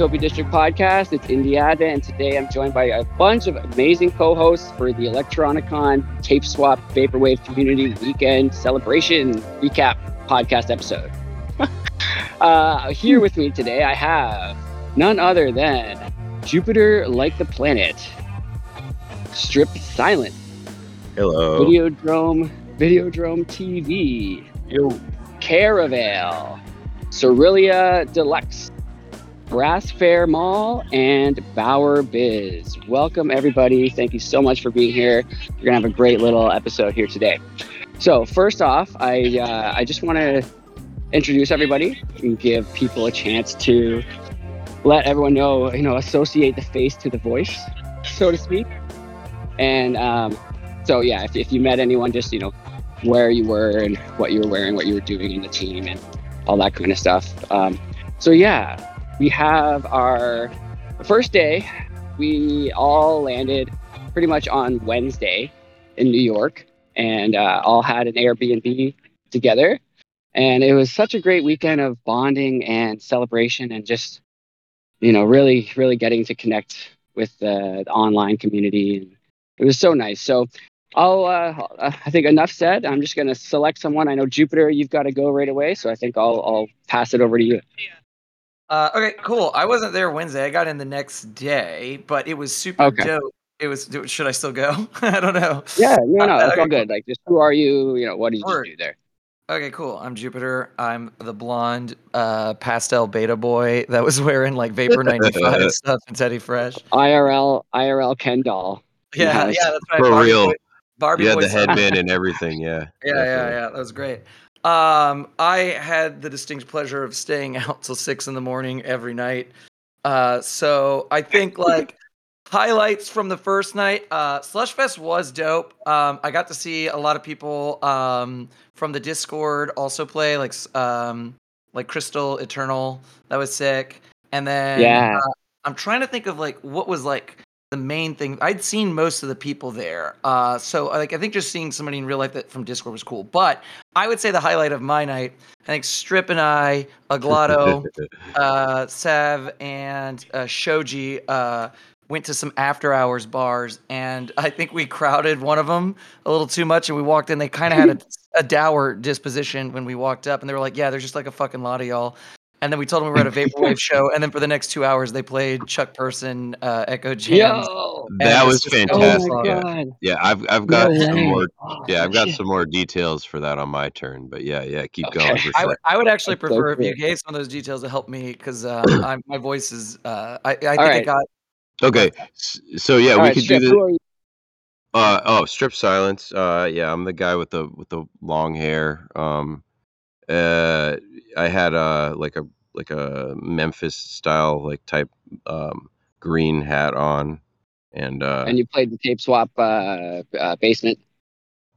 welcome to the Utopia District podcast. It's Indiana, and today I'm joined by a bunch of amazing co-hosts for the Electronicon Tape Swap Vaporwave Community Weekend Celebration Recap podcast episode. uh, here with me today, I have none other than Jupiter like the planet, Strip Silence, Hello. Videodrome, Videodrome TV, Yo. Charavale, Cerulea Deluxe, Brass Fair Mall, and Bauerbiz. Welcome, everybody. Thank you so much for being here. We're going to have a great little episode here today. So, first off, I, uh, I just want to introduce everybody and give people a chance to let everyone know, you know, associate the face to the voice, so to speak. And um, so, yeah, if, if you met anyone, just, you know, where you were and what you were wearing, what you were doing in the team, and all that kind of stuff. Um, so yeah, we have our first day. We all landed pretty much on Wednesday in New York, and uh, all had an Airbnb together. And it was such a great weekend of bonding and celebration, and just you know, really, really getting to connect with the, the online community. And It was so nice. So I'll, uh, I think enough said. I'm just going to select someone. I know Jupiter, you've got to go right away. So I think I'll, I'll pass it over to you. Uh, okay, cool. I wasn't there Wednesday. I got in the next day, but it was super Okay. dope. It was. Should I still go? I don't know. Yeah, no, no, Uh, it's all okay, good. Like, just who are you? You know, what did you do there? Okay, cool. I'm Jupiter. I'm the blonde uh, pastel beta boy that was wearing like Vapor 95 stuff and Teddy Fresh. IRL, IRL Ken doll. Yeah, yeah, that's right. For Barbie real. Boy- Barbie You had boy the headband and everything, yeah. Yeah, yeah, yeah. That was great. Um, I had the distinct pleasure of staying out till six in the morning every night. Uh, so I think like highlights from the first night. Uh, Slush Fest was dope. Um, I got to see a lot of people um, from the Discord also play, like um, like Crystal Eternal. That was sick. And then Yeah. uh, I'm trying to think of like what was like the main thing. I'd seen most of the people there, uh, so like I think just seeing somebody in real life that from Discord was cool. But I would say the highlight of my night, I think Strip and I, Aglotto, uh, Sav, and uh, Shoji uh, went to some after hours bars, and I think we crowded one of them a little too much, and we walked in. They kind of had a, a dour disposition when we walked up, and they were like, "Yeah, there's just like a fucking lot of y'all." And then we told them we were at a vaporwave show, and then for the next two hours they played Chuck Person, uh, Eccojams. Yo! that And was it's just- Oh fantastic. yeah. yeah, I've I've got No some more Oh, yeah, I've got shit. some more details for that on my turn. But yeah, yeah, keep Okay. going for I would, I would actually That's so prefer if you gave some of those details to help me because I'm my voice is uh, I, I think I got Okay. So yeah, All we right, could Strip, do who the are you? uh oh, strip silence. Uh yeah, I'm the guy with the with the long hair. Um uh I had uh like a like a Memphis style like type um green hat on and uh And you played the tape swap uh, uh, basement.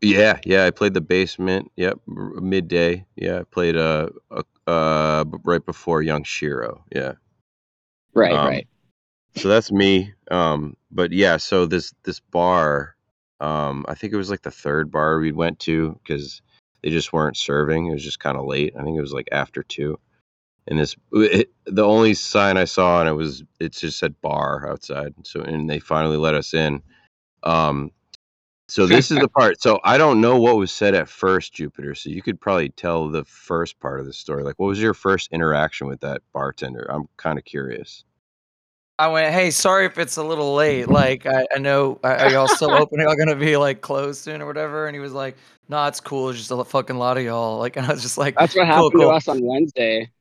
Yeah, yeah, I played the basement. Yep, midday. Yeah, I played uh, uh, uh right before Young Shiro. Yeah, Right, Um, right. so that's me. Um, but yeah, so this this bar, um, I think it was like the third bar we went to because they just weren't serving. It was just kind of late. I think it was like after two. And this, it, the only sign I saw, and it was it just said bar outside. So and they finally let us in. Um, so this is the part. So I don't know what was said at first, Jupiter. So you could probably tell the first part of the story. Like, what was your first interaction with that bartender? I'm kind of curious. I went, hey, sorry if it's a little late. Like, I, I know, are are y'all still open? Are y'all gonna be like closed soon or whatever? And he was like, nah, it's cool. It's just a fucking lot of y'all. Like, and I was just like, That's what cool, happened cool. to us on Wednesday.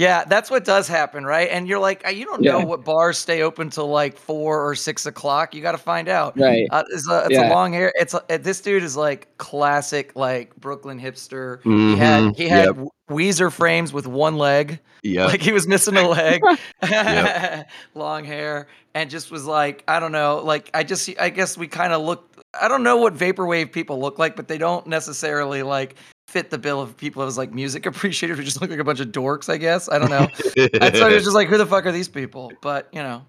Yeah, that's what does happen, right? And you're like, uh, you don't know Yeah. what bars stay open till like four or six o'clock. You got to find out. Right. Uh, it's a, it's Yeah. a long hair. It's a, uh, this dude is like classic, like Brooklyn hipster. He had he had yep. Weezer frames with one leg. Yeah. like he was missing a leg Yep. long hair and just was like i don't know like i just i guess we kind of look i don't know what vaporwave people look like but they don't necessarily like fit the bill of people as like music appreciators who just look like a bunch of dorks i guess i don't know and so it was just like who the fuck are these people but you know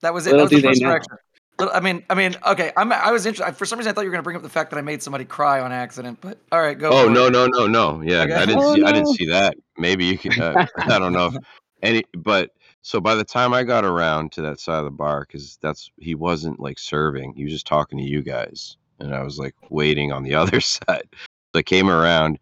that was it Little that was the first direction Little- I mean, I mean, okay. I'm. I was interested. For some reason, I thought you were going to bring up the fact that I made somebody cry on accident. But all right, go. oh no it. no no no yeah Okay. I didn't Oh, see I didn't see that maybe you can uh, I don't know if any but so by the time I got around to that side of the bar, because that's he wasn't like serving, he was just talking to you guys, and I was like waiting on the other side. Came around,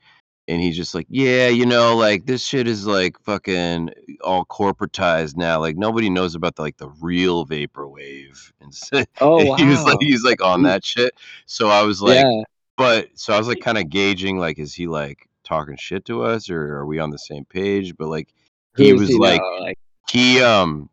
and he's just like, "Yeah, you know, like this shit is like fucking all corporatized now. Like nobody knows about the like the real vaporwave." And so, Oh he was like, he's like on Mm. that shit. So I was like, yeah. but so I was like kind of gauging, like, is he like talking shit to us, or are we on the same page? But like, he Who's was he like, know? Like he um,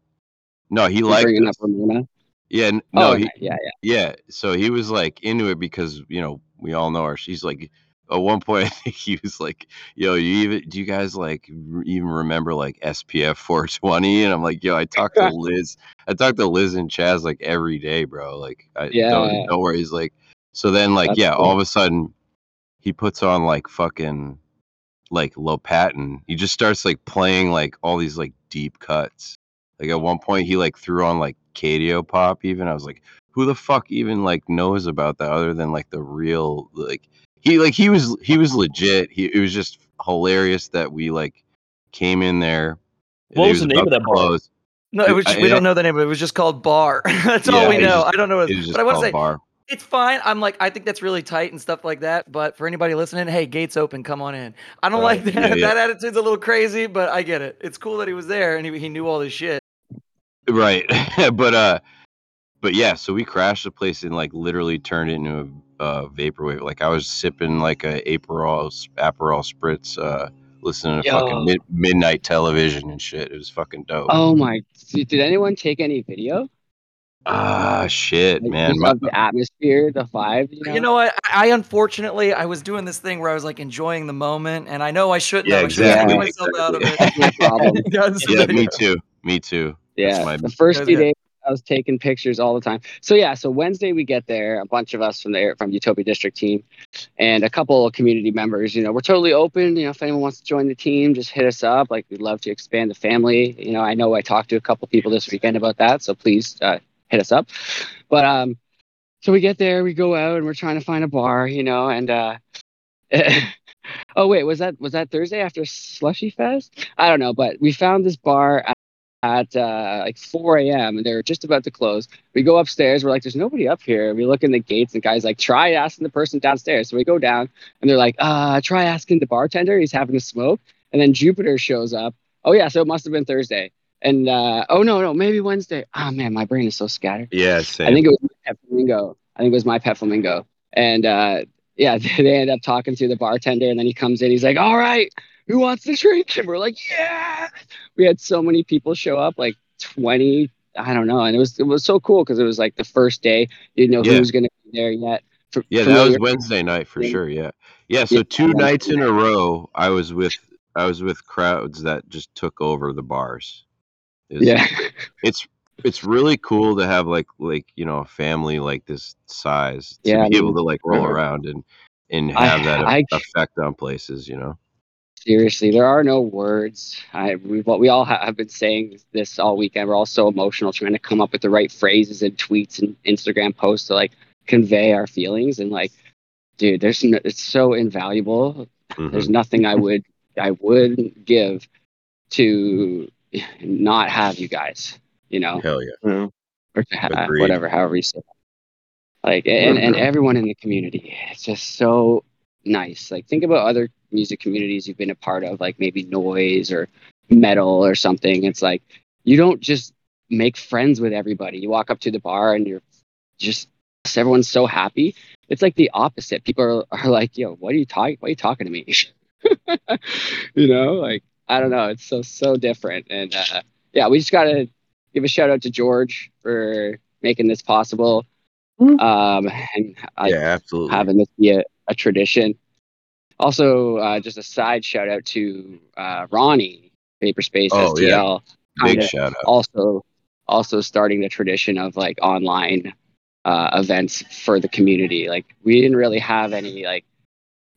no, he liked bringing us. up Ramona? Yeah, Oh no, okay. he yeah, yeah. yeah. So he was like into it because you know we all know her. She's like at one point I think he was like, "Yo, you even do you guys like even remember like SPF 420?" And I'm like, "Yo, I talk to Liz. I talk to Liz and Chaz like every day, bro. Like, I Yeah. don't don't worry." He's like, so then like That's yeah, cool. all of a sudden he puts on like fucking like Low Lopatin. He just starts like playing like all these like deep cuts. Like at one point he like threw on like Cadio pop even. I was like, who the fuck even like knows about that other than like the real like he like he was he was legit. He it was just hilarious that we like came in there. What he was the name of that to bar? close. No, it was. I- we I- don't know the name of it. It was just called Bar. That's all we know. just- I don't know. What It was just but I want to say bar. it's fine. I'm like, I think that's really tight and stuff like that. But for anybody listening, hey, gates open, come on in. I don't Right. like that. Yeah, yeah. That attitude's a little crazy, but I get it. It's cool that he was there and he, he knew all this shit. Right. but uh but yeah, so we crashed the place and like literally turned it into a uh, vaporwave. Like I was sipping like a Aperol Aperol spritz, uh, listening to Yo. fucking mid- midnight television and shit. It was fucking dope. Oh my! Did did anyone take any video? Ah, shit, Like, man. My- the atmosphere, the vibe. You know. You know what? I, I unfortunately I was doing this thing where I was like enjoying the moment, and I know I shouldn't. Yeah, have. I should have exactly, taken myself out of it. That's my problem. Guys, yeah, me too. Me too. That's Yeah, my- the first That's few days I was taking pictures all the time. So yeah, so Wednesday we get there, a bunch of us from the from Utopia District team, and a couple of community members. You know, we're totally open. You know, if anyone wants to join the team, just hit us up. Like we'd love to expand the family. You know, I know I talked to a couple people this weekend about that, so please uh, hit us up. But um, so we get there, we go out, and we're trying to find a bar. You know, and uh. oh wait, was that was that Thursday after Slushy Fest? I don't know, but we found this bar at, uh, like 4 a.m. and they're just about to close. We go upstairs. We're like, "There's nobody up here." We look in the gates, and the guy's like, "Try asking the person downstairs." So we go down, and they're like, "Uh, try asking the bartender. He's having a smoke." And then Jupiter shows up. Oh yeah, so it must have been Thursday. And uh, oh no, no, maybe Wednesday. Oh man, my brain is so scattered. yeah, same. I think it was my pet flamingo. I think it was my pet flamingo. And uh, yeah, they end up talking to the bartender, and then he comes in. He's like, "All right, who wants to drink?" And we're like, "Yeah!" We had so many people show up, like twenty. I don't know, and it was it was so cool because it was like the first day. You didn't know Yeah. who was going to be there yet. F- Yeah, that was Wednesday night for sure. Yeah, yeah. So Yeah, two Wednesday nights in a row, I was with I was with crowds that just took over the bars. Yeah, it's it's really cool to have like like you know a family like this size to Yeah, be I able to like roll around and and I- have that I- effect on places. You know. Seriously, there are no words. I we what we all ha- have been saying this all weekend. We're all so emotional, trying to come up with the right phrases and tweets and Instagram posts to like convey our feelings. And like, dude, there's no, it's so invaluable. Mhm. There's nothing I would I would give to not have you guys. You know, Hell yeah. Yeah. or to ha- whatever, however you say. It. Like and, and everyone in the community, it's just so nice. Like think about other music communities you've been a part of, like maybe noise or metal or something. It's like you don't just make friends with everybody. You walk up to the bar and you're just everyone's so happy. It's like the opposite. People are, are like, "Yo, what are you talking? Why are you talking to me?" you know, like I don't know. It's so so different. And uh, yeah, we just gotta give a shout out to George for making this possible. Mhm. Um, and I, yeah, absolutely. having this be a, a tradition. Also, uh, just a side shout out to uh, Ronnie, Vaporspace Oh, STL, yeah. Big shout out. also also starting the tradition of like online uh, events for the community. Like we didn't really have any like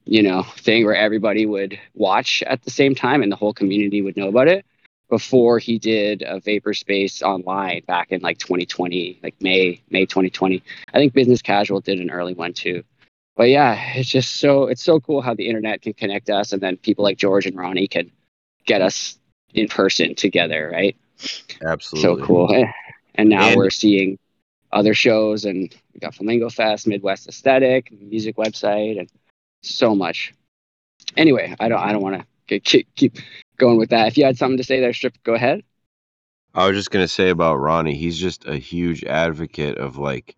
you know thing where everybody would watch at the same time and the whole community would know about it before he did a vapor space online back in like 2020 like may may 2020 i think business casual did an early one too but yeah it's just so it's so cool how the internet can connect us and then people like george and ronnie can get us in person together right Absolutely. So cool. Eh, And now And- we're seeing other shows, and we got Flamingo Fest, Midwest Aesthetic, music website, and so much. Anyway, I don't I don't want to keep keep going with that. If you had something to say there, Strip, go ahead. I was just gonna say about Ronnie, he's just a huge advocate of like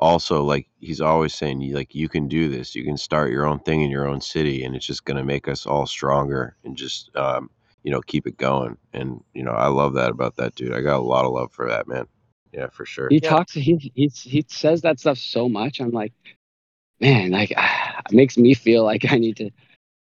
also like he's always saying like you can do this, you can start your own thing in your own city and it's just gonna make us all stronger and just um, you know, keep it going. And you know, I love that about that dude. I got a lot of love for that man. Yeah, for sure. He Yeah. talks. He he he says that stuff so much. I'm like, man, like it makes me feel like I need to,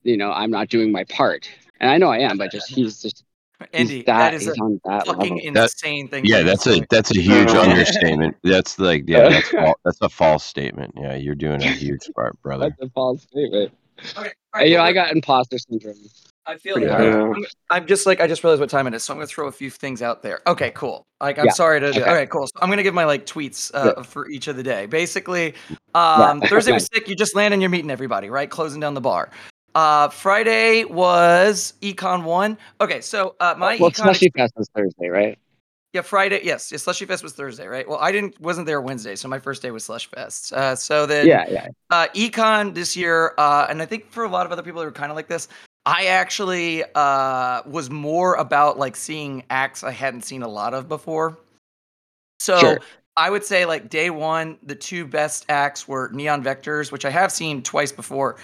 you know, I'm not doing my part, and I know I am, but just he's just Andy, he's that that, is he's a on that fucking level. That- insane thing. Yeah, for you that's a that's a huge understatement. That's like yeah, that's fal- that's a false statement. Yeah, you're doing a huge part, brother. That's a false statement. Okay, all right, you know, I good. got imposter syndrome. I feel pretty that. hard. I'm, I'm just like I just realized what time it is, so I'm gonna throw a few things out there. Okay, cool. Like I'm Yeah, sorry to. okay. Okay, cool. So I'm gonna give my like tweets uh, for each of the day. Basically, um, Yeah, Thursday was sick. You just land and you're meeting everybody, right? Closing down the bar. Uh, Friday was Econ one. Okay, so uh, my well, econ. Slushy Fest was Thursday, right? Yeah, Friday. Yes, yeah, Slushy Fest was Thursday, right? Well, I didn't wasn't there Wednesday, so my first day was Slush Fest. Uh, so then, Yeah, yeah. uh, econ this year, uh, and I think for a lot of other people that were kind of like this, I actually uh, was more about like seeing acts I hadn't seen a lot of before. So Sure. I would say like day one, the two best acts were Neon Vectors, which I have seen twice before.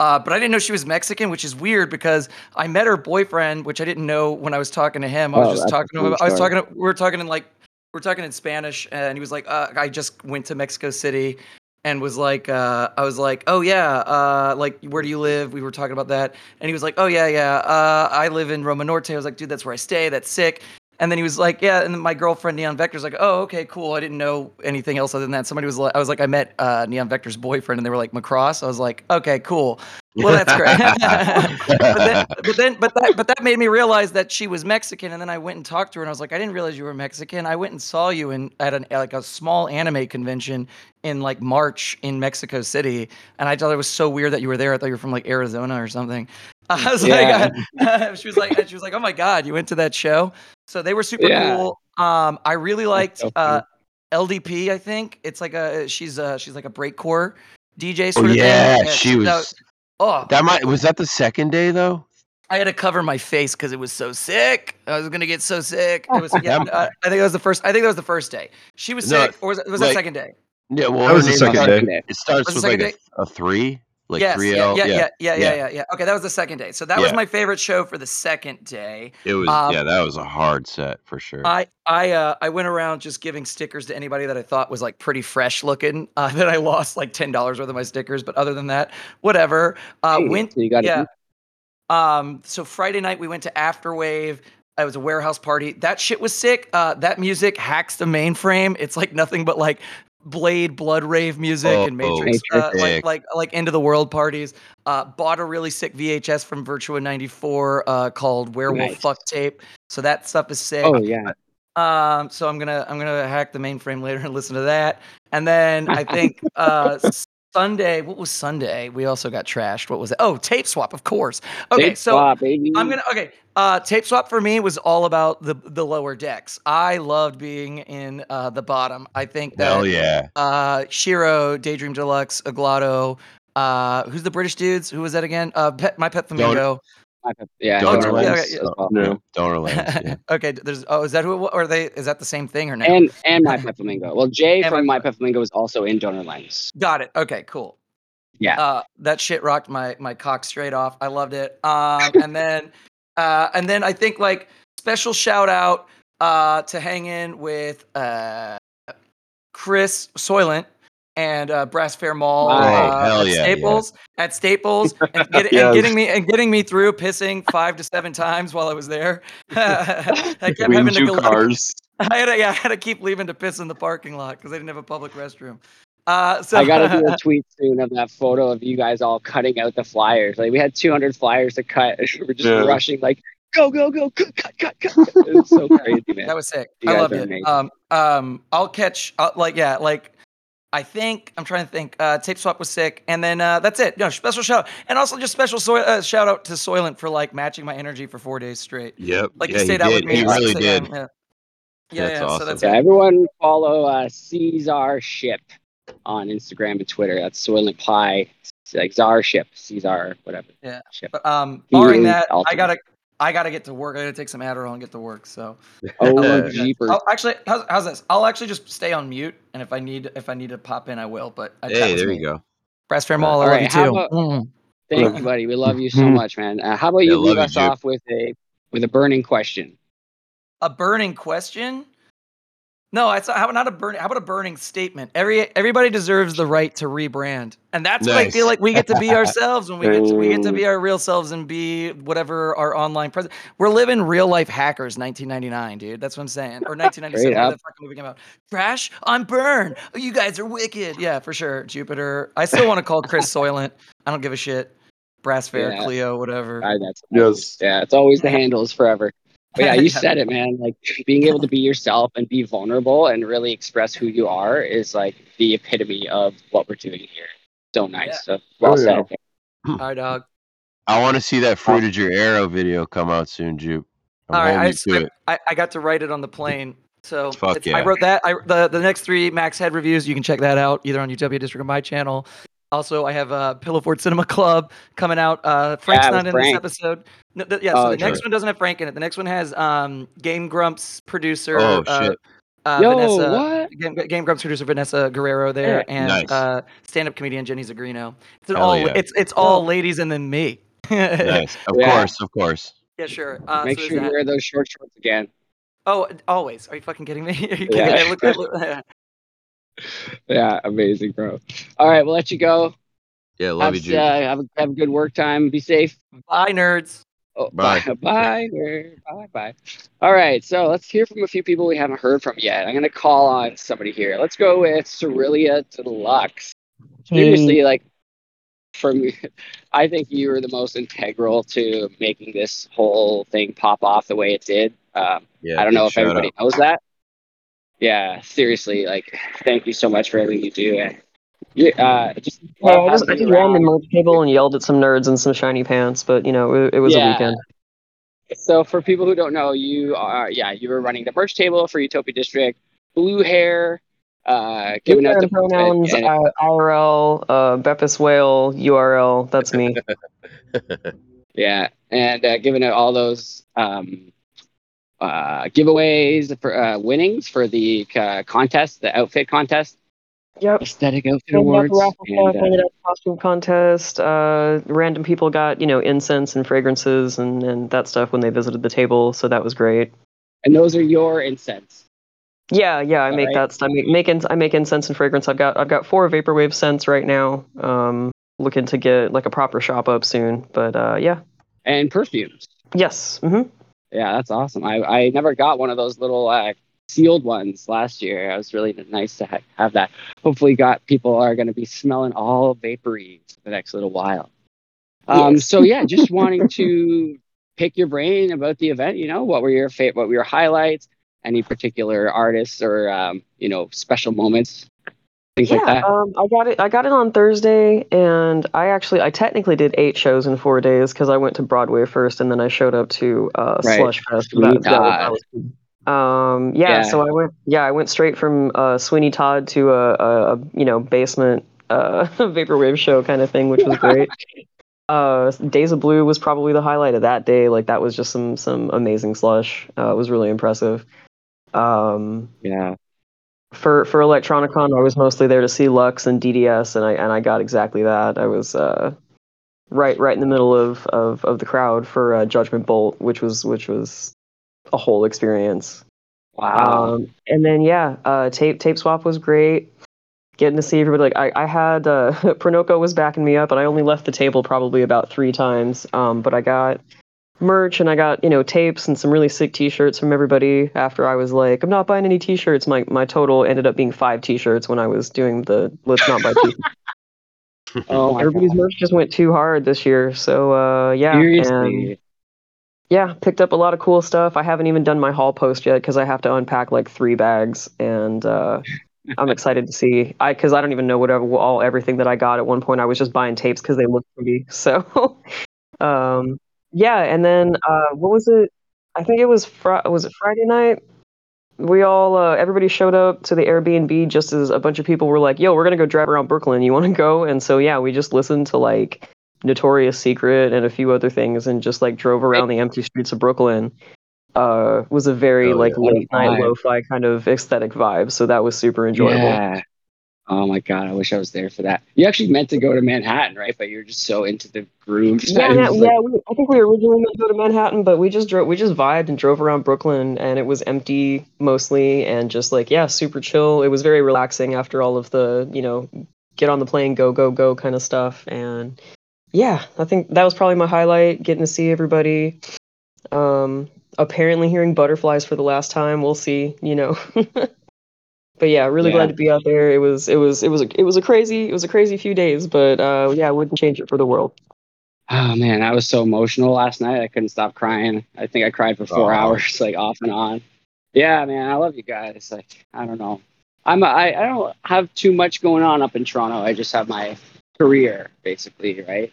Uh, but I didn't know she was Mexican, which is weird because I met her boyfriend, which I didn't know when I was talking to him. I was Oh, just talking to him. I was talking. To, we were talking in like we are talking in Spanish, and he was like, uh, "I just went to Mexico City," and was like, uh, "I was like, oh yeah, uh, like where do you live?" We were talking about that, and he was like, "Oh yeah, yeah, uh, I live in Roma Norte." I was like, "Dude, that's where I stay. That's sick." And then he was like, "Yeah," and my girlfriend Neon Vector's like, "Oh, okay, cool. I didn't know anything else other than that." Somebody was like, "I was like, I met uh, Neon Vector's boyfriend," and they were like, "Macross." I was like, "Okay, cool. Well, that's great." but then, but then, but that, but that made me realize that she was Mexican, and then I went and talked to her, and I was like, "I didn't realize you were Mexican. I went and saw you in at an like a small anime convention in like March in Mexico City, and I thought it was so weird that you were there. I thought you were from like Arizona or something." I was Yeah. like, she was like, she was like, "Oh my god, you went to that show?" So they were super Yeah. cool. Um, I really liked uh, LDP. I think it's like a she's a she's like a breakcore DJ Oh sort of yeah, thing. she so- was. oh, That might was that the second day though. I had to cover my face because it was so sick. I was gonna get so sick. It was. Yeah, uh, I think it was the first. I think that was the first day. She was No, sick, or was, it, was like- that second day? Yeah, well, That was the second day. It starts with like a, a three, like yes, three yeah, L. yeah, yeah, yeah, yeah, yeah. yeah, yeah. Okay, that was the second day. So that was my favorite show for the second day. It was Um, yeah, that was a hard set for sure. I I uh, I went around just giving stickers to anybody that I thought was like pretty fresh looking. Uh, that I lost like ten dollars worth of my stickers, but other than that, whatever. Uh, Hey, went so you got yeah. Um, so Friday night we went to Afterwave. It was a warehouse party. That shit was sick. Uh, that music hacks the mainframe. It's like nothing but like Blade, Blood Rave music Oh, and Matrix, uh, Matrix. like like like end of the world parties. Uh, bought a really sick VHS from Virtua '94 uh, called Werewolf Nice. Fuck Tape. So that stuff is sick. Oh yeah. Um, so I'm gonna I'm gonna hack the mainframe later and listen to that. And then I think uh Sunday, what was Sunday? We also got trashed. What was it? Oh, tape swap, of course. Okay, Tape so swap. I'm gonna okay. Uh, tape swap for me was all about the the lower decks. I loved being in uh, the bottom. I think that Hell yeah. uh, Shiro, Daydream Deluxe, Aglotto. Uh, who's the British dudes? Who was that again? Uh, pet, my pet flamingo. Yeah. Donor Donor yeah, Lands yeah, as well. No. Donor lands. Yeah. okay, there's. Oh, is that who? Or are they? Is that the same thing or no? And and my pet flamingo. Well, Jay And from My- my pet flamingo was also in Donor Lands. Got it. Okay, cool. Yeah. Uh, that shit rocked my my cock straight off. I loved it. Um, and then, uh, and then I think like special shout out uh to hang in with uh Chris Soylent and uh, Brass Fair Mall Oh, uh, hell at yeah, yeah. Staples at Staples and, get, Yes. and getting me and getting me through pissing five to seven times while I was there. I kept having to two go- cars. I had to, yeah, I had to keep leaving to piss in the parking lot because they didn't have a public restroom. Uh, so I gotta do a tweet soon of that photo of you guys all cutting out the flyers. Like we had 200 flyers to cut. We're just Yeah. rushing, like go, go, go, cut, cut, cut, cut. It was so crazy, man. That was sick. You I guys loved it. amazing. Um, um, I'll catch uh, like yeah, like I think I'm trying to think. Uh, Tape Swap was sick, and then uh, that's it. No special shout, out. and also just special soil, uh, shout out to Soylent for like matching my energy for four days straight. Yep. Like yeah, he stayed out did. with me. He really did. down, Yeah, yeah, That's yeah. So awesome. that's Yeah, everyone follow uh, Caesar Ship on Instagram and Twitter. That's Soylent Pie, like Czar Ship, Caesar, whatever. Yeah. Ship. But um, He barring really that, I gotta, I gotta get to work. I gotta take some Adderall and get to work. So Oh, love jeepers. I'll, actually, how's, how's this? I'll actually just stay on mute, and if I need, if I need to pop in, I will. But I Hey, there you go. Brass Fair Mall, I All love you too. about- Mm. Thank you, buddy. We love you so much, man. Uh, how about you love leave us Jupe. off with a with a burning question? A burning question? No, it's not, how not a burning. How about a burning statement? Every everybody deserves the right to rebrand, and that's what I feel like we get to be ourselves when we get to, we get to be our real selves and be whatever our online presence. We're living real life hackers, 1999, dude. That's what I'm saying, or 1997. Straight when the fucking movie came out. Trash, I'm burn. Oh, you guys are wicked. Yeah, for sure. Jupiter. I still want to call Chris Soylent. I don't give a shit. Brass Fair, Yeah. Cleo, whatever. Uh, that's Yes. yeah. It's always the handles forever. But yeah, you said it, man. Like being able to be yourself and be vulnerable and really express who you are is like the epitome of what we're doing here. So nice. Yeah. So well Oh, yeah. said. All right, dog. I want to see that fruited your arrow video come out soon, Jupe. I'm All right, I, you to I, it. I, I got to write it on the plane. So Fuck it's- I wrote that. I, the the next three Max Head reviews, you can check that out either on UW District or my channel. Also, I have uh, Pillow Fort Cinema Club coming out. Uh, Frank's Yeah, not with in this episode. No, th- yeah, so Oh, the next sure. one doesn't have Frank in it. The next one has um, Game Grumps producer. Oh, uh, shit. Uh, Yo, Vanessa, what? Game, Game Grumps producer Vanessa Guerrero there, and Nice. uh, stand-up comedian Jenny Zigrino. It's an all yeah. it's it's all ladies and then me. Nice. Of Yeah. course, of course. Yeah, sure. Uh, Make so sure you that. wear those short shorts again. Oh, always. Are you fucking kidding me? Are you kidding Yeah. me? I look, I look, Yeah, amazing, bro. All right, we'll let you go. Yeah, love Have, you, Jupe. uh, have, a, have a good work time. Be safe. Bye, nerds. Oh, Bye. Bye. Bye. nerd. Bye. Bye. All right. So let's hear from a few people we haven't heard from yet. I'm going to call on somebody here. Let's go with Cerulea Deluxe. Seriously, like, for me, I think you were the most integral to making this whole thing pop off the way it did. Um, Yeah, I don't know if everybody out. knows that. Yeah, seriously, like, thank you so much for everything you do. And you, uh, just Yeah, I just, I just ran the merch table and yelled at some nerds in some shiny pants, but you know, it, it was Yeah. a weekend. So for people who don't know, you are yeah, you were running the merch table for Utopia District, blue hair, uh, giving out the pronouns, and- uh, IRL, uh, Beppis Whale, URL. That's me. yeah, and uh, giving out all those um, uh, giveaways for uh, winnings for the uh, contest, the outfit contest, yep. aesthetic outfit out awards. and, uh, handed out the costume contest. Uh, random people got you know incense and fragrances and, and that stuff when they visited the table, so that was great. and those are your incense. Yeah, yeah, I make Alright. that. st- I make, make ins- I make incense and fragrance. I've got I've got four vaporwave scents right now. Um, looking to get like a proper shop up soon, but uh, yeah, And perfumes. yes, hmm Yeah, that's awesome. I, I never got one of those little uh, sealed ones last year. It was really nice to ha- have that. Hopefully, got people are going to be smelling all vapory for the next little while. Um, Yes. so yeah, just wanting to pick your brain about the event. You know, what were your fa- what were your highlights? Any particular artists or um, you know special moments, things like yeah, that. um, I got it. I got it on Thursday, and I actually, I technically did eight shows in four days because I went to Broadway first, and then I showed up to uh, Right. Slush Fest. That- that was- that Todd. was um, yeah, Yeah. so I went. Yeah, I went straight from uh, Sweeney Todd to a, a, a you know basement uh, vaporwave show kind of thing, which was great. Uh, Days of Blue was probably the highlight of that day. Like that was just some some amazing slush. Uh, it was really impressive. Um, Yeah, for for Electronicon, I was mostly there to see Lux and DDS, and I and I got exactly that. I was uh, right right in the middle of of, of the crowd for uh, Judgment Bolt, which was which was a whole experience. wow. Um, and then yeah, uh, tape tape swap was great. Getting to see everybody, like I, I had uh, Pronoko was backing me up, and I only left the table probably about three times. Um, but I got merch and I got you know tapes and some really sick T-shirts from everybody. After I was like, I'm not buying any T-shirts. My my total ended up being five T-shirts when I was doing the let's not buy T-shirts. oh Everybody's God. merch just went too hard this year. So uh, yeah, and yeah, picked up a lot of cool stuff. I haven't even done my haul post yet because I have to unpack like three bags and uh, I'm excited to see. I because I don't even know whatever all everything that I got at one point. I was just buying tapes because they looked pretty. So, um, yeah. And then uh, what was it? I think it was fr- was it Friday night. We all uh, everybody showed up to the Airbnb just as a bunch of people were like, "Yo, we're gonna go drive around Brooklyn. You want to go?" And so yeah, we just listened to like Notorious Secret and a few other things, and just like drove around the empty streets of Brooklyn uh, was a very Oh, like yeah. late night lo-fi kind of aesthetic vibe. So that was super enjoyable. Yeah. Oh my god, I wish I was there for that. You actually meant to go to Manhattan, right? But you're just so into the groove. Yeah, yeah, like- yeah. We, I think we originally meant to go to Manhattan, but we just drove. We just vibed and drove around Brooklyn, and it was empty mostly, and just like yeah, super chill. It was very relaxing after all of the you know get on the plane, go go go kind of stuff, and yeah, I think that was probably my highlight. Getting to see everybody. Um, apparently hearing butterflies for the last time. We'll see. You know. But yeah, really Yeah. glad to be out there. It was it was it was a, it was a crazy it was a crazy few days, but uh, yeah, I wouldn't change it for the world. Oh man, I was so emotional last night. I couldn't stop crying. I think I cried for four hours, like off and on. Yeah, man, I love you guys. Like, I don't know. I'm a, I, I don't have too much going on up in Toronto. I just have my career basically, right?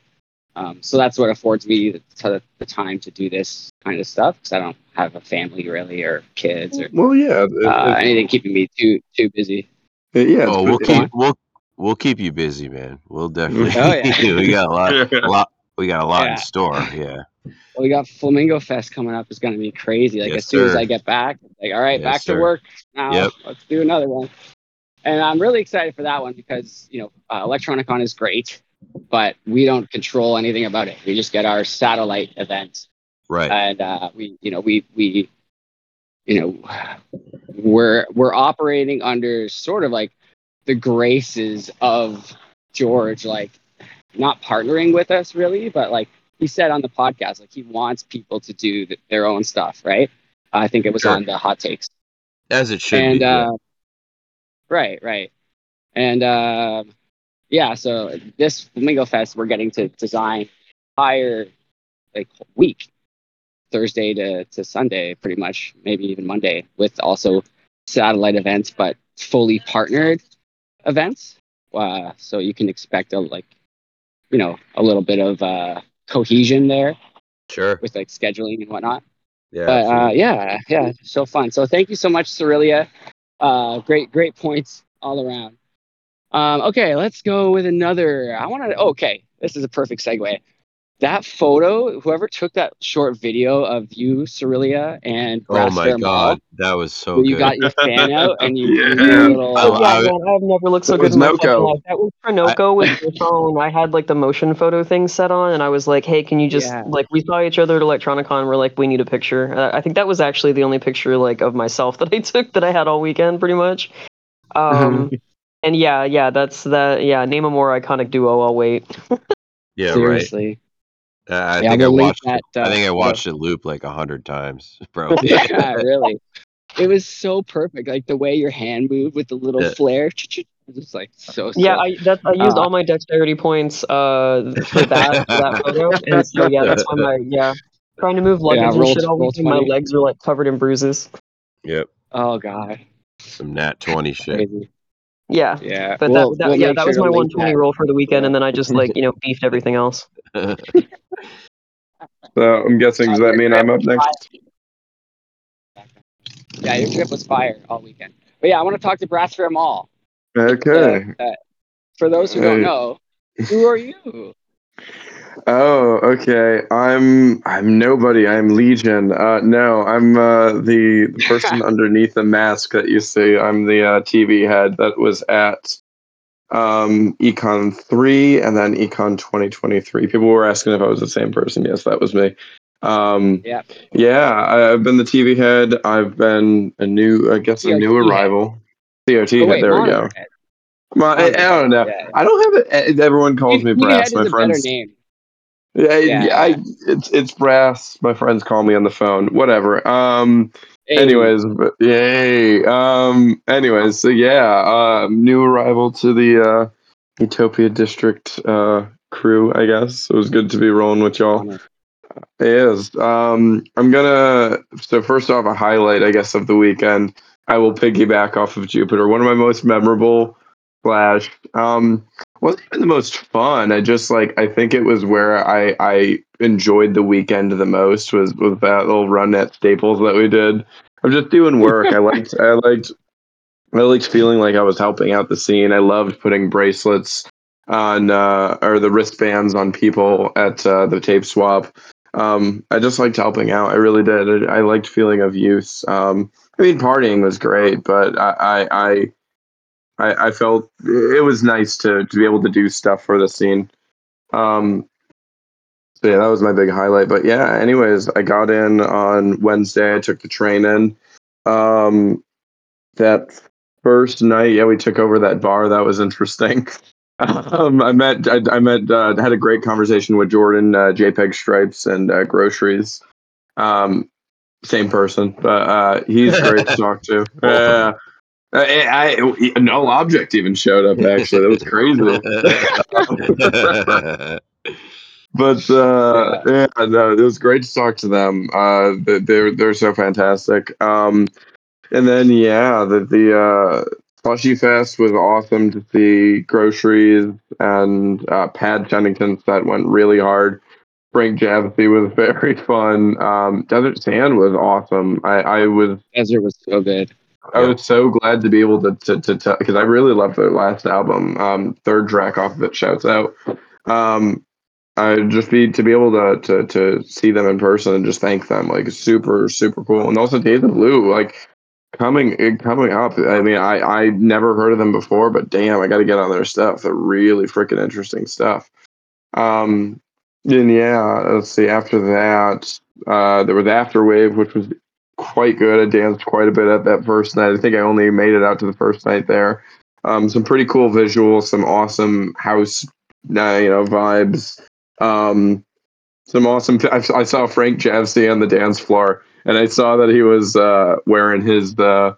Um, so that's what affords me the, the, the time to do this kind of stuff because I don't have a family really or kids or Well, yeah. it- uh, it- anything keeping me too too busy. it- yeah. Oh, we'll it- keep we'll we'll keep you busy, man. We'll definitely. Oh, yeah. we got a lot, a lot. We got a lot Yeah. in store. Yeah. Well, we got Flamingo Fest coming up. It's gonna be crazy. Like Yes, as soon as. I get back, like all right, Yes, back sir. to work now. Yep. Let's do another one. And I'm really excited for that one because you know uh, Electronicon is great, but we don't control anything about it. We just get our satellite events, Right. and uh, we you know we we you know we're we're operating under sort of like the graces of George, like not partnering with us really, but like he said on the podcast, like he wants people to do th- their own stuff, right? I think it was Sure. on the hot takes. As it should and be. yeah. uh, right, right, and uh, yeah. So this Flamingo Fest, we're getting to design entire like week, Thursday to to Sunday, pretty much, maybe even Monday, with also satellite events, but fully partnered events. Uh, so you can expect a like, you know, a little bit of uh, cohesion there Sure. with like scheduling and whatnot Yeah. but uh, yeah, yeah, so fun. So thank you so much, Cerulea. Uh, great, great points all around. Um, okay, let's go with another. I want to. Okay, this is a perfect segue. That photo, whoever took that short video of you, Cerulea, and oh Brass my Fair Mall, God, that was so where you got your fan out and you, Yeah. you did a little. Oh, yeah, I- man, I've never looked so good in my life. That was Prinoco with your phone. I had like the motion photo thing set on, and I was like, "Hey, can you just Yeah. like?" We saw each other at Electronicon. We're like, "We need a picture." Uh, I think that was actually the only picture like of myself that I took that I had all weekend, pretty much. Um, and yeah, yeah, that's that. Yeah, name a more iconic duo. I'll wait. yeah. Right. seriously. Uh, I Yeah, think I watched. that, it, I uh, think I photo. watched it loop like a hundred times, bro. yeah, really. It was so perfect, like the way your hand moved with the little Yeah. flare. It was just like so. Yeah. I that's I used Uh, all my dexterity points uh for that for that photo, and so yeah, that's why my yeah trying to move luggage Yeah, and shit all roll weekend. My legs were like covered in bruises. yep. Oh god, Some nat twenty shit. crazy. Yeah. Yeah, But we'll- that, that we'll yeah, that sure was my 120 that. roll for the weekend, and then I just like you know beefed everything else. So I'm guessing, does that mean I'm up next? Yeah, your trip was fire all weekend. But yeah, I want to talk to Brass Fair Mall. Okay. Uh, uh, for those who don't know, who are you? Oh, okay. I'm I'm nobody. I'm Legion. Uh, no, I'm uh, the, the person underneath the mask that you see. I'm the uh, TV head that was at um, Econ three and then Econ 2023. People were asking if I was the same person. Yes, that was me. Um, Yeah. yeah, I, I've been the TV head. I've been a new, I guess, a new head. arrival. COT Oh, head. there we go. head. Well, I, I don't know. Yeah, I don't have it. Everyone calls me Brass. My friends. name. Yeah. I, it's it's brass. My friends call me on the phone. Whatever. Um. Hey, Anyways, but, yay. Um. Anyways, so yeah. Um. New arrival to the uh, Utopia District uh crew. I guess it was good to be rolling with y'all. It is. Um. I'm gonna. So first off, a highlight, I guess, of the weekend. I will piggyback off of Jupiter. One of my most memorable slash um wasn't even the most fun. I just like I think it was where I I enjoyed the weekend the most was was that little run at Staples that we did. I'm just doing work. I liked I liked I liked feeling like I was helping out the scene. I loved putting bracelets on uh, or the wristbands on people at uh, the tape swap. Um, I just liked helping out. I really did. I, I liked feeling of use. Um, I mean, partying was great, but I, I, I, I felt it was nice to to be able to do stuff for the scene. Um, so yeah, that was my big highlight. But yeah, anyways, I got in on Wednesday. I took the train in. Um, that first night, yeah, we took over that bar. That was interesting. Um, I met, I, I met, uh, had a great conversation with Jordan, uh, JPEG Stripes, and uh, Groceries. Um, same person, but uh, he's great to talk to. Uh, I, I, no object even showed up. Actually, that was crazy. but uh, yeah. yeah, no, it was great to talk to them. Uh, they're they're so fantastic. Um, and then yeah, the the uh, Slushy Fest was awesome to see. Groceries and uh, Pad Chennington set went really hard. Frank Javasy was very fun. Um, Desert Sand was awesome. I, I was Desert was so good. I was so glad to be able to to to because I really loved their last album. Um, third track off of it, shouts out. Um, I just be to be able to to to see them in person and just thank them like super super cool. And also Days of Blue like coming coming up. I mean, I I never heard of them before, but damn, I got to get on their stuff. They're really freaking interesting stuff. Um, and yeah, let's see. After that, uh, there was Afterwave, which was quite good. I danced quite a bit at that first night. I think I only made it out to the first night there. Um, some pretty cool visuals, some awesome house, uh, you know, vibes. Um, some awesome. I, I saw Frank Javsey on the dance floor, and I saw that he was uh, wearing his uh,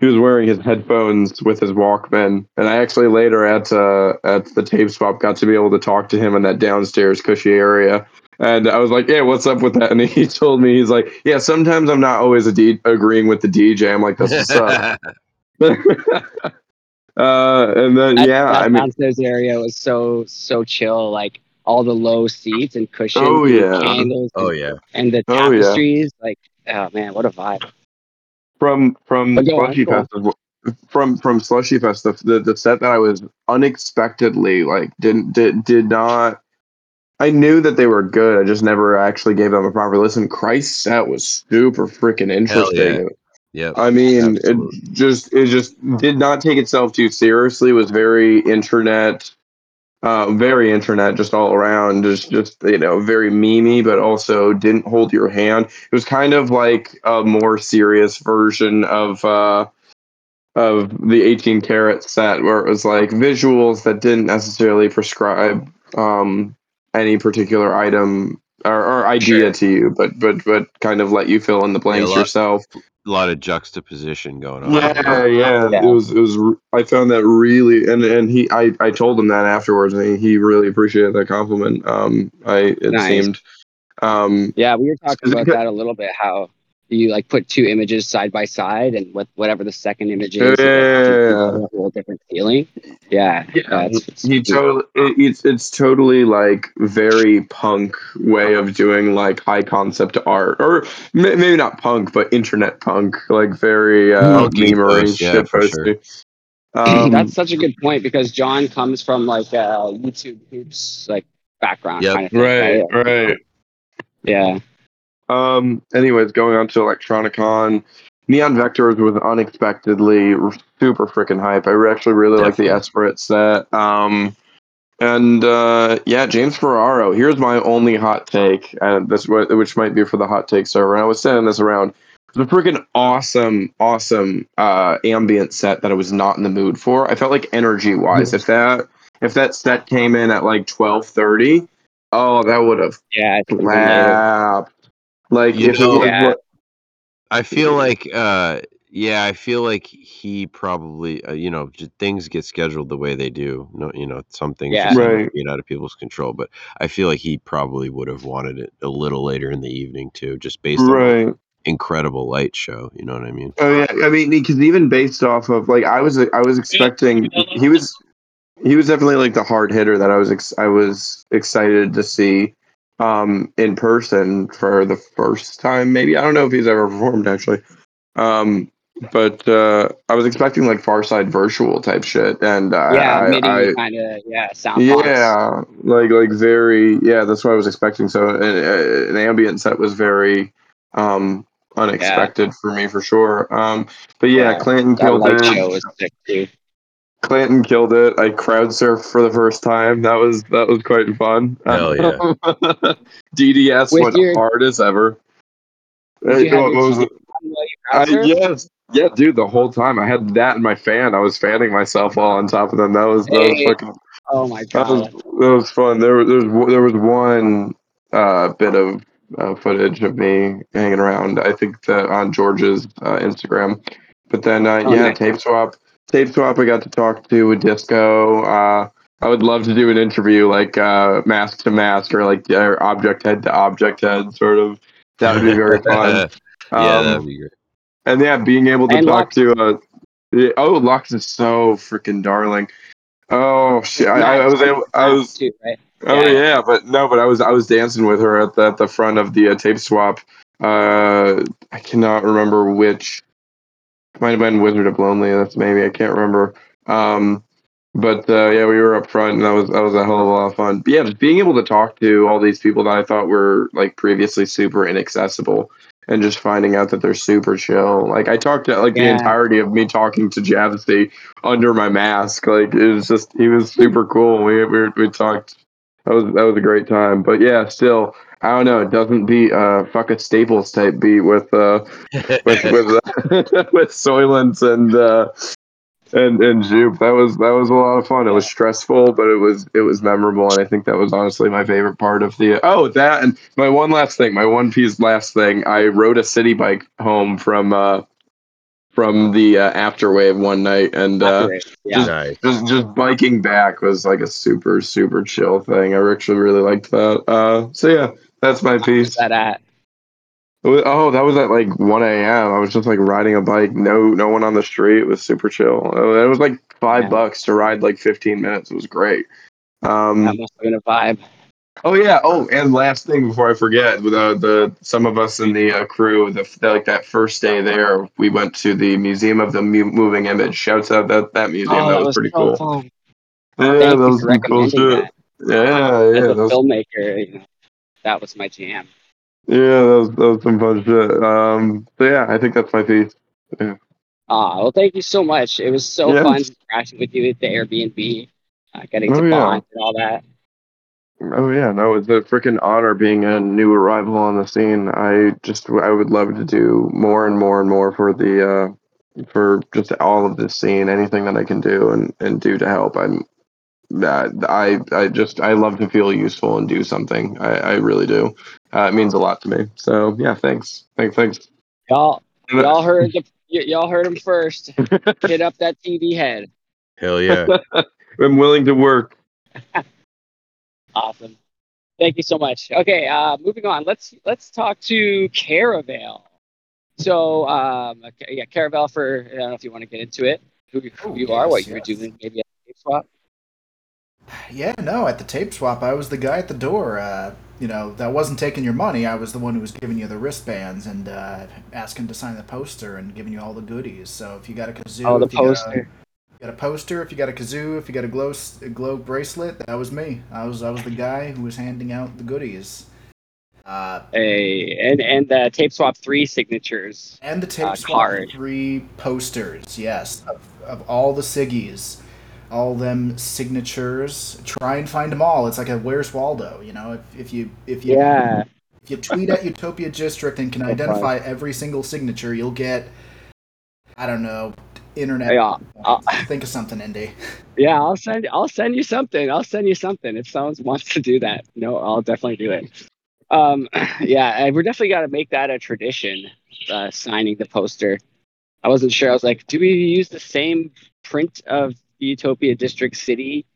he was wearing his headphones with his Walkman. And I actually later at uh, at the tape swap got to be able to talk to him in that downstairs cushy area. And I was like, "Yeah, what's up with that?" And he told me, he's like, "Yeah, sometimes I'm not always D- agreeing with the DJ. I'm like, that's what's up." uh, and then That, yeah, that I mean, downstairs area was so so chill. Like all the low seats and cushions, Oh, and yeah. candles, oh and, yeah. and the Oh, yeah. tapestries. Like, oh man, what a vibe! from from But go on, Slushy go on. Fest from from Slushy Fest the, the the set that I was unexpectedly like didn't did did not I knew that they were good. I just never actually gave them a proper listen. Christ, set was super freaking interesting. Yep. I mean, Absolutely. it just it just did not take itself too seriously. It was very internet, uh, very internet, just all around. Just just you know, very memey, but also didn't hold your hand. It was kind of like a more serious version of uh, of the 18 karat set, where it was like visuals that didn't necessarily prescribe um, any particular item. Or, or idea Sure. to you, but but but kind of let you fill in the blanks lot- yourself. A lot of juxtaposition going on. Yeah, yeah, Yeah. It was. It was. I found that really, and and he, I, I told him that afterwards, and he, he really appreciated that compliment. Um, I it Nice. seemed, um, Yeah, we were talking about that a little bit. How you like put two images side by side, and what whatever the second image is, it, like, Yeah. gives a whole different feeling. Yeah, Yeah, that's he totally. It, it's it's totally like very punk way of doing like high concept art, or may, maybe not punk, but internet punk, like very uh, Punky memery, yeah, shit. Um, that's such a good point because John comes from like a YouTube hoops like background Yep. kind of thing, right, right. Yeah, Um. Anyways, going on to Electronicon, Neon Vectors was unexpectedly r- super freaking hype. I actually really like the. Esperate set. Um. And uh, yeah, James Ferraro. Here's my only hot take, and this which might be for the hot take server. And I was sending this around. It was a freaking awesome, awesome uh, ambient set that I was not in the mood for. I felt like energy wise, if that if that set came in at like twelve thirty, oh, that would have yeah. slapped. Like You if know- it Yeah. what- I feel like, uh, yeah, I feel like he probably, uh, you know, things get scheduled the way they do. No, you know, some things Yeah. just end Right. being out of people's control. But I feel like he probably would have wanted it a little later in the evening too, just based on incredible light show. You know what I mean? Oh yeah, I mean, because even based off of like I was I was expecting he was he was definitely like the hard hitter that I was ex- I was excited to see um in person for the first time maybe. I don't know if he's ever performed actually. Um but uh I was expecting like Far Side virtual type shit and uh, yeah, I, MIDI I, kind of yeah sound box. yeah like like very yeah that's what I was expecting. So an, an ambient set was very um unexpected for me for sure. Um but yeah, Yeah, Clanton That killed light Clanton killed it. I crowd surfed for the first time. That was that was quite fun. Hell yeah. DDS With went your- hard as ever. Did you Hey, have what was it? on while you I, yes, yeah, dude. The whole time I had that in my fan. I was fanning myself while on top of them. That was that was Hey. fucking Oh my god. that was that was fun. There was there was, there was one uh, bit of uh, footage of me hanging around. I think that on George's uh, Instagram. But then uh, Oh, yeah, nice. tape swap. Tape swap. I got to talk to a disco. Uh, I would love to do an interview like uh, mask to mask or like or object head to object head sort of. That would be very fun. yeah, Um, that'd be great. and yeah, being able to And talk Lux. to uh, oh Lux is so freaking darling. Oh shit! I, I, I was able. I was. too, right? Oh Yeah. yeah, but no, but I was I was dancing with her at the at the front of the uh, tape swap. Uh, I cannot remember which. Might have been Wizard of Lonely. That's maybe I can't remember. Um, but uh, yeah, we were up front, and that was that was a hell of a lot of fun. But yeah, just being able to talk to all these people that I thought were like previously super inaccessible, and just finding out that they're super chill. Like I talked to like the entirety of me talking to Javasy under my mask. Like it was just he was super cool. We we we talked. That was that was a great time. But yeah, still I don't know. It doesn't beat uh fuck a Staples type beat with uh with with uh, with Soylent and uh and and Jupe. That was that was a lot of fun. It was stressful, but it was it was memorable, and I think that was honestly my favorite part of the. Oh, that and my one last thing, my one piece last thing. I rode a city bike home from uh from the uh, afterwave one night, and uh, Accurate. Yeah. nice. just just biking back was like a super super chill thing. I actually really liked that. Uh, so yeah, that's my piece. that at? Oh, that was at like 1 a.m. I was just like riding a bike, no no one on the street. It was super chill. Uh, It was like five Yeah. bucks to ride like 15 minutes. It was great. Um, That must have been a vibe. oh yeah. Oh, and last thing before I forget, the the some of us in the uh, crew, the, the like that first day there, we went to the Museum of the Mu- Moving Image. Shouts out that that museum. Oh, that was, pretty so cool. fun. Yeah, Thank that was cool shit. that. Yeah, As yeah, a filmmaker, you know, that was my jam. yeah, that was, that was some fun shit. Um, so yeah, I think that's my piece. Ah, well, thank you so much. It was so Yeah. fun crashing with you at the Airbnb, uh, getting to Oh, yeah. bond and all that. Oh yeah, no, it's a freaking honor being a new arrival on the scene. I just I would love to do more and more and more for the uh for just all of this scene, anything that I can do and and do to help. I'm that I I just I love to feel useful and do something. I I really do. Uh, it means a lot to me. So yeah, thanks. Thanks thanks. Y'all, y'all heard the, y- y'all heard him first. Hit up that TV head. Hell yeah. I'm willing to work. Awesome. Thank you so much. Okay, uh, moving on. Let's let's talk to Charavale. So, um, yeah, Charavale. For I don't know if you want to get into it, who, who Oh, you are, what yes, you're doing, maybe at the swap. Yeah, no, at the tape swap, I was the guy at the door. Uh, you know, that wasn't taking your money. I was the one who was giving you the wristbands and uh, asking to sign the poster and giving you all the goodies. So if you got a kazoo, Oh, the if you got a- poster. you got a poster, if you got a kazoo, if you got a glow a glow bracelet, that was me. I was I was the guy who was handing out the goodies. Uh, Hey, and and the tape swap three signatures. and the tape Uh, swap card. three posters, yes, of, of all the Siggies, all them signatures. Try and find them all. It's like a Where's Waldo, you know. If, if you if you Yeah. if you tweet at Utopia District and can Okay. identify every single signature, you'll get I don't know internet. Yeah. I'll- Think of something, Indy. Yeah, I'll send I'll send you something. I'll send you something. If someone wants to do that, no, I'll definitely do it. Um, yeah, and we're definitely got to make that a tradition. Uh, signing the poster. I wasn't sure. I was like, do we use the same print of Utopia District City,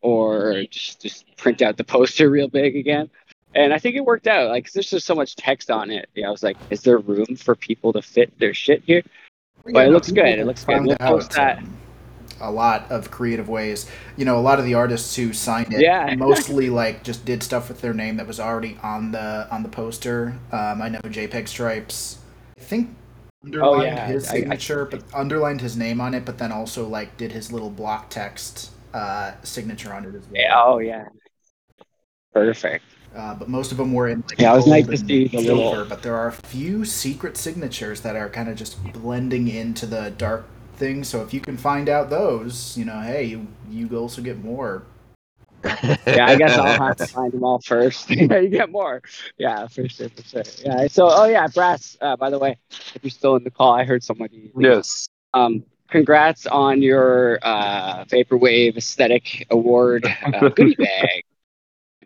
or just just print out the poster real big again? and I think it worked out. Like, there's just so much text on it. Yeah, I was like, is there room for people to fit their shit here? But it looks good. It looks good. We'll post that. um, a lot of creative ways. You know, a lot of the artists who signed it Yeah. mostly like just did stuff with their name that was already on the on the poster. Um, I know JPEG Stripes. I think underlined Oh, yeah. his I- I- signature, but underlined his name on it, but then also like did his little block text uh, signature on it as well. Yeah, oh yeah. Perfect. Uh, but most of them were in like Yeah, it was nice to and see the little- silver, But there are a few secret signatures that are kind of just blending into the dark thing. So if you can find out those, you know, hey, you you also get more. Yeah, I guess I'll have to find them all first. yeah, you get more. Yeah, for sure, for sure. Yeah. So, oh yeah, Brass. Uh, by the way, if you're still in the call, I heard somebody. Yes. Um, congrats on your uh, vaporwave aesthetic award uh, goodie bag.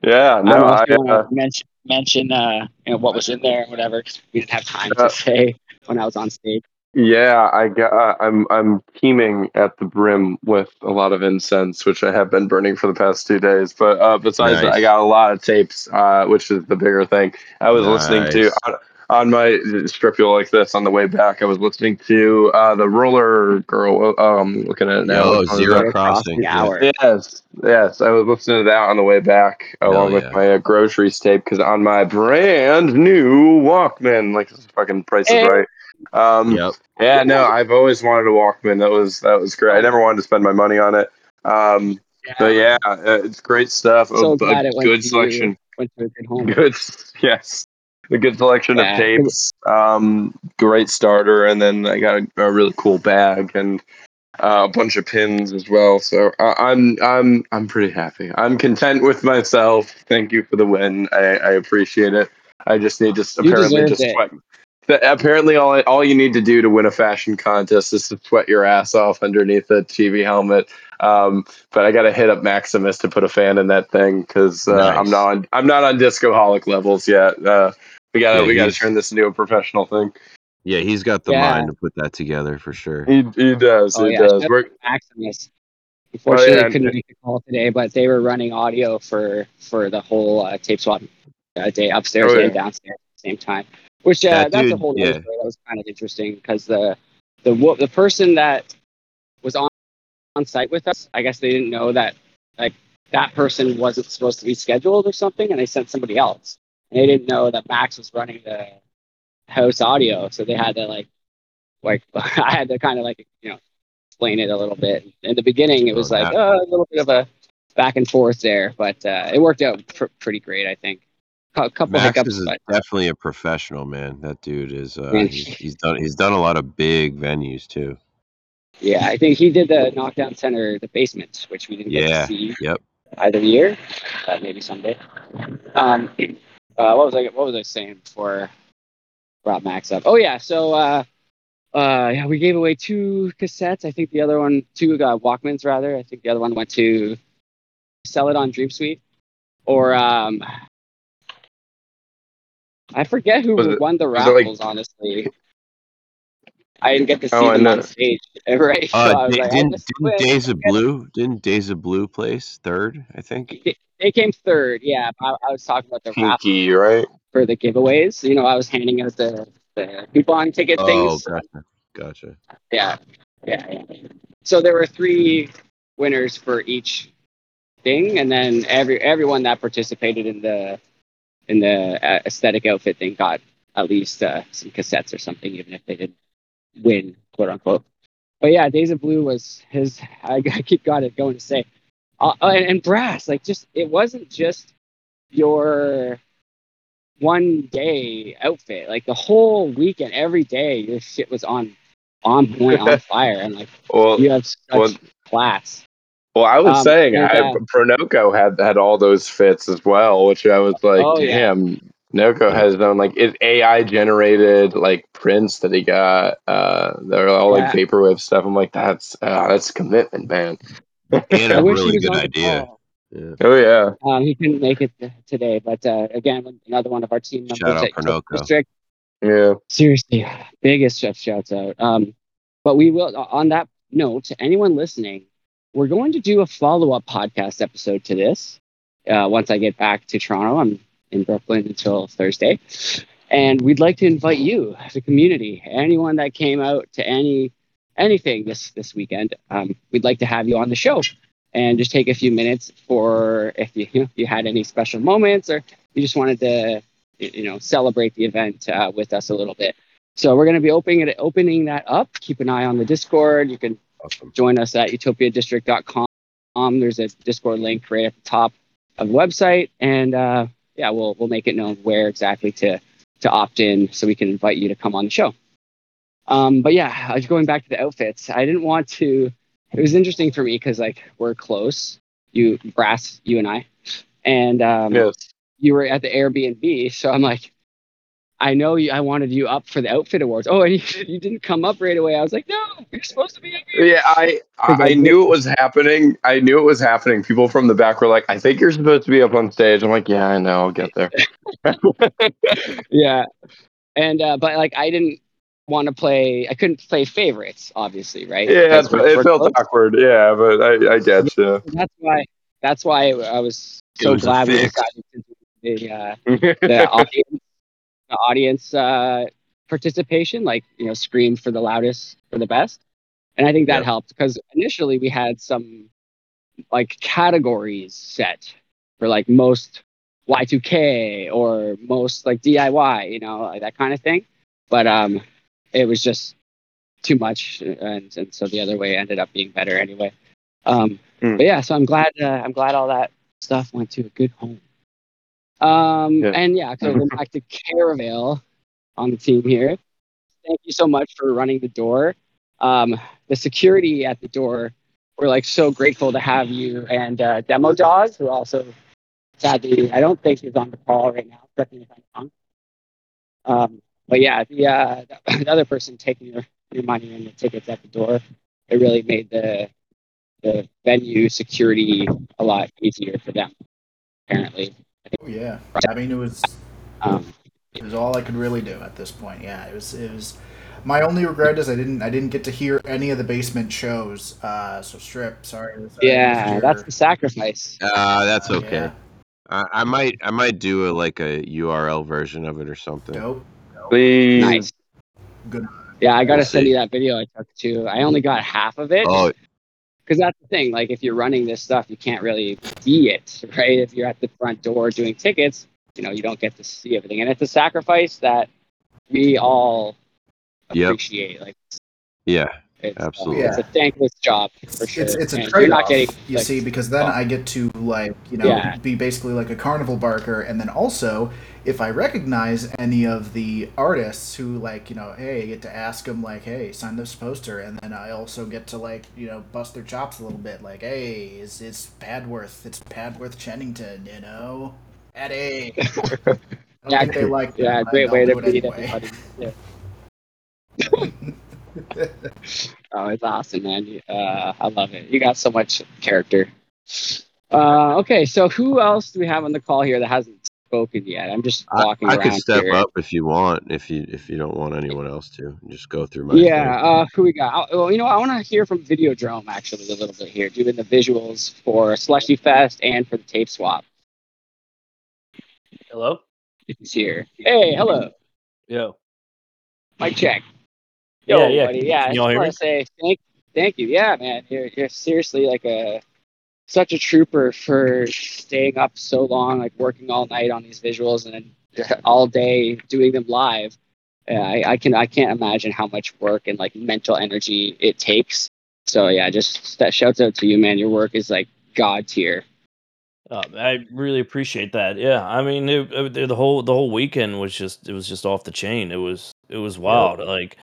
Yeah. No. I, if uh, mention mention uh, you know what was in there, or whatever. 'cause we didn't have time to say when I was on stage. Yeah, I got. Uh, I'm I'm teeming at the brim with a lot of incense, which I have been burning for the past two days. But uh, besides that, I got a lot of tapes, uh, which is the bigger thing. I was listening to on, on my strip you like this on the way back. I was listening to uh, the Roller Girl. Um, looking at it now. Oh, Which one is Zero that? Crossing. yeah. hour. Yes, yes. I was listening to that on the way back, along with my uh, groceries tape, because on my brand new Walkman, like this is fucking Price is Hey. Right. Um, Yep. yeah, no, I've always wanted a Walkman. That was that was great. I never wanted to spend my money on it. Um, but yeah, uh, it's great stuff. So a, a glad it went good to you. selection. Went to a good home. Good, yes, a good selection Yeah. of tapes. Um, great starter, and then I got a, a really cool bag and uh, a bunch of pins as well. So uh, I'm I'm I'm pretty happy. I'm content with myself. Thank you for the win. I, I appreciate it. I just need to You apparently just sweat. Th- Apparently, all all you need to do to win a fashion contest is to sweat your ass off underneath a TV helmet. Um, but I got to hit up Maximus to put a fan in that thing because uh, I'm not on I'm not on disco holic levels yet. Uh, we gotta Yeah, we gotta turn this into a professional thing. Yeah, he's got the Yeah. mind to put that together for sure. He he does Oh, he yeah, does. We're, Maximus. Unfortunately, Oh, yeah, couldn't and- make the call today, but they were running audio for for the whole uh, tape swap uh, day upstairs Oh, and downstairs at the same time. Which uh, That that's a whole yeah. story. That was kind of interesting because the the the person that was on on site with us, I guess they didn't know that like that person wasn't supposed to be scheduled or something, and they sent somebody else. And they didn't know that Max was running the house audio, so they had to like like I had to kind of like you know explain it a little bit. In the beginning, it Oh, was like that- uh, a little bit of a back and forth there, but uh, it worked out pr- pretty great, I think. A couple Max hiccups, is definitely a professional, man. That dude is. Uh, he's, he's done. He's done a lot of big venues too. yeah, I think he did the knockdown center, the basement, which we didn't get Yeah, to see yep. either year, uh, maybe someday. Um, uh, what was I? What was I saying before? Brought Max up. Oh yeah, so uh, uh, yeah, we gave away two cassettes. I think the other one, two uh, Walkmans rather. I think the other one went to sell it on Dream Suite, or um, I forget who Was it- won the was it like- raffles. honestly, I didn't get to see Oh, I them on stage. Right? So Uh, I was di- like, didn't didn't. Days of Blue didn't Days of Blue place third? I think. They- They came third. Yeah, I, I was talking about the raffle pinky, right? for the giveaways. You know, I was handing out the, the coupon ticket Oh, things. gotcha, gotcha. Yeah, yeah, yeah. So there were three winners for each thing, and then every everyone that participated in the in the uh, aesthetic outfit thing got at least uh, some cassettes or something, even if they didn't win, quote unquote. But yeah, Days of Blue was his. I, I keep got it going to say, uh, uh, and, and brass. Like, just it wasn't just your one day outfit. Like the whole weekend, every day, your shit was on on point, on fire, and like Well, you have such class. Well, I was Um, saying, and, I, Pronoco had had all those fits as well, which I was like, Oh, yeah. damn. Noco has his own like it AI generated like prints that he got. Uh, they're all like Yeah. vaporwave stuff. I'm like, that's uh, that's commitment, man. And I a wish he really good idea. Yeah. Oh yeah, Um, he couldn't make it t- today, but uh, again, another one of our team members Shout out at Cliff Pronoco. District. yeah. Seriously, biggest chef shouts out. Um, but we will. On that note, to anyone listening, we're going to do a follow up podcast episode to this. Uh, once I get back to Toronto, I'm in Brooklyn until Thursday. And we'd like to invite you, the community, anyone that came out to any anything this this weekend. Um, we'd like to have you on the show and just take a few minutes for if you, you know, you had any special moments or you just wanted to you know celebrate the event uh, with us a little bit. So we're going to be opening it, opening that up. Keep an eye on the Discord. You can Awesome. join us at utopiadistrict.com. There's a Discord link right at the top of the website, and uh, yeah, we'll we'll make it known where exactly to to opt in, so we can invite you to come on the show. Um, but yeah, uh, going back to the outfits, I didn't want to. It was interesting for me because like we're close, you brass, you and I, and um, Yes. you were at the Airbnb, so I'm like, I know you, I wanted you up for the outfit awards. Oh, and you, you didn't come up right away. I was like, no, you're supposed to be up here. Yeah, I I I knew it was happening. I knew it was happening. People from the back were like, "I think you're supposed to be up on stage." I'm like, "Yeah, I know. I'll get there." yeah, and uh, but like I didn't want to play. I couldn't play favorites, obviously, right? Yeah, it, we're- it we're felt close. awkward. Yeah, but I I get you. That's why. That's why I was so glad we decided to do the, uh, the audience, the audience uh, participation, like you know, scream for the loudest for the best, and I think that Yeah. helped because initially we had some like categories set for like most Y2K or most like DIY, you know, like that kind of thing, but um, it was just too much, and and so the other way ended up being better anyway. Um, Mm. but yeah, so I'm glad uh, I'm glad all that stuff went to a good home. Um, Yeah. and yeah, so going back to Charavale on the team here. Thank you so much for running the door. Um, the security at the door, we're like so grateful to have you and uh, Demo Dog, who also sadly I don't think he's on the call right now. Correct me if I'm wrong. Um, but yeah, the, uh, the other person taking your, your money and the tickets at the door, it really made the the venue security a lot easier for them. Apparently, Oh yeah. I mean, it was um, it was all I could really do at this point. Yeah, it was it was. My only regret is I didn't I didn't get to hear any of the basement shows. Uh, so strip, sorry. sorry, yeah, Mr. that's the sacrifice. Uh, that's Uh, okay. yeah. I, I might I might do a like a URL version of it or something. Dope. Please. Nice. Good. Yeah, I gotta We'll send see. you that video I took too. I only got half of it Oh because that's the thing. Like, if you're running this stuff, you can't really see it, right? If you're at the front door doing tickets, you know, you don't get to see everything, and it's a sacrifice that we all Yep. appreciate. Like, yeah, it's, uh, absolutely. it's a thankless job for sure. It's it's a trade you're off. getting You like, see, because then oh. I get to like you know Yeah. be basically like a carnival barker, and then also if I recognize any of the artists who like you know hey I get to ask them like hey sign this poster, and then I also get to like you know bust their chops a little bit like hey is it's Padworth it's Padworth Chennington you know Eddie. I don't Yeah, think they like yeah, but great way to do it meet anyway. everybody. Yeah. Oh, it's awesome, man. Uh, I love it. You got so much character. Uh, okay, so who else do we have on the call here that hasn't spoken yet? I'm just walking I around could step here. up if you want. If you if you don't want anyone else to, just go through my. Yeah, uh, who we got? Oh, well, you know, I want to hear from Videodrome actually a little bit here, doing the visuals for Slushy Fest and for the tape swap. Hello? If he's here. Hey, hello. Yo. Mic check. Yo, Yeah, yeah. buddy. Yeah, I Can just want to say thank, thank you. Yeah, man, you're you're seriously like a such a trooper for staying up so long, like working all night on these visuals and then all day doing them live. Yeah, I, I can I can't imagine how much work and like mental energy it takes. So yeah, just that shouts out to you, man. Your work is like god tier. Uh, I really appreciate that. Yeah, I mean, it, it- the whole the whole weekend was just it was just off the chain. It was it was wild. Like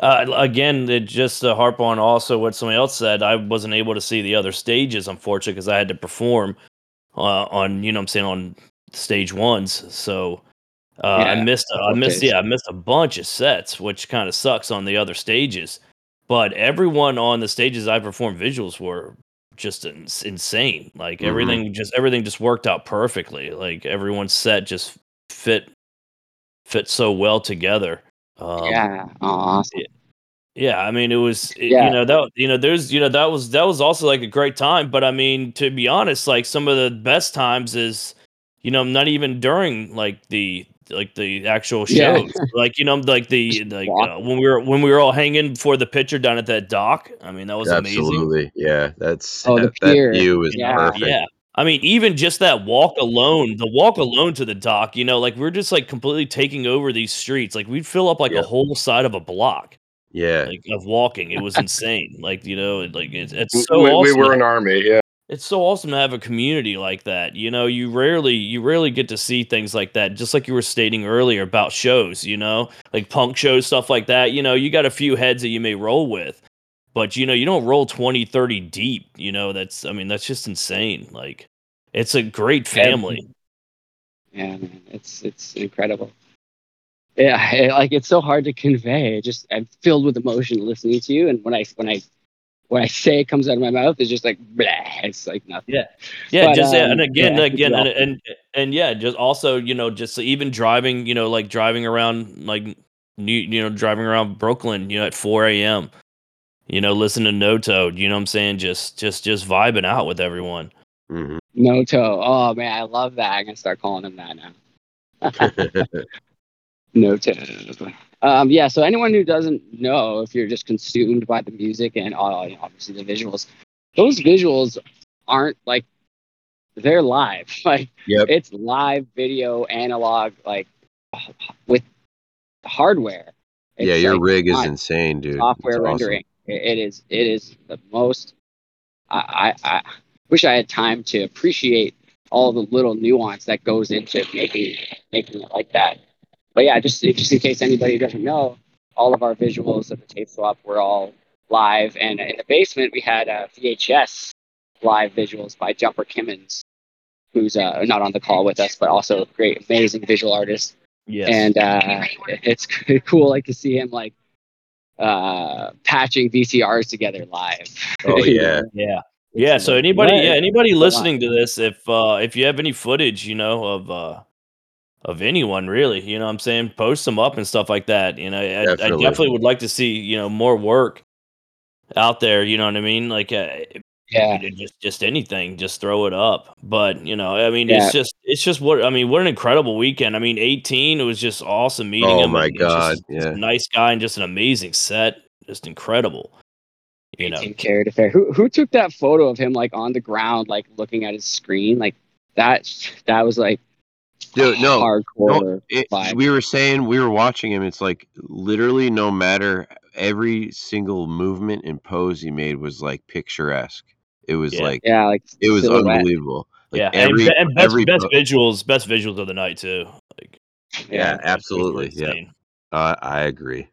uh, again, it just to harp on also what somebody else said. I wasn't able to see the other stages, unfortunately, because I had to perform uh, on you know what I'm saying on stage ones. So uh, I Yeah, missed I missed days. yeah I missed a bunch of sets, which kind of sucks on the other stages. But everyone on the stages I performed visuals were just ins- insane. Like Mhm. everything just everything just worked out perfectly. Like everyone's set just fit fit so well together. Um, yeah, oh, awesome. yeah, I mean, it was, it- Yeah. you know, that, you know, there's, you know, that was, that was also like a great time. But I mean, to be honest, like some of the best times is, you know, not even during like the like the actual Yeah. like you know, like the like uh, when we were when we were all hanging before the picture down at that dock. I mean, that was amazing. Absolutely. Yeah. That's Oh, the that, that view is Yeah. perfect. Yeah. I mean, even just that walk alone, the walk alone to the dock, you know, like we're just like completely taking over these streets. Like we'd fill up like Yeah. a whole side of a block Yeah. like of walking. It was insane. Like, you know, it- like it's it's so we awesome. were to- an army. Yeah. it's so awesome to have a community like that. You know, you rarely you rarely get to see things like that. Just like you were stating earlier about shows, you know, like punk shows, stuff like that. You know, you got a few heads that you may roll with. But you know, you don't roll 20, 30 deep, you know, that's I mean, that's just insane. Like it's a great family. Yeah, man, it's it's incredible. Yeah, it- like it's so hard to convey. It just I'm filled with emotion listening to you, and when I when I when I say it comes out of my mouth, it's just like blah. It's like nothing. Yeah. Yeah, But, just um, and again, yeah, again, and, yeah. and and yeah, just also, you know, just even driving, you know, like driving around, like New, you know, driving around Brooklyn, you know, at 4 a.m. You know, listen to No Toad. You know what I'm saying? Just, just, just vibing out with everyone. hmm No toe. Oh man, I love that. I'm gonna start calling him that now. No toe. Um, yeah. So anyone who doesn't know, if you're just consumed by the music and uh, obviously the visuals, those visuals aren't like they're live. Like Yep. it's live video, analog, like with hardware. yeah, your like, rig is insane, dude. software It's rendering. It, it is. It is the most. I, I I wish I had time to appreciate all the little nuance that goes into making making it like that. But yeah, just just in case anybody doesn't know, all of our visuals of the tape swap were all live, and in the basement we had uh, VHS live visuals by Jumper Kimmins, who's uh, not on the call with us, but also a great, amazing visual artist Yes. and uh, it's cool like to see him like uh, patching VCRs together live. Oh yeah. yeah. Yeah. So anybody, yeah, anybody listening to this, if uh if you have any footage, you know, of uh of anyone really, you know what I'm saying, post them up and stuff like that. You know, I, I Definitely. definitely would like to see, you know, more work out there, you know what I mean? Like uh, yeah, you just just anything, just throw it up. But you know, I mean, Yeah. it's just it's just what I mean. What an incredible weekend! I mean, 18. It was just awesome meeting him. Oh him. my and just- God, just a yeah. nice guy and just an amazing set. Just incredible. You know, carried affair. Who who took that photo of him like on the ground, like looking at his screen? Like that that was like Dude, no, hardcore. Eh, it, we were saying we were watching him. It's like literally no matter every single movement and pose he made was like picturesque. It was Yeah. like yeah, like it was silhouette. unbelievable. Like yeah, every and, and best, every best po- visuals, best visuals of the night too. Like, yeah, those were absolutely. Yeah, uh, I agree.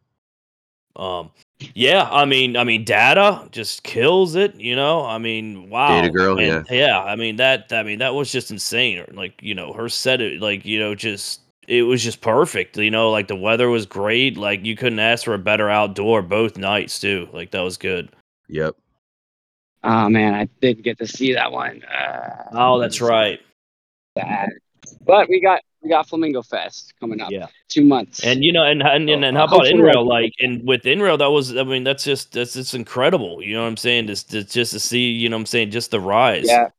Um, yeah, I mean, I mean, data just kills it. You know, I mean, wow, Data Girl, And, yeah. I mean that, I mean, that was just insane. Like, you know, her set it, like, you know, just it was just perfect. You know, like the weather was great. Like you couldn't ask for a better outdoor both nights too. Like that was good. Yep. Oh man, I didn't get to see that one. Uh, Oh, that's right. sad. But we got we got Flamingo Fest coming up. Yeah. two months. And you know, and and, and, and how about hopefully Inrail? Like, and with Inrail, that was, I mean, that's just that's just incredible. You know what I'm saying? Just just, just to see, you know, what I'm saying, just the rise. yeah,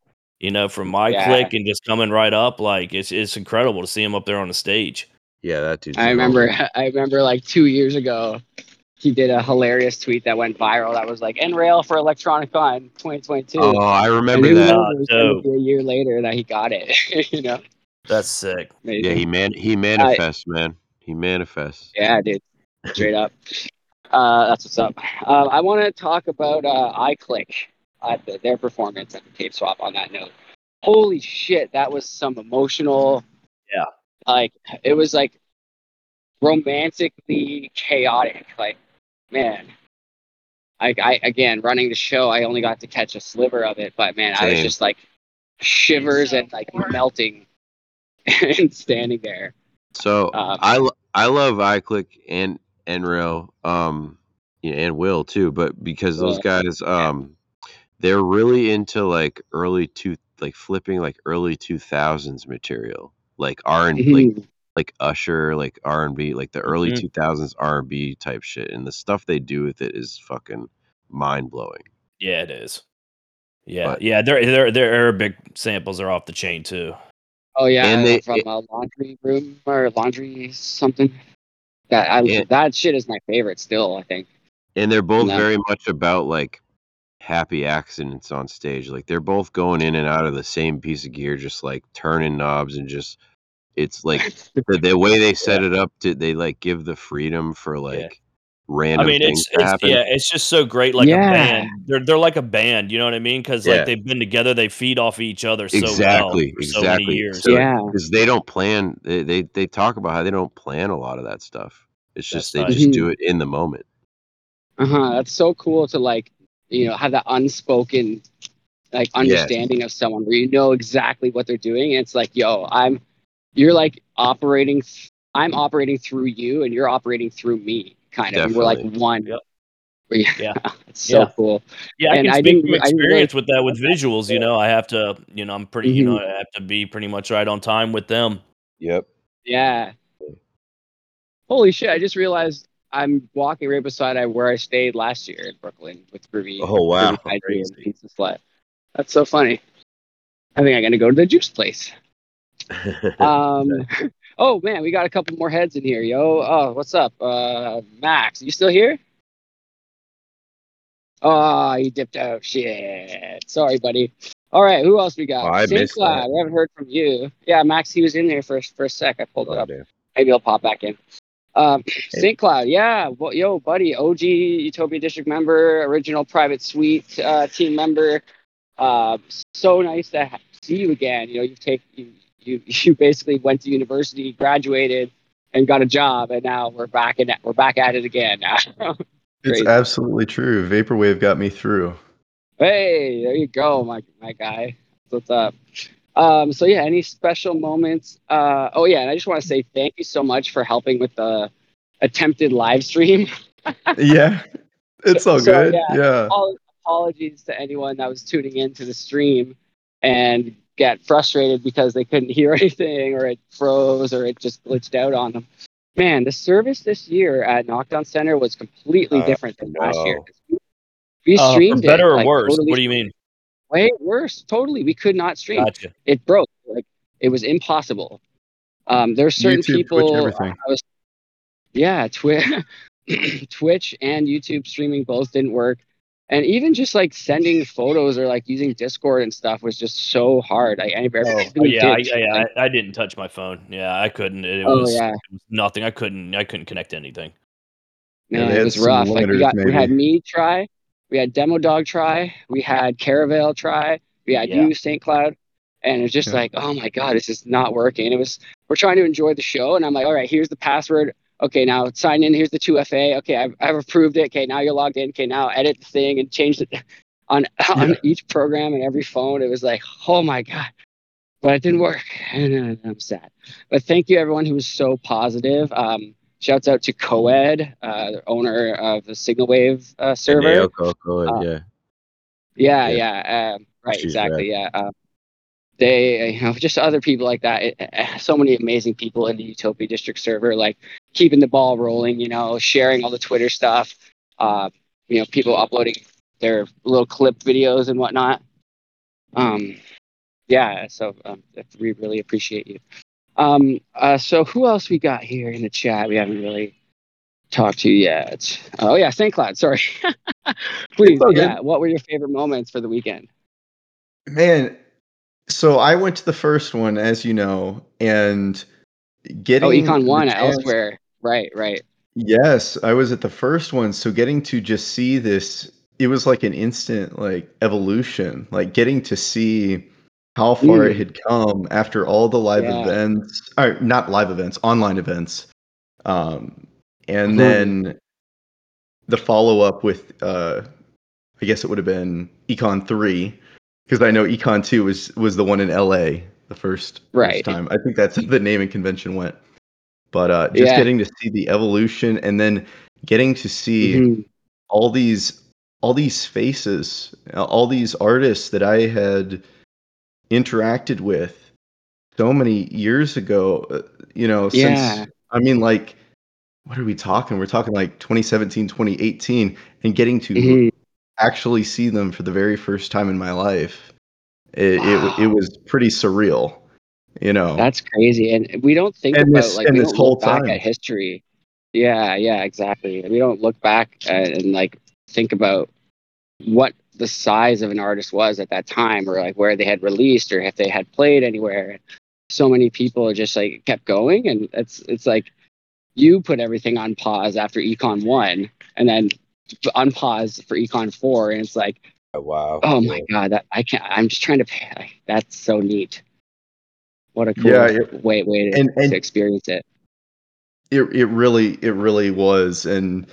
You know, from my Yeah. click and just coming right up, like it's it's incredible to see him up there on the stage. Yeah, that dude. I remember I remember like two years ago, he did a hilarious tweet that went viral. That was like "Nrail for ElectroniCON 2022." Oh, I remember who that. knows, it was gonna be a year later that he got it. you know, That's sick. Amazing. Yeah, he man he manifests, man. He manifests. Yeah, dude. Straight up. Uh, that's what's up. Uh, I want to talk about uh, iClick, uh, the, their performance at the tape swap on that note. Holy shit, that was some emotional. Yeah. Like, it was like romantically chaotic. Like, man. I, I again running the show. I only got to catch a sliver of it, but man, I was just like shivers and like melting and standing there. So Um, I lo- I love iClick and Enrail, um, yeah, and Will too, but because those guys, um, they're really into like early two, like flipping like early two thousands material, like R and like. like Usher, like R and B, like the early Mhm. two thousands R and B type shit, and the stuff they do with it is fucking mind blowing. Yeah, it is. Yeah, But- yeah. Their their their Arabic samples are off the chain too. Oh yeah, And they- from a laundry room or laundry something. That I And- that shit is my favorite still. I think. and they're both No. very much about like happy accidents on stage like they're both going in and out of the same piece of gear just like turning knobs and just it's like the, the way they set it up to they like give the freedom for like I random mean, things it's, to it's yeah, it's just so great, like Yeah. a band. They're they're like a band, you know what I mean? Because Yeah. like they've been together, they feed off each other so exactly well for so many exactly years. So- yeah. because they don't plan they, they they talk about how they don't plan a lot of that stuff it's just That's they nice. just do it in the moment Uh huh. That's so cool to like, you know, have that unspoken, like understanding of someone where you know exactly what they're doing. And it's like, yo, I'm, you're like operating. I'm operating through you, and you're operating through me, kind of. And we're like one. Yep. Yeah. Yeah. it's so Yeah. cool. Yeah, I can speak didn't from re- I experience with that with visuals. You know, I have to, you know, I'm pretty, you Mhm. know, I have to be pretty much right on time with them. yep Yeah. Holy shit! I just realized I'm walking right beside I where I stayed last year in Brooklyn with Groovy. Oh, wow. Groovy Hydrate and Crazy. Pizza Slut. That's so funny. I think I'm gonna go to the juice place. Um, oh man, we got a couple more heads in here, yo. Oh, what's up, uh, Max? You still here? Oh, you dipped out. Shit. Sorry, buddy. All right, who else we got? Oh, I missed Cloud. that. We haven't heard from you. Yeah, Max, he was in there for for a sec. I pulled it Oh, up. damn. Maybe he'll pop back in. Um, Saintcloud, yeah. Well, yo, buddy, OG Utopia District member, original private suite uh, team member. Uh, so nice to ha- see you again. You know, you've taken you, you you basically went to university, graduated, and got a job, and now we're back in we're back at it again. It's absolutely true. Vaporwave got me through. Hey, there you go, my my guy. What's up? Um, so yeah, any special moments? Uh, oh yeah, and I just want to say thank you so much for helping with the attempted live stream. Yeah, it's all So, good. yeah. Yeah. Apol- Apologies to anyone that was tuning into the stream and get frustrated because they couldn't hear anything or it froze or it just glitched out on them. Man, the service this year at Knockdown Center was completely Uh, different than last year. no. We Uh, for streamed better it, or like, worse? totally What do you mean? way worse. Totally, we could not stream. Gotcha. It broke. Like it was impossible. Um, there's certain YouTube, people. Twitch, everything. Was, yeah, Twitch, Twitch and YouTube streaming both didn't work, and even just like sending photos or like using Discord and stuff was just so hard. I, I Oh, really yeah, I, did. yeah, Like, I, I didn't touch my phone. Yeah, I couldn't. It, it Oh, was, yeah. it was nothing. I couldn't. I couldn't connect to anything. Yeah, man, they it was some rough. Like we limiters, got, we had me try, we had Demo Dog try, we had Charavale try, we had Yeah. you Saintcloud, and it's just Yeah. like, oh my god, this is not working. It was we're trying to enjoy the show, and I'm like, all right, here's the password. Okay, now sign in. Here's the 2FA. Okay, I've, I've approved it. Okay, now you're logged in. Okay, now edit the thing and change it on on Yeah. each program and every phone. It was like, oh my god, but it didn't work, and I'm sad. But thank you everyone who was so positive. Um, shouts out to Coed, uh, the owner of the Signal Wave uh, server. Ahead, Uh, yeah Yeah, Yeah. yeah, um, right, She's exactly. Yeah, um, they, you know, just other people like that. It, eh, so many amazing people in the Utopia District server, like keeping the ball rolling. You know, sharing all the Twitter stuff. Uh, you know, people uploading their little clip videos and whatnot. Um, yeah, so um, we really appreciate you. Um, uh, so who else we got here in the chat? We haven't really talked to yet. Oh yeah, Saintcloud. Sorry. Please, yeah. What were your favorite moments for the weekend? Man, so I went to the first one, as you know, and getting Oh, Econ One chance- elsewhere. Right, right. Yes, I was at the first one, so getting to just see this, it was like an instant like evolution, like getting to see how far Mm. it had come after all the live Yeah. events, or not live events, online events. Um, and Mhm. then the follow up with uh I guess it would have been Econ 3 because I know Econ 2 was was the one in LA the first, first Right. time. I think that's the naming convention went. But uh just Yeah. getting to see the evolution and then getting to see Mhm. all these all these faces, all these artists that I had interacted with so many years ago, uh, you know, Yeah. since I mean like what are we talking? We're talking like 2017, 2018 and getting to Mhm. Actually see them for the very first time in my life. It Wow. it, it was pretty surreal. You know, That's crazy, and we don't think And about this- like we this whole look back time. at history. Yeah, yeah, exactly. We don't look back and, and like think about what the size of an artist was at that time, or like where they had released, or if they had played anywhere. So many people just like kept going, and it's it's like you put everything on pause after Econ one, and then unpause for Econ four, and it's like oh, Wow. Oh my god, that I can't. I'm just trying to. pay- That's so neat. What a cool Yeah, it- way way to, and- and- to experience it. it it really it really was and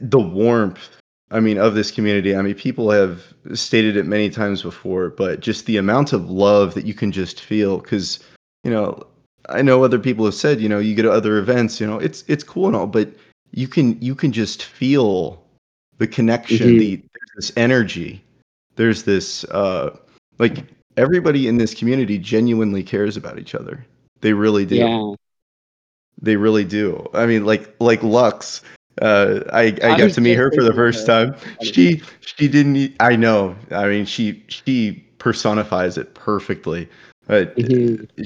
the warmth i mean of this community i mean people have stated it many times before but just the amount of love that you can just feel cuz you know i know other people have said you know you go to other events you know it's it's cool and all but you can you can just feel the connection Mhm. the there's this energy there's this uh like everybody in this community genuinely cares about each other they really do Yeah, they really do. I mean, like like Lux. Uh, I I, I got to meet her for the first her. time. She she didn't. I know. I mean, she she personifies it perfectly. But.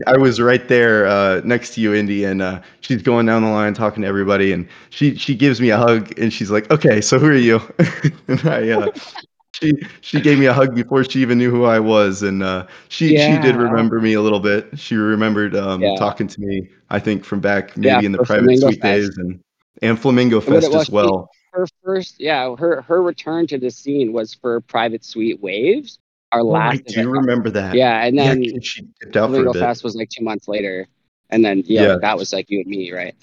I was right there uh, next to you, Indy, and uh, she's going down the line talking to everybody, and she she gives me a hug, and she's like, "Okay, so who are you?" and I uh, she she gave me a hug before she even knew who I was, and uh, she she did remember me a little bit. She remembered um, Yeah. talking to me, I think, from back maybe Yeah, in the private Flamingo suite Fest. days, and and Flamingo Fest as well. her first. Yeah, her her return to the scene was for Private Suite Waves, our Oh, I last. do event. remember that. Yeah, and then yeah, she dipped out for a Flamingo bit. Fest was like two months later, and then yeah, Yeah. that was like you and me, right?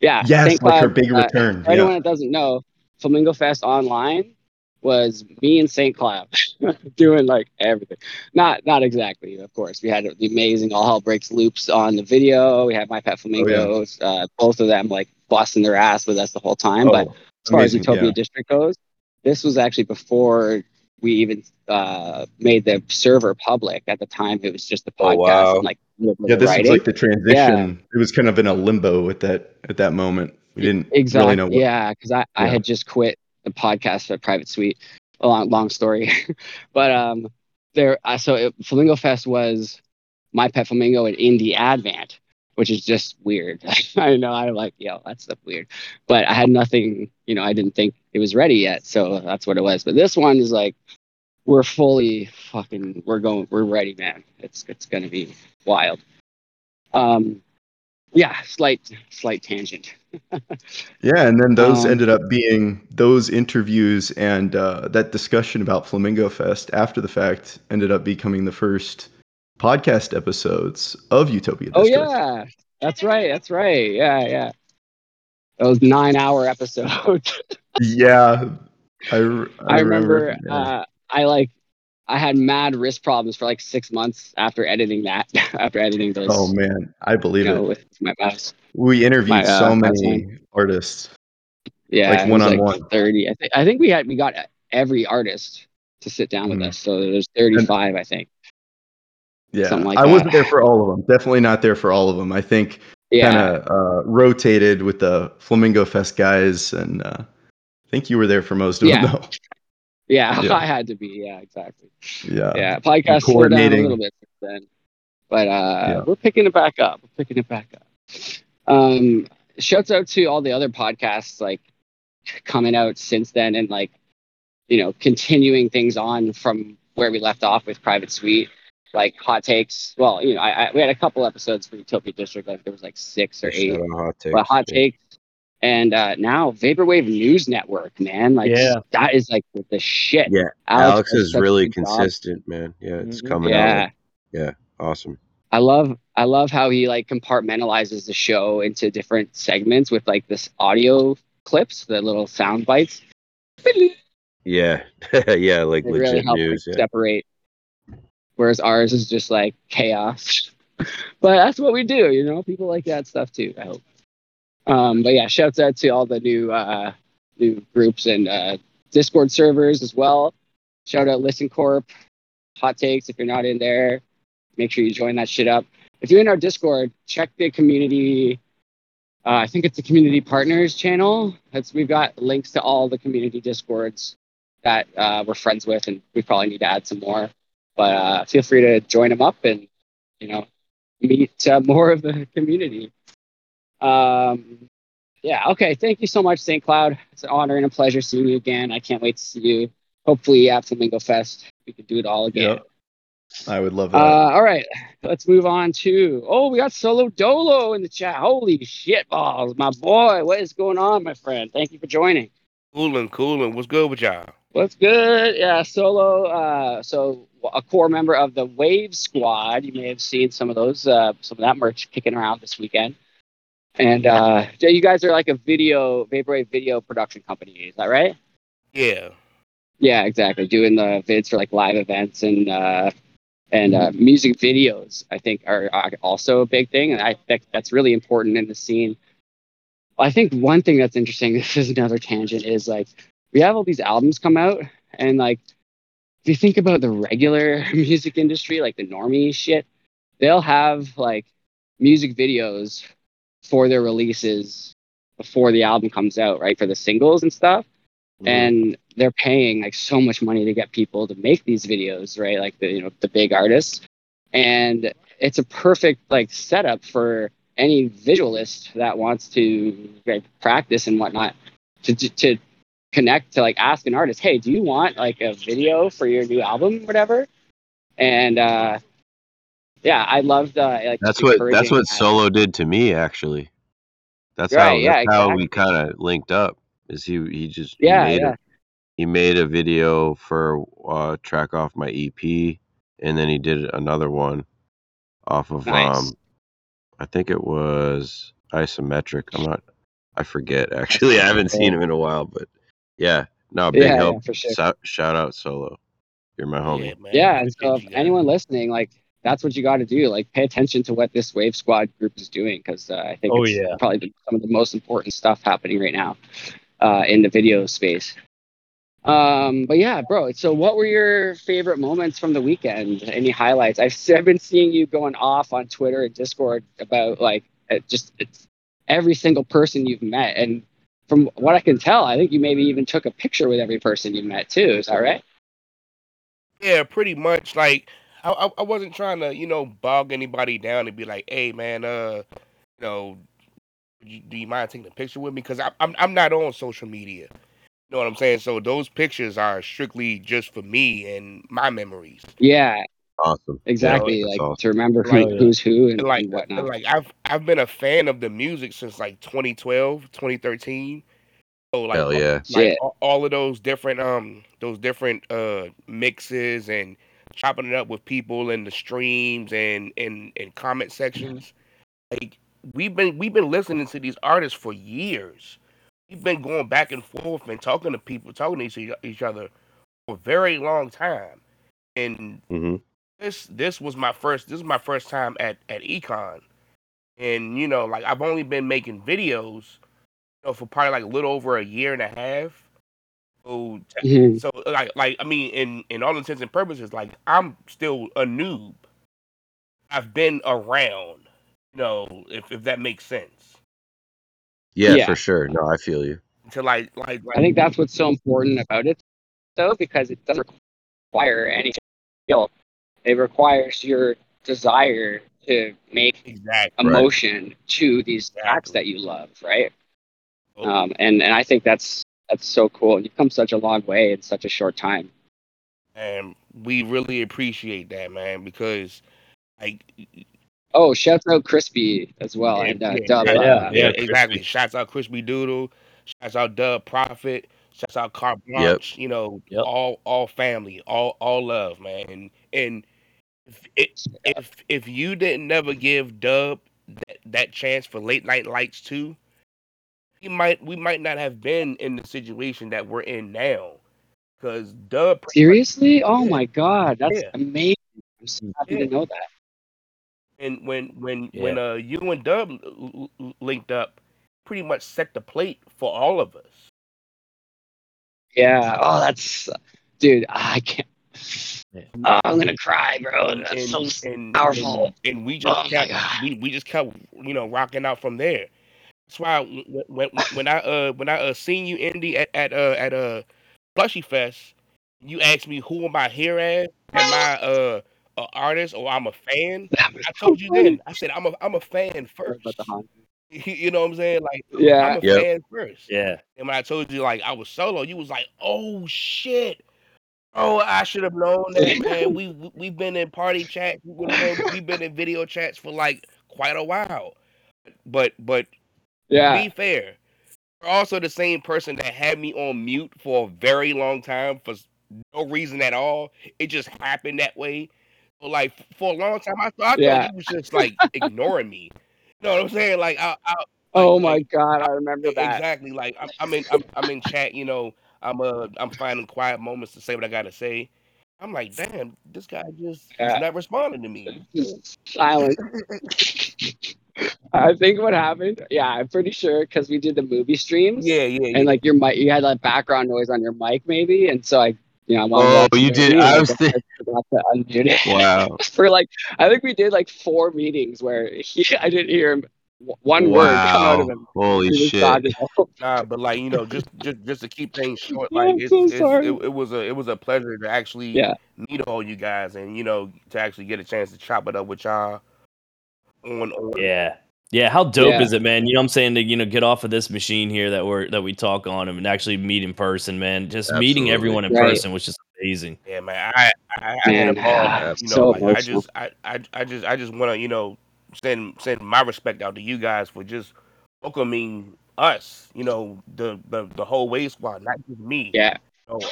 Yeah, Yes, like her big uh, return. For yeah. anyone that doesn't know, Flamingo Fest online was me and Saintcloud doing like everything. Not not exactly, of course. We had the amazing All Hell Breaks loops on the video. We had My Oh, Pet Flamingos, uh, both of them like busting their ass with us the whole time. but Oh, as far as Utopia yeah. District goes, this was actually before we even uh, made the server public. At the time, it was just the Oh, podcast wow. and like a little bit yeah, this writing. was like the transition. It was kind of in a limbo at that at that moment. We didn't exactly. really know what. Yeah, because I, I had just quit the podcast for Private Suite. A long, long story, but um, there. Uh, so it, Flamingo Fest was my pet flamingo and Indy advent, which is just weird. I know. I'm like, yo, that's stuff weird, but I had nothing. You know, I didn't think it was ready yet, so that's what it was. But this one is like, we're fully fucking. We're going. We're ready, man. It's it's gonna be wild. Um, yeah, slight slight tangent. Yeah, and then those Um, ended up being those interviews and uh, that discussion about Flamingo Fest after the fact ended up becoming the first podcast episodes of Utopia Oh yeah, that's right. That's right. Yeah, yeah. Those nine-hour episodes. Yeah, I remember. yeah. Uh, I like. I had mad wrist problems for like six months after editing that. after editing those. oh man, I you believe know, it. with my mouse. We interviewed my, uh, so many artists. Yeah, Like one-on-one. Thirty. I think. I think we had we got every artist to sit down with Mhm. us. So there's thirty-five. I think. Yeah, Something like I that. wasn't there for all of them. Definitely not there for all of them. I think Yeah. kind of uh, rotated with the Flamingo Fest guys, and uh, I think you were there for most of Yeah. them, though. yeah. yeah. I had to be. Yeah. Exactly. Yeah. yeah, podcast slowed down a little bit since then, but uh, Yeah. we're picking it back up. We're picking it back up. Um, shouts out to all the other podcasts like coming out since then and like you know continuing things on from where we left off with Private Suite, like hot takes. Well, you know, I, I we had a couple episodes for Utopia District. Like there was like six or eight, hot takes. but hot yeah. takes. And uh, now Vaporwave News Network, man, like Yeah. that is like the shit. Yeah, Alex does is really good job. consistent, man. Yeah, it's Mhm. coming Yeah. out. Awesome. I love I love how he like compartmentalizes the show into different segments with like this audio clips, the little sound bites. Yeah, yeah, like really legit helps like, news. yeah. separate. Whereas ours is just like chaos. but that's what we do, you know. People like that stuff too. I hope. Um, but yeah, shouts out to all the new uh, new groups and uh, Discord servers as well. Shout out Listen Corp, Hot Takes. If you're not in there, make sure you join that shit up. If you're in our Discord, check the community. Uh, I think it's the community partners channel. That's we've got links to all the community discords that uh, we're friends with, and we probably need to add some more. But uh, feel free to join them up and you know meet uh, more of the community. Um, yeah. Okay. Thank you so much, Saintcloud. It's an honor and a pleasure seeing you again. I can't wait to see you. Hopefully at Flamingo Fest, we can do it all again. Yep. I would love that. Uh, all right, let's move on to. Oh, we got Solo Dolo in the chat. Holy shit balls, my boy. What is going on, my friend? Thank you for joining. Coolin', coolin'. What's good with y'all? What's good? Yeah, Solo. Uh, so a core member of the Wave Squad. You may have seen some of those, uh, some of that merch kicking around this weekend. And uh, you guys are like a video, Vaporwave video production company. Is that right? Yeah. Yeah, exactly. Doing the vids for like live events and uh, and uh, music videos. I think are, are also a big thing, and I think that's really important in the scene. I think one thing that's interesting. This is another tangent. Is like we have all these albums come out, and like if you think about the regular music industry, like the normie shit, they'll have like music videos for their releases before the album comes out, right? For the singles and stuff. Mhm. And they're paying like so much money to get people to make these videos, right? Like the you know the big artists. And it's a perfect like setup for any visualist that wants to like, practice and whatnot to, to to connect to like ask an artist, hey, do you want like a video for your new album, whatever? And uh yeah, I loved uh like That's what that's what that. Solo did to me actually. That's how yeah, that's how we kind of linked up. Is he he just he Yeah, made yeah. a he made a video for uh track off my EP and then he did another one off of Nice. um I think it was isometric. I'm not I forget actually. I haven't seen him in a while, but yeah. No, big Yeah, help. yeah, for sure. Shout, shout out Solo. You're my homie. Yeah, man. Yeah, and so if anyone listening, like that's what you got to do. Like pay attention to what this Wave Squad group is doing because uh, I think Oh, it's yeah. probably the, some of the most important stuff happening right now uh, in the video space. Um, but yeah, bro. So, what were your favorite moments from the weekend? Any highlights? I've, I've been seeing you going off on Twitter and Discord about like it just it's every single person you've met, and from what I can tell, I think you maybe even took a picture with every person you met too. Is that right? Yeah, pretty much. Like I, I, wasn't trying to, you know, bog anybody down and be like, "Hey, man, uh, you know, do you, do you mind taking a picture with me?" Because I'm I'm not on social media. You know what I'm saying? So those pictures are strictly just for me and my memories. Yeah, Awesome. Yeah, exactly. that's like awesome. to remember who, Like- who's who and, And like, and whatnot. and like I've I've been a fan of the music since like 2012, 2013. So like, Hell yeah. like Shit. all, all of those different um those different uh mixes and chopping it up with people in the streams and and and comment sections. Like we've been we've been listening to these artists for years. We've been going back and forth and talking to people, talking to each, each other for a very long time. And hmm this this was my first this is my first time at at econ. And you know like i've only been making videos you know for probably like a little over a year and a half. So Mhm. so like like i mean in in all intents and purposes like i'm still a noob. I've been around you know if if that makes sense Yeah, Yeah. for sure. No, I feel you. to like like, like I think that's what's so important about it, though, because it doesn't require any skill. It requires your desire to make exactly emotion to these acts that you love, right? Um, and and I think that's that's so cool. You've come such a long way in such a short time. and we really appreciate that man because like Oh, shouts out Crispy as well, Yeah, and uh, yeah, Dub. yeah, uh, yeah. Yeah, exactly. Shouts out Crispy Doodle. Shouts out Dub Profit. Shouts out Car Blanche. You know, Yep. all all family, all all love, man. And and if it, if if you didn't never give Dub that, that chance for late night lights too, he might we might not have been in the situation that we're in now. Because Dub pretty much- Seriously? Oh Yeah. my God, that's Yeah. amazing! I'm so happy Yeah. to know that. And when when Yeah. when uh you and Dub l- l- linked up, pretty much set the plate for all of us. Yeah. Oh, that's, dude. I can't. Yeah. Oh, I'm gonna cry, bro. and, That's and, so and, powerful. And, and we just Oh kept we, we just kept you know rocking out from there. That's why when when, when I uh when I uh seen you Indy at at uh at uh Plushy Fest, you asked me who am I here as? Am I uh an artist or I'm a fan, I told you then. I said I'm a I'm a fan first. About the Honda. You know what I'm saying? Like Yeah. I'm a Yep. fan first. Yeah. And when I told you like I was solo, you was like, "Oh shit." Oh, I should have known that, man. We we- we've been in party chats. we've been, in video chats for like quite a while. But but Yeah. be fair, you're also the same person that had me on mute for a very long time for no reason at all. It just happened that way. Like for a long time, I thought, I Yeah. thought you was just like ignoring me. You know what I'm saying? Like I, I Oh my like, God, I remember that. exactly. Like I'm, I'm in I'm, I'm in chat. You know, I'm uh I'm finding quiet moments to say what I gotta say. I'm like, damn, this guy just Yeah. not responding to me. Silent. I think what happened. Yeah, I'm pretty sure because we did the movie streams. Yeah, yeah, yeah. And like your mic, you had that background noise on your mic, maybe, and so I, Oh, you know, I wanted to Oh, you did- I was guess thi- forgot to unmute it. Wow. For like, I think we did like four meetings where he, I didn't hear him w- one word come out of Wow. him. Holy shit. Nah, but like you know, just just just to keep things short, I'm like it's, so it's, sorry. it, it was a it was a pleasure to actually Yeah. meet all you guys and you know to actually get a chance to chop it up with y'all on on Yeah. Yeah, how dope Yeah. is it, man? You know what I'm saying? To you know, get off of this machine here that we're that we talk on and actually meet in person, man. Just meeting everyone in Right. person was just amazing. Yeah, man, I I, I had a Man, ball. Ah, you know, so like, I just I, I I just I just want to you know send send my respect out to you guys for just welcoming us. You know, the the, the whole wave squad, not just me. Yeah. You know,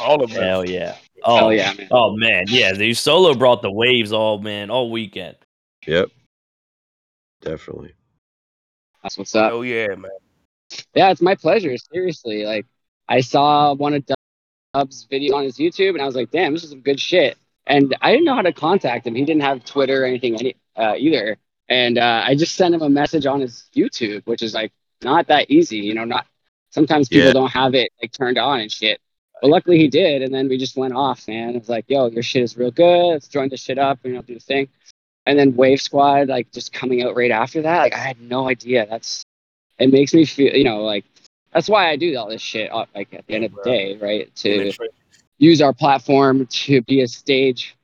all of us. Hell yeah. Oh Hell yeah, man. Oh man, yeah. The solo brought the waves all man all weekend. Yep. Definitely. That's what's up. Oh yeah, man. Yeah, it's my pleasure. Seriously, like I saw one of Dub's video on his YouTube, and I was like, "Damn, this is some good shit." And I didn't know how to contact him. He didn't have Twitter or anything any, uh, either. And uh, I just sent him a message on his YouTube, which is like not that easy. You know, not sometimes people Yeah. don't have it like turned on and shit. But luckily he did, and then we just went off, man. It was like, "Yo, your shit is real good. Let's join this shit up, and you know, do the thing." And then Wave Squad, like just coming out right after that, like I had no idea. That's it makes me feel, you know, like that's why I do all this shit. uh, Like at the end of the day, right? To use our platform to be a stage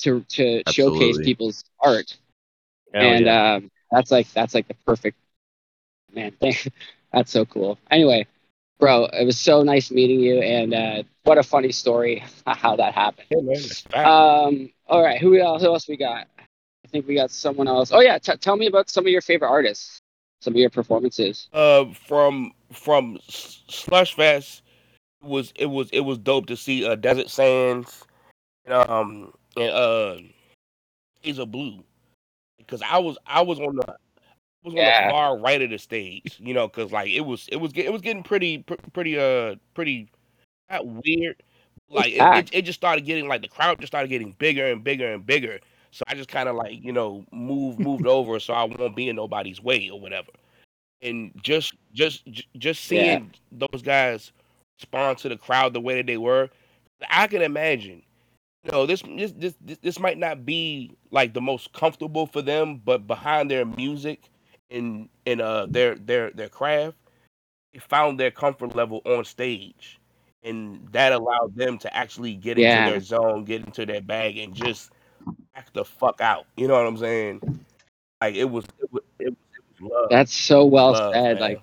to to showcase people's art, Hell and yeah. um, that's like that's like the perfect man thing. that's so cool. Anyway, bro, it was so nice meeting you, and uh, what a funny story how that happened. Yeah, man. Um, all right, who else? Who else we got? I think we got someone else. Oh yeah, t- tell me about some of your favorite artists, some of your performances. uh from from S- Slush Fest was it was it was dope to see uh Desert Sands um and uh Hazel Blue because I was I was on the I was on Yeah. the far right of the stage you know because like it was it was it was getting pretty pr- pretty uh pretty not weird like it, it, it just started getting like the crowd just started getting bigger and bigger and bigger so I just kind of like you know moved moved over so I won't be in nobody's way or whatever and just just just Yeah. seeing those guys respond to the crowd the way that they were, I can imagine. You know, this this this this, this might not be like the most comfortable for them, but behind their music and and uh their their their craft, they found their comfort level on stage, and that allowed them to actually get Yeah. into their zone, get into their bag, and just act the fuck out. You know what I'm saying? Like it was it was it was, it was love. That's so well love, said. man. Like,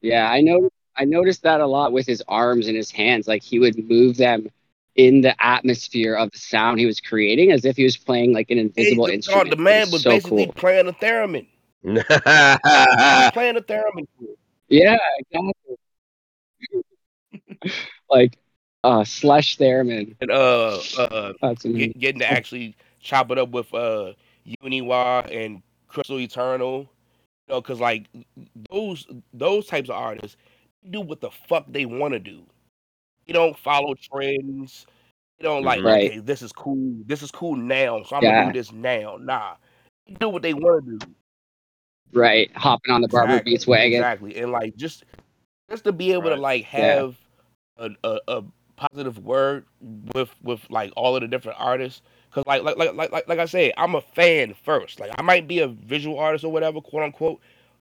yeah, I know. I noticed that a lot with his arms and his hands. Like he would move them in the atmosphere of the sound he was creating, as if he was playing like an invisible instrument. The man was so basically cool. playing a theremin. Playing a theremin. Yeah, exactly. like uh, Slush Theremin. And uh, uh, That's get, getting to actually chop it up with uh, Uniwa and Crystal Eternal. You know, because like those those types of artists do what the fuck they want to do. They don't follow trends. They don't like, Right. okay, this is cool. This is cool now, so I'm Yeah. gonna do this now. Nah, they do what they want to do. Right, hopping on the Barber Exactly, Beats wagon. Exactly, and like just just to be able to Right. like Yeah. have a, a, a positive word with with like all of the different artists. Cause like like like like like like I say I'm a fan first. Like I might be a visual artist or whatever, quote unquote.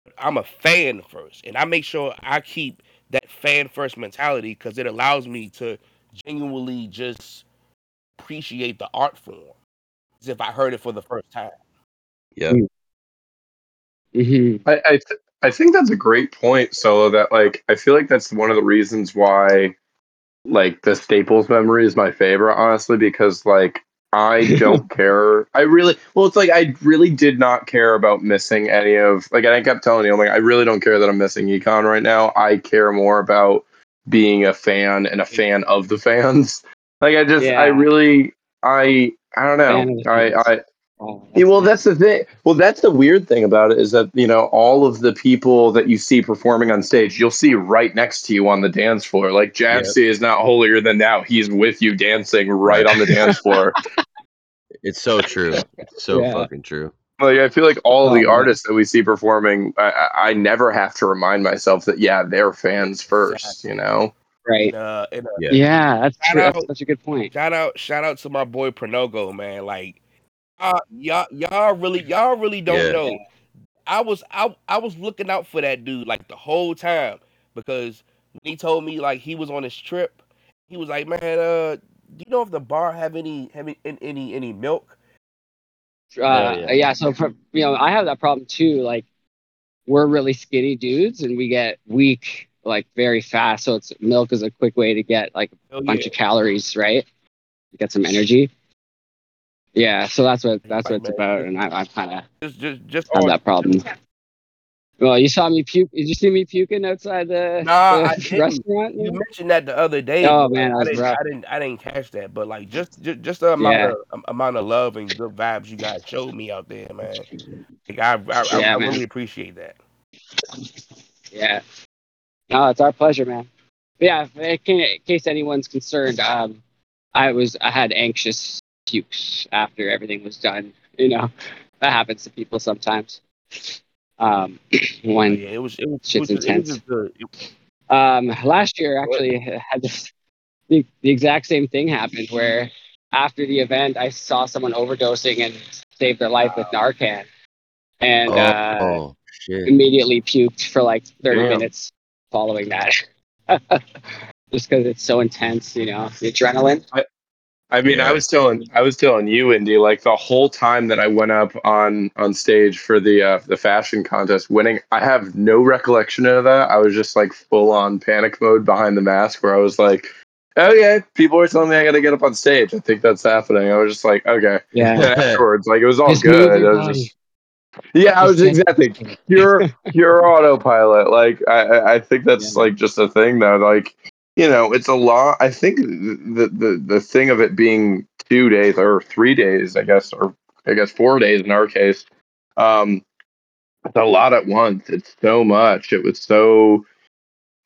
But I'm a fan first, and I make sure I keep that fan first mentality because it allows me to genuinely just appreciate the art form as if I heard it for the first time. Yeah. hmm I I, th- I think that's a great point, Solo. That like I feel like that's one of the reasons why like the Staples memory is my favorite, honestly, because like I don't care. I really well, it's like I really did not care about missing any of like I kept telling you, I'm like I really don't care that I'm missing Econ right now. I care more about being a fan and a fan of the fans. Like I just Yeah. I really I I don't know. I. I Oh, yeah, well, that's the thing. Well, that's the weird thing about it is that you know all of the people that you see performing on stage, you'll see right next to you on the dance floor. Like Javsy is not holier than thou; he's with you dancing right Right. on the dance floor. It's so true. It's so Yeah. fucking true. like I feel like all of Oh, the man. artists that we see performing, I, I I never have to remind myself that yeah, they're fans first. You know. right. Uh, and, uh, Yeah. Yeah, that's Shout true. That's out- such a good point. shout out, shout out to my boy Pronogo, man. Like, uh, y'all, y'all really, y'all really don't Yeah. know. I was, I, I was looking out for that dude like the whole time because when he told me like he was on his trip, he was like, man, uh, do you know if the bar have any, have any, any, any milk? Uh, yeah. yeah. So for, you know, I have that problem too. Like, we're really skinny dudes, and we get weak like very fast. So it's milk is a quick way to get like Hell a bunch yeah. of calories, right? Get some energy. Yeah. So that's what that's what it's about, and I, I kind of Just, just, just have that problem. Well, you saw me puke. Did you see me puking outside the, Nah, the restaurant? You mentioned that the other day. Oh, man, I didn't. I didn't, I didn't catch that. But like, just, just, just the amount Yeah. of amount of love and good vibes you guys showed me out there, man. Like, I, I, Yeah, I really appreciate that. Yeah. No, it's our pleasure, man. But yeah, in in case anyone's concerned, um, I was I had anxious pukes after everything was done. You know, that happens to people sometimes. Um, when yeah, it was, it was, shit's it was, it was intense. just good. It- um, last year actually had this the, the exact same thing happened where after the event I saw someone overdosing and saved their life with Narcan, and oh, uh, shit. immediately puked for like 30 Damn. minutes following that. Just because it's so intense, you know, the adrenaline. I mean, Yeah. I was telling I was telling you, Indy, like the whole time that I went up on on stage for the uh, the fashion contest, winning. I have no recollection of that. I was just like full on panic mode behind the mask, where I was like, "Okay, people are telling me I got to get up on stage. I think that's happening." I was just like, "Okay." Yeah. And afterwards, like it was all Just good. your I was body. just yeah, I was exactly pure pure autopilot. Like I I- I think that's Yeah. like just a thing though. Like you know, it's a lot. I think the the the thing of it being two days or three days, I guess, or I guess four days in our case. Um, it's a lot at once. It's so much. It was so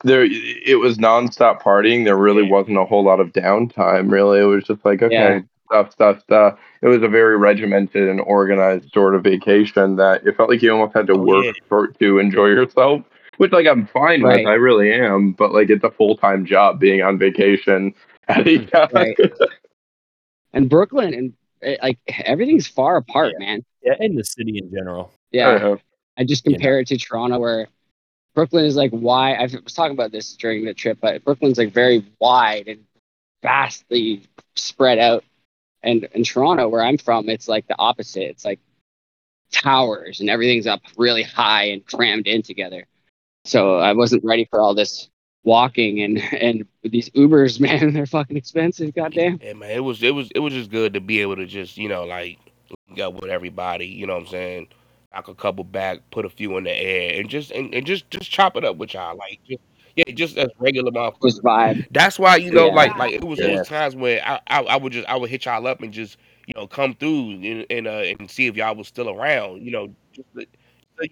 there. It was nonstop partying. There really wasn't a whole lot of downtime. Really, it was just like okay, Yeah. stuff, stuff, stuff. It was a very regimented and organized sort of vacation that it felt like you almost had to Oh, work yeah. for to enjoy yourself. Which like I'm fine Right. with. I really am. But like it's a full time job being on vacation at Econ. Right. And Brooklyn and eh, like everything's far apart, Yeah. man. Yeah, in the city in general. Yeah. Uh, I just You know. compare it to Toronto where Brooklyn is like wide. I was talking about this during the trip, but Brooklyn's like very wide and vastly spread out. And in Toronto, where I'm from, it's like the opposite. It's like towers and everything's up really high and crammed in together. So I wasn't ready for all this walking and and these Ubers, man, they're fucking expensive. Goddamn. Yeah, man, it was, it was, it was just good to be able to just, you know, like link up with everybody. You know what I'm saying? Knock a couple back, put a few in the air, and just and, and just just chop it up with y'all. Like, just, yeah, just as regular motherfuckers. Was vibe. That's why you know, Yeah. like, like it was Yeah. those times where I, I, I would just, I would hit y'all up and just, you know, come through and and, uh, and see if y'all was still around. You know, just,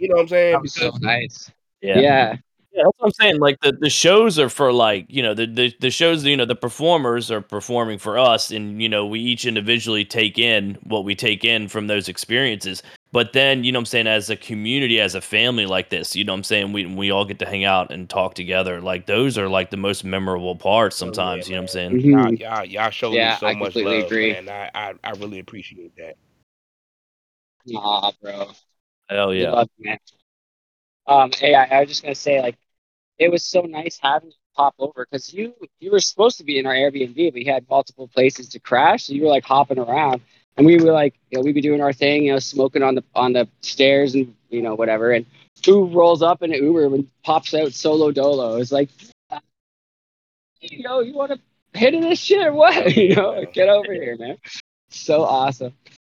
you know what I'm saying? That was so nice. Yeah. yeah. Yeah, that's what I'm saying. Like the, the shows are for like, you know, the, the the shows, you know, the performers are performing for us and you know, we each individually take in what we take in from those experiences. But then, you know what I'm saying, as a community, as a family like this, you know what I'm saying, we we all get to hang out and talk together. Like those are like the most memorable parts Oh, yeah, sometimes, you know what I'm saying? Mhm. y'all, y'all, y'all showed Yeah, me so I much completely love, agree. man. I, I, I really appreciate that. Aw, bro. Hell We yeah. You. Um, hey, I, I was just gonna say, like, it was so nice having you pop over because you you were supposed to be in our Airbnb. But we had multiple places to crash, so you were like hopping around, and we were like, you know, we'd be doing our thing, you know, smoking on the on the stairs and you know whatever. And who rolls up in an Uber and pops out solo dolo? It's like, you know, you want to hit in this shit or what? You know, get over here, man. So awesome.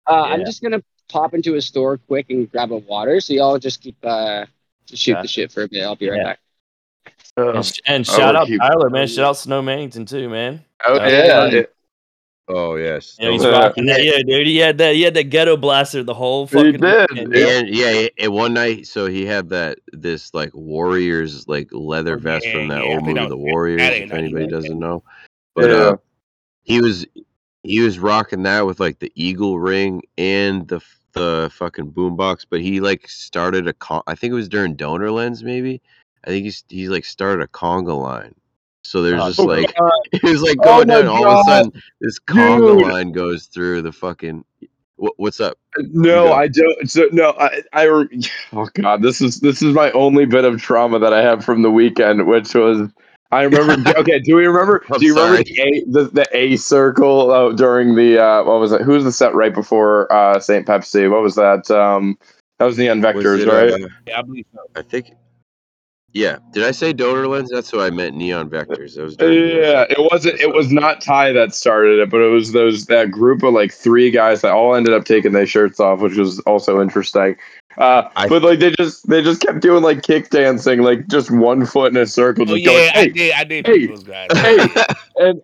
Uh, I'm just gonna pop into a store quick and grab a water. So y'all just keep uh, just shoot Yeah. the shit for a bit. I'll be right Yeah. back. And, and I shout will out keep- Tyler, man. Shout out Snow Mannington too, man. Oh Uh, yeah, yeah. it- Oh yes. You know, he's Uh, rocking that. Yeah, dude. He had that. He had that ghetto blaster the whole fucking. He did, weekend. yeah. And yeah, and one night, so he had that this like Warriors like leather Oh, vest from that yeah, old movie, that The Warriors. If anybody like doesn't know, but yeah. uh, he was he was rocking that with like the eagle ring and the the fucking boombox. But he like started a con- I think it was during Donor Lens, maybe. I think he's he's like started a conga line. So there's Oh, just Oh, like God. it was like Oh going my down. All of a sudden, this conga Dude. line goes through the fucking. What, what's up? Uh, no, go. I don't. So, no, I, I. Oh God, this is this is my only bit of trauma that I have from the weekend, which was I remember. okay, do we remember? I'm do you remember the A the, the A circle uh, during the uh, what was it? Who was the set right before uh, Saint Pepsi? What was that? Um, that was the Was Vectors, it, right? uh, Yeah, I believe so. I think. Yeah. Did I say donor lens? That's what I meant. Neon vectors. That was. Yeah, it wasn't. It was not Ty that started it, but it was those that group of like three guys that all ended up taking their shirts off, which was also interesting. Uh, I- but like they just they just kept doing like kick dancing, like just one foot in a circle, Oh just yeah, going, I did. I did hey, those guys. hey, and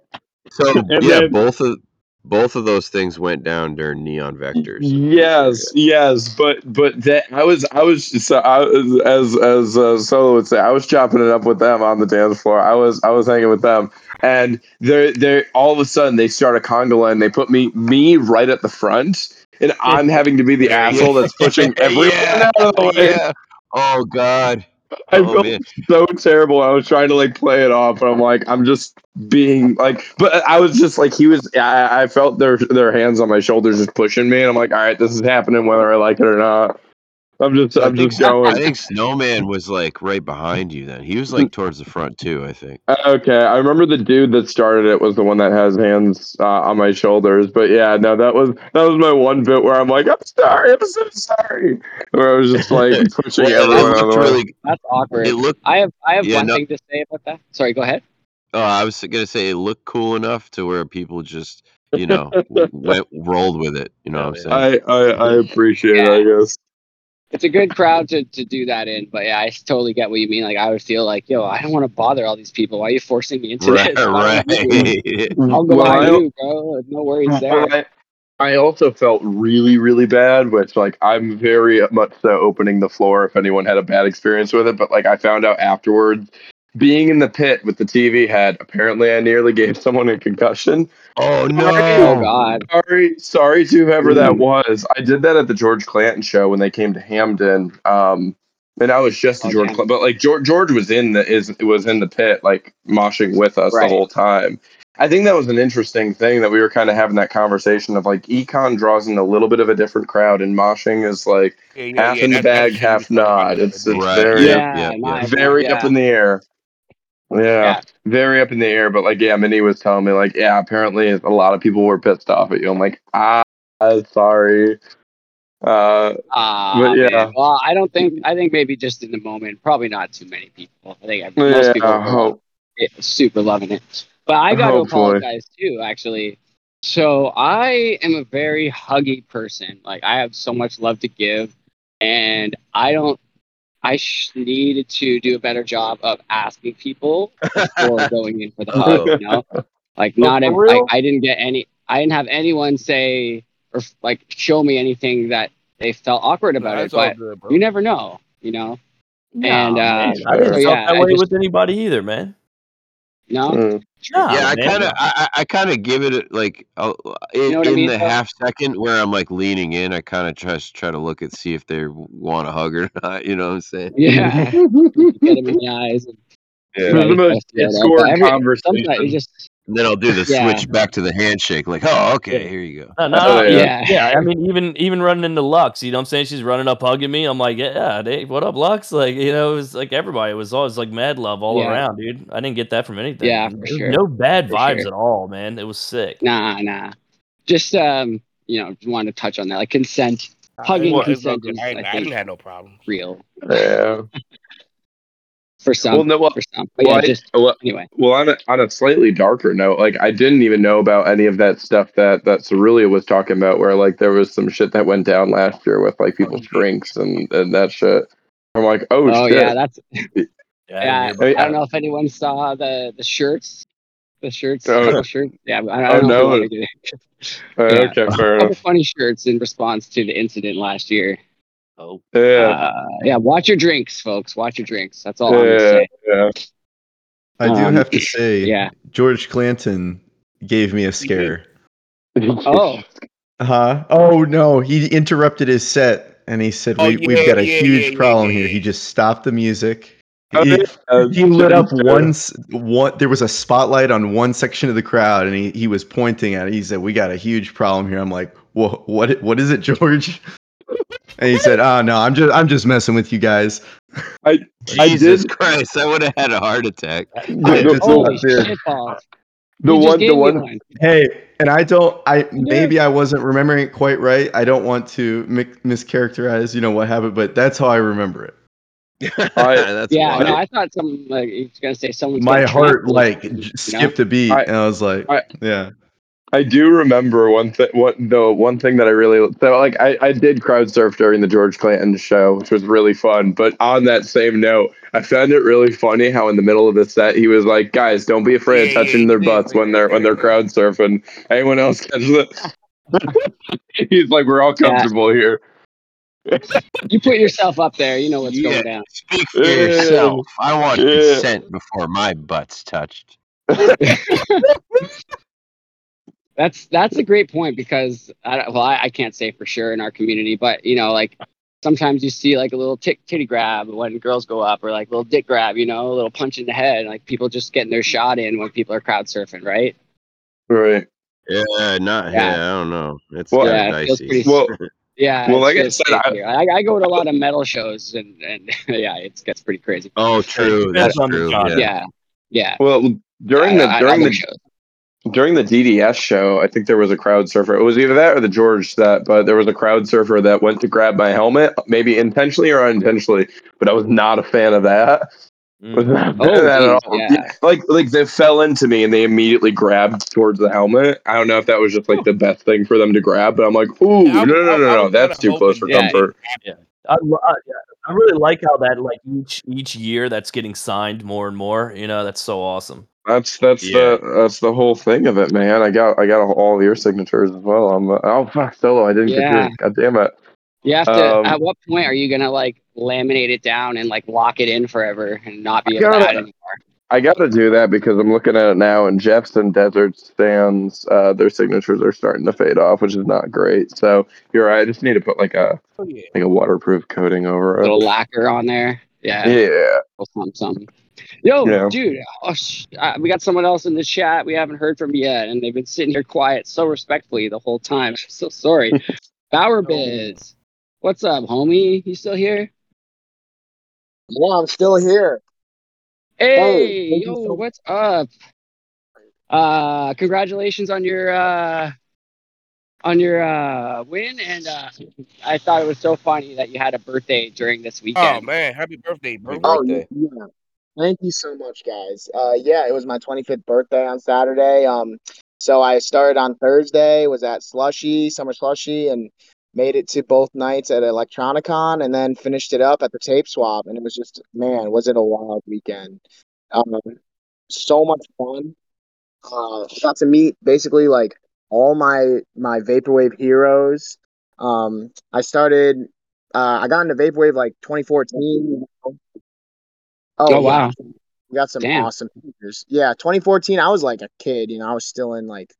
So And yeah, then- both of both of those things went down during neon vectors. yes, yes, but but that I was I was so I was, as as uh, Solo would say, I was chopping it up with them on the dance floor. I was I was hanging with them, and they're they all of a sudden they start a conga line. They put me me right at the front, and I'm having to be the asshole that's pushing everyone Yeah. out of the way. yeah. Oh God. I oh felt man. so terrible. I was trying to like play it off, but I'm like, I'm just being like, but I was just like, he was. I, I felt their their hands on my shoulders just pushing me, and I'm like, all right, this is happening whether I like it or not. I'm just, I I'm think, just going. I think Snowman was like right behind you. Then he was like towards the front too. I think. Uh, Okay, I remember the dude that started it was the one that has hands uh, on my shoulders. But yeah, no, that was that was my one bit where I'm like, I'm sorry, I'm so sorry. Where I was just like pushing Well, everyone out of looked the way. really. That's awkward. It looked. I have I have Yeah, one no- thing to say about that. Sorry, go ahead. Oh, I was gonna say it looked cool enough to where people just, you know, went rolled with it. You know what I'm saying? I, I I appreciate it. I guess. It's a good crowd to, to do that in, but yeah, I totally get what you mean. Like I would feel like, yo, I don't want to bother all these people. Why are you forcing me into right, this? Why don't you do it? right. I'll go Well, behind I- you, bro. No worries there. I, I also felt really, really bad, which like I'm very much so opening the floor if anyone had a bad experience with it. But like I found out afterwards, being in the pit with the TV head, apparently I nearly gave someone a concussion. Oh no! Oh no! God. Sorry, sorry to whoever that was. I did that at the George Clanton show when they came to Hamden. Um, and I was just a Oh, George. Clanton, but like George, George was in the is was in the pit, like moshing with us Right. the whole time. I think that was an interesting thing that we were kind of having that conversation of like econ draws in a little bit of a different crowd, and moshing is like Yeah, yeah, half yeah, in the that- that bag, half was not. It's it's day. very Yeah, yeah, very yeah. up in the air. Yeah, Yeah. very up in the air. But like, yeah, Minnie was telling me, like, yeah, apparently a lot of people were pissed off at you. I'm like, ah, sorry. Uh, Ah, But, yeah. man. Well, I don't think. I think maybe just in the moment, probably not too many people. I think most yeah, people are hope. super loving it. But I got to apologize too, actually. So I am a very huggy person. Like I have so much love to give, and I don't. I sh- needed to do a better job of asking people before going in for the hug. You know, like Oh, not for every, real? I, I didn't get any. I didn't have anyone say or like show me anything that they felt awkward about Nah, it. But good, you never know. You know. And, uh, man, I didn't so, feel yeah, that I way just- with anybody either, man. No. Mm. Nah, yeah, I kind of, I, I- I kind of give it like uh, in, know what I mean, the though? half second where I'm like leaning in. I kind of try try to look and see if they want a hug or not. You know what I'm saying? Yeah. Get them in the eyes. And Yeah. It was the most Yeah, that- Discord but every- conversation. Sometimes you just then I'll do the Yeah. switch back to the handshake. Like, oh, okay, here you go. No, no, Oh, yeah. yeah. yeah. I mean, even even running into Lux, you know what I'm saying? She's running up hugging me. I'm like, yeah, hey, what up, Lux? Like, you know, it was like everybody. It was always like mad love all Yeah. around, dude. I didn't get that from anything. Yeah, for sure. No bad For vibes sure. at all, man. It was sick. Nah, nah. Just um, you know, wanted to touch on that. Like consent, hugging Well, consent good. is, I, I I didn't have no problem. real Yeah. For some. Well, no, well, for some. But well, yeah, I- just well, anyway. Well, on a, on a slightly darker note, like I didn't even know about any of that stuff that that Cerulea was talking about, where like there was some shit that went down last year with like people's drinks and and that shit. I'm like, oh, shit. Oh shit. yeah, that's Yeah, I yeah. hear about I I don't know if anyone saw the the shirts, the shirts, Oh. couple shirts. Yeah, I, I Oh, don't know. no. If we want to get Uh, Yeah. Okay, fair couple enough. funny shirts in response to the incident last year. Oh, Yeah, Uh, yeah, watch your drinks, folks. Watch your drinks. That's all I'm gonna say. yeah. I do Um, have to say, Yeah. George Clanton gave me a scare. Oh, Huh? Oh no, he interrupted his set and he said, Oh, we, "We've yeah, got a yeah, huge yeah, yeah, problem yeah, here." He just stopped the music. Oh, He, yeah. he lit up Uh, one one. There was a spotlight on one section of the crowd, and he, he was pointing at it. He said, "We got a huge problem here." I'm like, "What? What? What is it, George?" And he said, "Oh no, I'm just I'm just messing with you guys." I Jesus did- Christ, I would have had a heart attack. I the- just- holy shit balls. The one, the one, one. Hey, and I don't. I maybe I wasn't remembering it quite right. I don't want to mi- mischaracterize, you know, what happened, but that's how I remember it. That's Yeah, no, I thought some like he was gonna say someone's My got heart trampled, like you j- know? skipped a beat, I- and I was like, I- "Yeah." I do remember one thing. What the one thing that I really so like I, I did crowd surf during the George Clanton show, which was really fun. But on that same note, I found it really funny how in the middle of the set he was like, "Guys, don't be afraid of touching their butts when they're when they're crowd surfing. Anyone else catch that?" He's like, "We're all Yeah. comfortable here." You put yourself up there, you know what's Yeah. going down. Speak for Yeah. yourself. I want Yeah. consent before my butt's touched. That's that's a great point because I well I, I can't say for sure in our community, but you know like sometimes you see like a little tick titty grab when girls go up or like a little dick grab, you know, a little punch in the head, like people just getting their shot in when people are crowd surfing, right? Right. Yeah, not Yeah. yeah. I don't know. It's Well- kind Yeah, of it feels pretty- Well, Yeah. Well, like I just said, I- I, I go to a lot of metal shows and and yeah, it gets pretty crazy. oh, true. Depends That's true. Yeah. Yeah. Yeah. well, during Yeah, the I- I during love the shows. During the DDS show, I think there was a crowd surfer. It was either that or the George that, but there was a crowd surfer that went to grab my helmet, maybe intentionally or unintentionally. But I was not a fan of that. Mm. Was not Oh, of that at all. yeah. Like like they fell into me and they immediately grabbed towards the helmet. I don't know if that was just like the best thing for them to grab, but I'm like, ooh, Yeah, I no, no, no, no, that's too close for hoping that- comfort. I, lo- I, yeah, I really like how that like each each year that's getting signed more and more. You know, that's so awesome. That's that's Yeah. the that's the whole thing of it, man. I got I got all of your signatures as well. I'm uh, oh fuck solo. I didn't get Yeah. yours. God damn it. You have to. Um, at what point are you gonna like laminate it down and like lock it in forever and not be I able to gotta- add anymore? I got to do that because I'm looking at it now, and Jeffson Desert stands. Uh, their signatures are starting to fade off, which is not great. So you're right. I just need to put like a Oh, yeah. like a waterproof coating over it. A little lacquer on there. Yeah. Yeah. Or something, something. Yo, Yeah. dude, oh, sh- uh, we got someone else in the chat we haven't heard from yet, and they've been sitting here quiet so respectfully the whole time. I'm so sorry. Bauerbiz, what's up, homie? You still here? Yeah, I'm still here. Hey, thank you yo, so- what's up? Uh, congratulations on your uh, on your uh win, and uh, I thought it was so funny that you had a birthday during this weekend. Oh man, happy birthday, bro. Happy Oh, birthday. yeah. Thank you so much, guys. Uh, yeah, it was my 25th birthday on Saturday. Um, so I started on Thursday, was at Slushy, Summer Slushy, and made it to both nights at ElectroniCON, and then finished it up at the Tape Swap. And it was just, man, was it a wild weekend? Um, so much fun. Uh, got to meet basically like all my my vaporwave heroes. Um, I started. Uh, I got into vaporwave like 2014. Oh, Oh, yeah. wow. We got some Damn. awesome pictures. Yeah, 2014. I was like a kid. You know, I was still in like.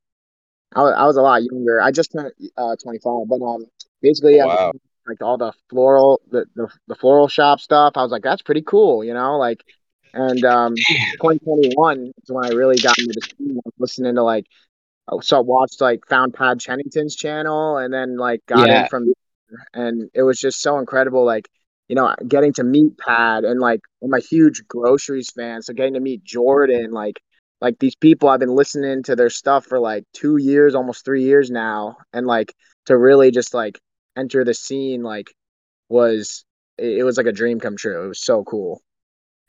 I was, I was a lot younger. I just turned uh 25, but um, basically, yeah, Wow. like all the floral, the, the the floral shop stuff. I was like, that's pretty cool. You know, like And um, 2021 is when I really got into the scene. I was listening to like, so I watched like found Pad Chennington's channel, and then like got Yeah. in from, and it was just so incredible. Like, you know, getting to meet Pad, and like I'm a huge groceries fan, so getting to meet Jordan, like, like these people I've been listening to their stuff for like two years, almost three years now, and like to really just like enter the scene, like was it was like a dream come true. It was so cool.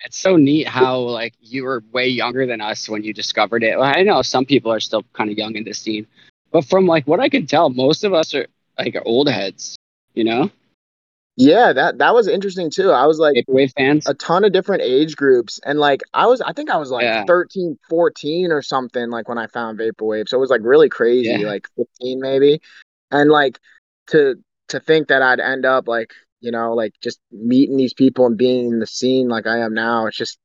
It's so neat how like you were way younger than us when you discovered it. I know some people are still kind of young in this scene, but from like what I can tell, most of us are like old heads. You know, Yeah, that that was interesting too. I was like Vaporwave fans. a ton of different age groups and like I was I think I was like Yeah. 13, 14 or something like when I found vaporwave. So it was like really crazy, Yeah. like 15 maybe. And like to to think that I'd end up like, you know, like just meeting these people and being in the scene like I am now, it's just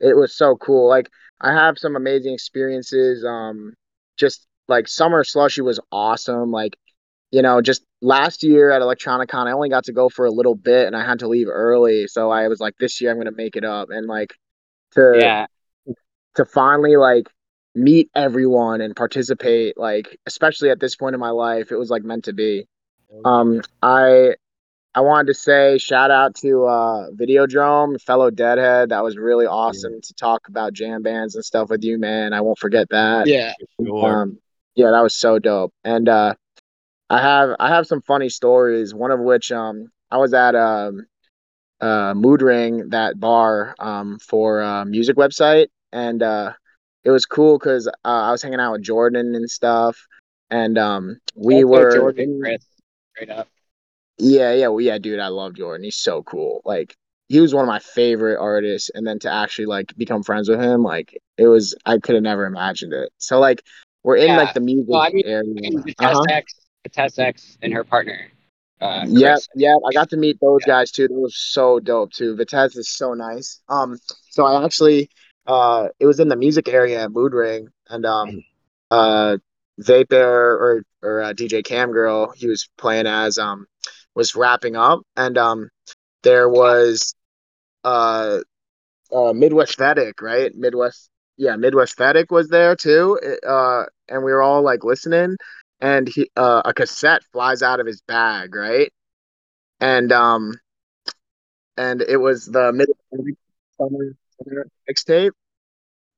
it was so cool. Like I have some amazing experiences um just like summer slushy was awesome. Like you know, just last year at ElectroniCON, I only got to go for a little bit and I had to leave early. So I was like, this year I'm gonna make it up. And like to Yeah, to finally like meet everyone and participate, like especially at this point in my life, it was like meant to be. Um I I wanted to say shout out to uh Videodrome, fellow deadhead. That was really awesome to talk about jam bands and stuff with you, man. I won't forget that. yeah. Um, yeah, that was so dope. And uh, I have I have some funny stories. One of which um, I was at um, uh, Mood Ring, that bar um, for a music website, and uh, it was cool because uh, I was hanging out with Jordan and stuff, and um, we were Jordan Chris, straight up. yeah, yeah, well, yeah, dude, I love Jordan. He's so cool. Like he was one of my favorite artists, and then to actually like become friends with him, like it was I could have never imagined it. So like we're in Yeah. like the music Well, I mean, area. Vitesse Uh-huh. X, Vitesse X, and her partner. Uh, Yeah, yeah, I got to meet those Yeah. guys too. They were so dope too. Vitesse is so nice. Um, so I actually, uh, it was in the music area at Mood Ring, and um, uh, Vape Air or or uh, DJ Cam Girl, he was playing as um, was wrapping up, and um, there was uh, uh, Midwest Fedic, right? Midwest, yeah, Midwest Fedic was there too. It, uh, and we were all like listening, and he uh, a cassette flies out of his bag, right? And um, and it was the Midwest summer, summer mixtape,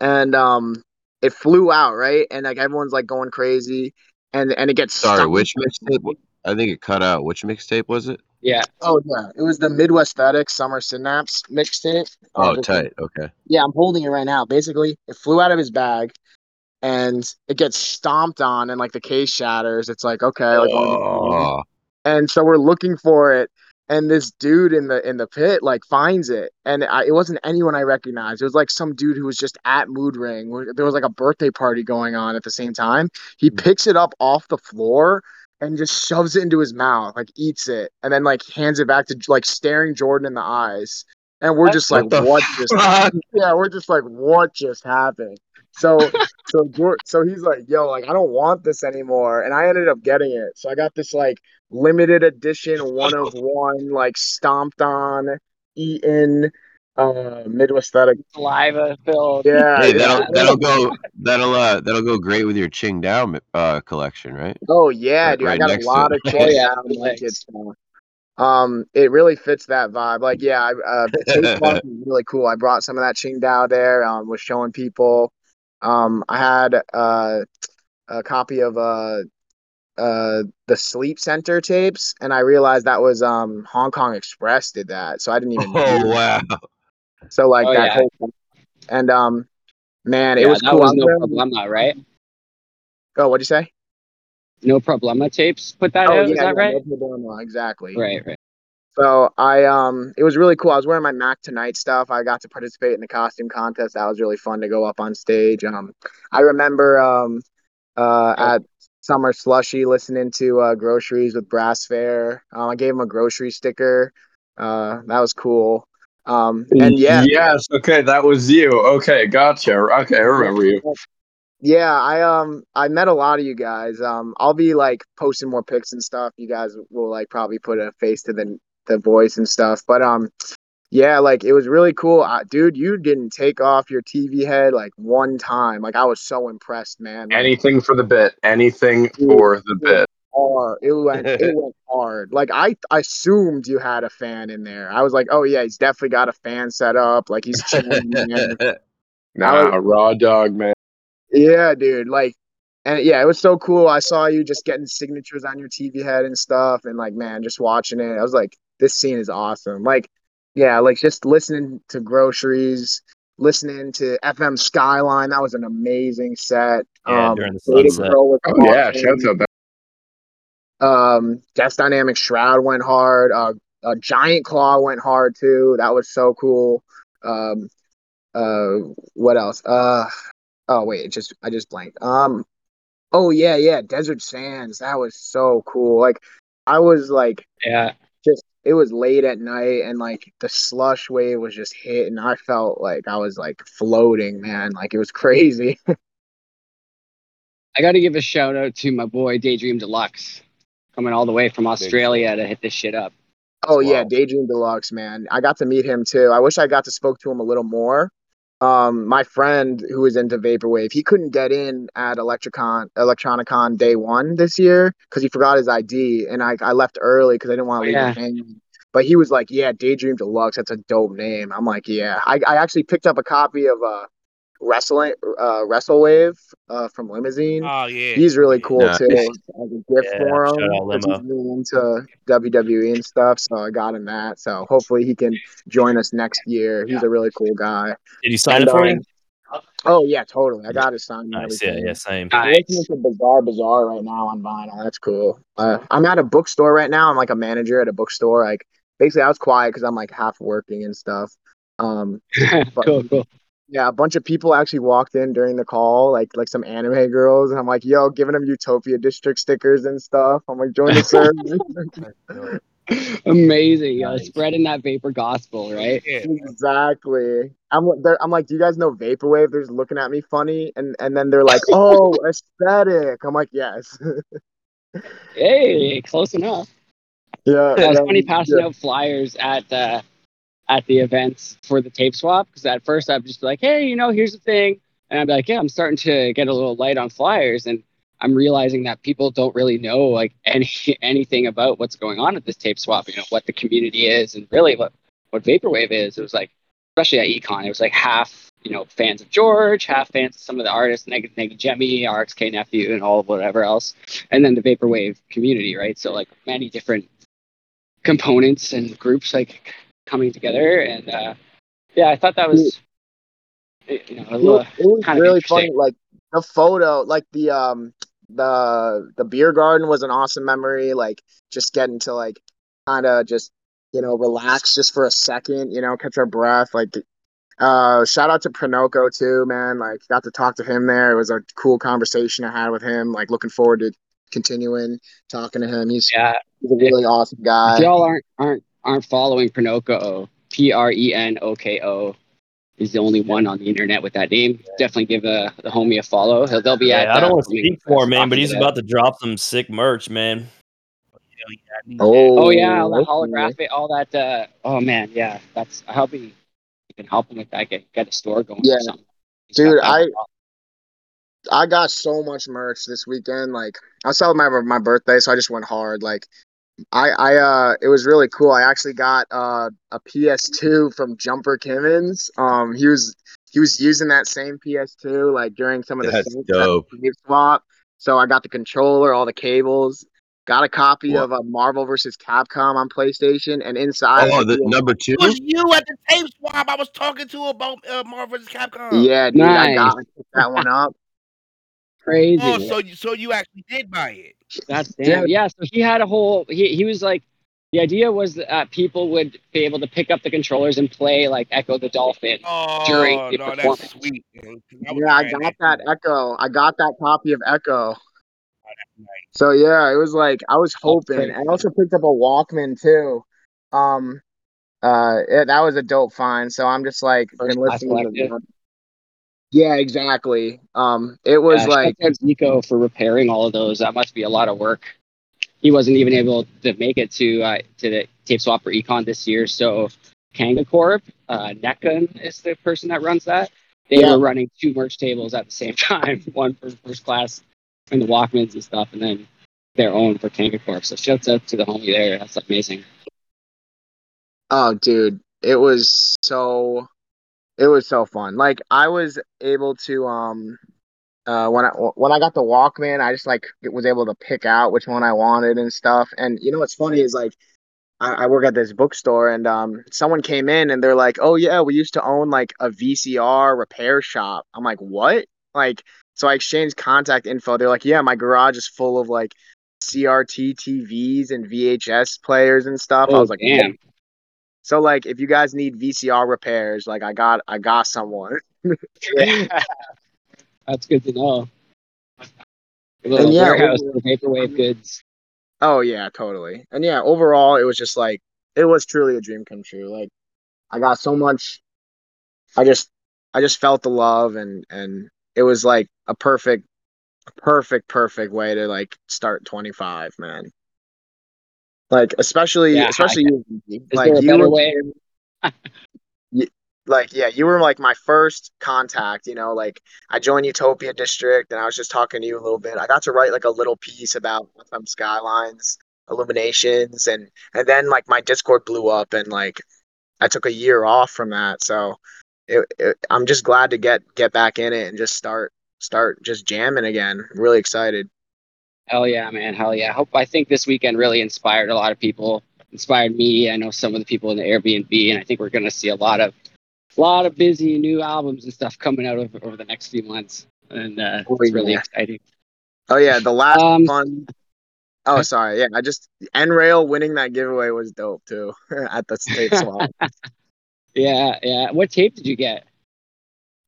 and um, it flew out, right? And like everyone's like going crazy, and and it gets Sorry, stuck. which mixtape? I think it cut out. Which mixtape was it? Yeah. Oh yeah, it was the Midwest Fedic Summer Synapse mixtape. Oh, Uh, tight. Okay. Yeah, I'm holding it right now. Basically, it flew out of his bag and it gets stomped on and like the case shatters. It's like, okay, like Oh, and so we're looking for it and this dude in the in the pit like finds it and I, it wasn't anyone I recognized. It was like some dude who was just at Mood Ring. There was like a birthday party going on at the same time. He Hmm. picks it up off the floor and just shoves it into his mouth, like eats it, and then like hands it back to like staring Jordan in the eyes. And we're just like, What what just yeah, we're just like, what just happened? So, so, Jor- so he's like, yo, like, I don't want this anymore, and I ended up getting it. So I got this like limited edition, one of one, like stomped on, eaten, uh, Midwest Aesthetic. Saliva filled. Yeah, hey, that'll that'll go that'll uh that'll go great with your Ching Dao uh collection, right? Oh yeah, Right- dude, right I got a lot it. of Ching yeah, Dao and legs. good. Um, it really fits that vibe. Like, yeah, I, uh, the is really cool. I brought some of that Ching Dao there. Um, was showing people. Um, I had uh, a copy of uh, uh, the Sleep Center tapes, and I realized that was um Hong Kong Express did that, so I didn't even. Oh do wow. So like Oh, that yeah. whole, and um, man, it was that cool. was I no wearing- problema, right? oh, what'd you say? No problema tapes. Put that Oh out. yeah, is that yeah, right? no problema, exactly. Right, right. So I um it was really cool. I was wearing my Mac Tonight stuff. I got to participate in the costume contest. That was really fun to go up on stage. Um I remember um uh at Summer Slushy listening to uh groceries with Brass Fair. Um I gave him a grocery sticker. Uh that was cool. Um and yeah, Yes. Okay, that was you. Okay, gotcha. Okay, I remember you. Yeah, I um I met a lot of you guys. Um I'll be like posting more pics and stuff. You guys will like probably put a face to the the voice and stuff. But um yeah, like it was really cool, I, dude. You didn't take off your TV head like one time. Like I was so impressed, man. Like, Anything for the bit. Anything Dude, for the bit. hard. It went it went hard. Like I, I assumed you had a fan in there. I was like, oh yeah, he's definitely got a fan set up. Like he's chilling in there. Raw dog, man. Yeah, dude. Like, and yeah, it was so cool. I saw you just getting signatures on your TV head and stuff, and like, man, just watching it, I was like, this scene is awesome. Like, yeah, like just listening to groceries, listening to FM Skyline. That was an amazing set. Yeah, during the sunset. Girl was Oh yeah, shouts out that. Um, Death Dynamic Shroud went hard. Uh, uh, Giant Claw went hard too. That was so cool. Um, uh, what else? Uh, oh wait, it just I just blanked. Um, oh yeah, yeah, Desert Sands. That was so cool. Like, I was like, Yeah. Just it was late at night and like the slush wave was just hitting. I felt like I was like floating, man. Like it was crazy. I got to give a shout out to my boy Daydream Deluxe, coming all the way from Australia to hit this shit up. Oh yeah, Daydream Deluxe, man. I got to meet him too. I wish I got to spoke to him a little more. Um, my friend who was into vaporwave, he couldn't get in at Electricon ElectroniCON day one this year because he forgot his ID, and I I left early because I didn't want Oh, to leave yeah. hanging. But he was like, "Yeah, Daydream Deluxe, that's a dope name." I'm like, "Yeah." I I actually picked up a copy of uh wrestling uh wrestle wave uh from Limousine. Oh yeah. He's really cool Nice. too. As a gift Yeah, for him, shout out 'cause Limo. he's really into WWE and stuff. So I got him that. So hopefully he can join us next year. He's a really cool guy. Did you sign And, it for um, you? Oh yeah, totally. I got his sign and Nice. Yeah, yeah, same. I'm Nice. listening to Bizarre Bizarre right now on vinyl. That's cool. Uh, I'm at a bookstore right now. I'm like a manager at a bookstore. Like basically, I was quiet because I'm like half working and stuff. Um, But- cool, cool. Yeah, a bunch of people actually walked in during the call, like like some anime girls, and I'm like, yo, giving them Utopia District stickers and stuff. I'm like, join the service. Amazing. Yo, Nice. spreading that vapor gospel, right? Yeah. exactly. I'm I'm like, do you guys know vaporwave? They're just looking at me funny, and and then they're like, oh, aesthetic. I'm like, yes. Hey, close enough. yeah. Yeah, it's yeah, funny passing yeah. out flyers at uh, at the events for the tape swap because at first I'd just be like, hey, you know, here's the thing, and I'd be like, yeah, I'm starting to get a little light on flyers, and I'm realizing that people don't really know like any anything about what's going on at this tape swap. You know, what the community is, and really what what vaporwave is. It was like, especially at Econ, it was like half you know fans of George, half fans of some of the artists, Neg Neg Jemmy, RXK nephew, and all of whatever else, and then the vaporwave community, right? So like many different components and groups like coming together and uh yeah i thought that was you know a It little, was, it was kind of really funny. Like the photo, like the um the the beer garden was an awesome memory. Like just getting to like kind of just you know relax just for a second, you know, catch our breath. Like uh shout out to Prenoko too, man. Like got to talk to him there. It was a cool conversation I had with him. Like looking forward to continuing talking to him. He's, yeah he's a really awesome guy. if y'all aren't aren't aren't following Prenoko, P R E N O K O is the only one on the internet with that name. Definitely give uh, the homie a follow. He'll, they'll be at. I don't uh, want to speak for him, man, but he's Bed. about to drop some sick merch, man. Oh, Oh yeah, all that okay. holographic, all that. Uh, oh man, yeah, that's. I hope he, he can help him with that. Get get a store going. Yeah. or something. He's Dude, I- problem. I got so much merch this weekend. Like I celebrated my my birthday, so I just went hard. Like I I uh it was really cool. I actually got uh a PS2 from Jumper Kimmins. Um he was he was using that same PS2 like during some of the That's syncs dope. swap. So I got the controller, all the cables. Got a copy What? of uh, Marvel versus Capcom on PlayStation, and inside. Oh, was the number two. It was you at the tape swap I was talking to about uh, Marvel vs. Capcom. yeah, dude, I got I that one up. Crazy. Oh, so you so you actually did buy it. That's damn. Yeah, so he had a whole. He he was like, the idea was that uh, people would be able to pick up the controllers and play like Ecco the Dolphin. Oh During the no, performance. that's sweet. Man. 'cause I Yeah, I got that. Ecco. I got that copy of Ecco. nice. So yeah, it was like I was Oh, hoping. I also picked up a Walkman too. Um, uh, it, that was a dope find. So I'm just like been listening to collective. that. Yeah, exactly. Um, it was Yeah, like out for repairing all of those. That must be a lot of work. He wasn't even able to make it to uh, to the tape swap for Econ this year, so Kanga Corp. Uh, is the person that runs that. They Yeah. were running two merch tables at the same time, one for first class and the Walkmans and stuff, and then their own for Kanga Corp. So shouts out to the homie there. That's amazing. Oh, dude, it was so it was so fun. Like I was able to um uh when I when I got the Walkman, I just like was able to pick out which one I wanted and stuff. And you know what's funny is like I, I work at this bookstore and um someone came in and they're like, "Oh yeah, we used to own like a VCR repair shop." I'm like, "What?" Like so I exchanged contact info. They're like, "Yeah, my garage is full of like CRT TVs and VHS players and stuff." I Oh was like, damn. So like if you guys need VCR repairs, like I got I got someone. Yeah. That's good to know. A little And yeah, warehouse for vaporwave goods. Oh yeah, totally. And yeah, overall it was just like it was truly a dream come true. Like I got so much I just I just felt the love and and it was like a perfect perfect perfect way to like start 25, man. Like especially Yeah, especially you like you were- way? y- like yeah you were like my first contact you know like i joined utopia district and i was just talking to you a little bit. I got to write like a little piece about some skylines illuminations and and then like my discord blew up and like i took a year off from that. So it, it, i'm just glad to get get back in it and just start start just jamming again. Really excited Hell yeah, man. Hell yeah. I hope I think this weekend really inspired a lot of people. Inspired me. I know some of the people in the Airbnb, and I think we're gonna see a lot of a lot of busy new albums and stuff coming out over, over the next few months. And uh, Oh, it's really yeah. exciting. oh yeah the last Um, one oh sorry yeah i just n-rail winning that giveaway was dope too at the state swap Yeah, yeah. What tape did you get?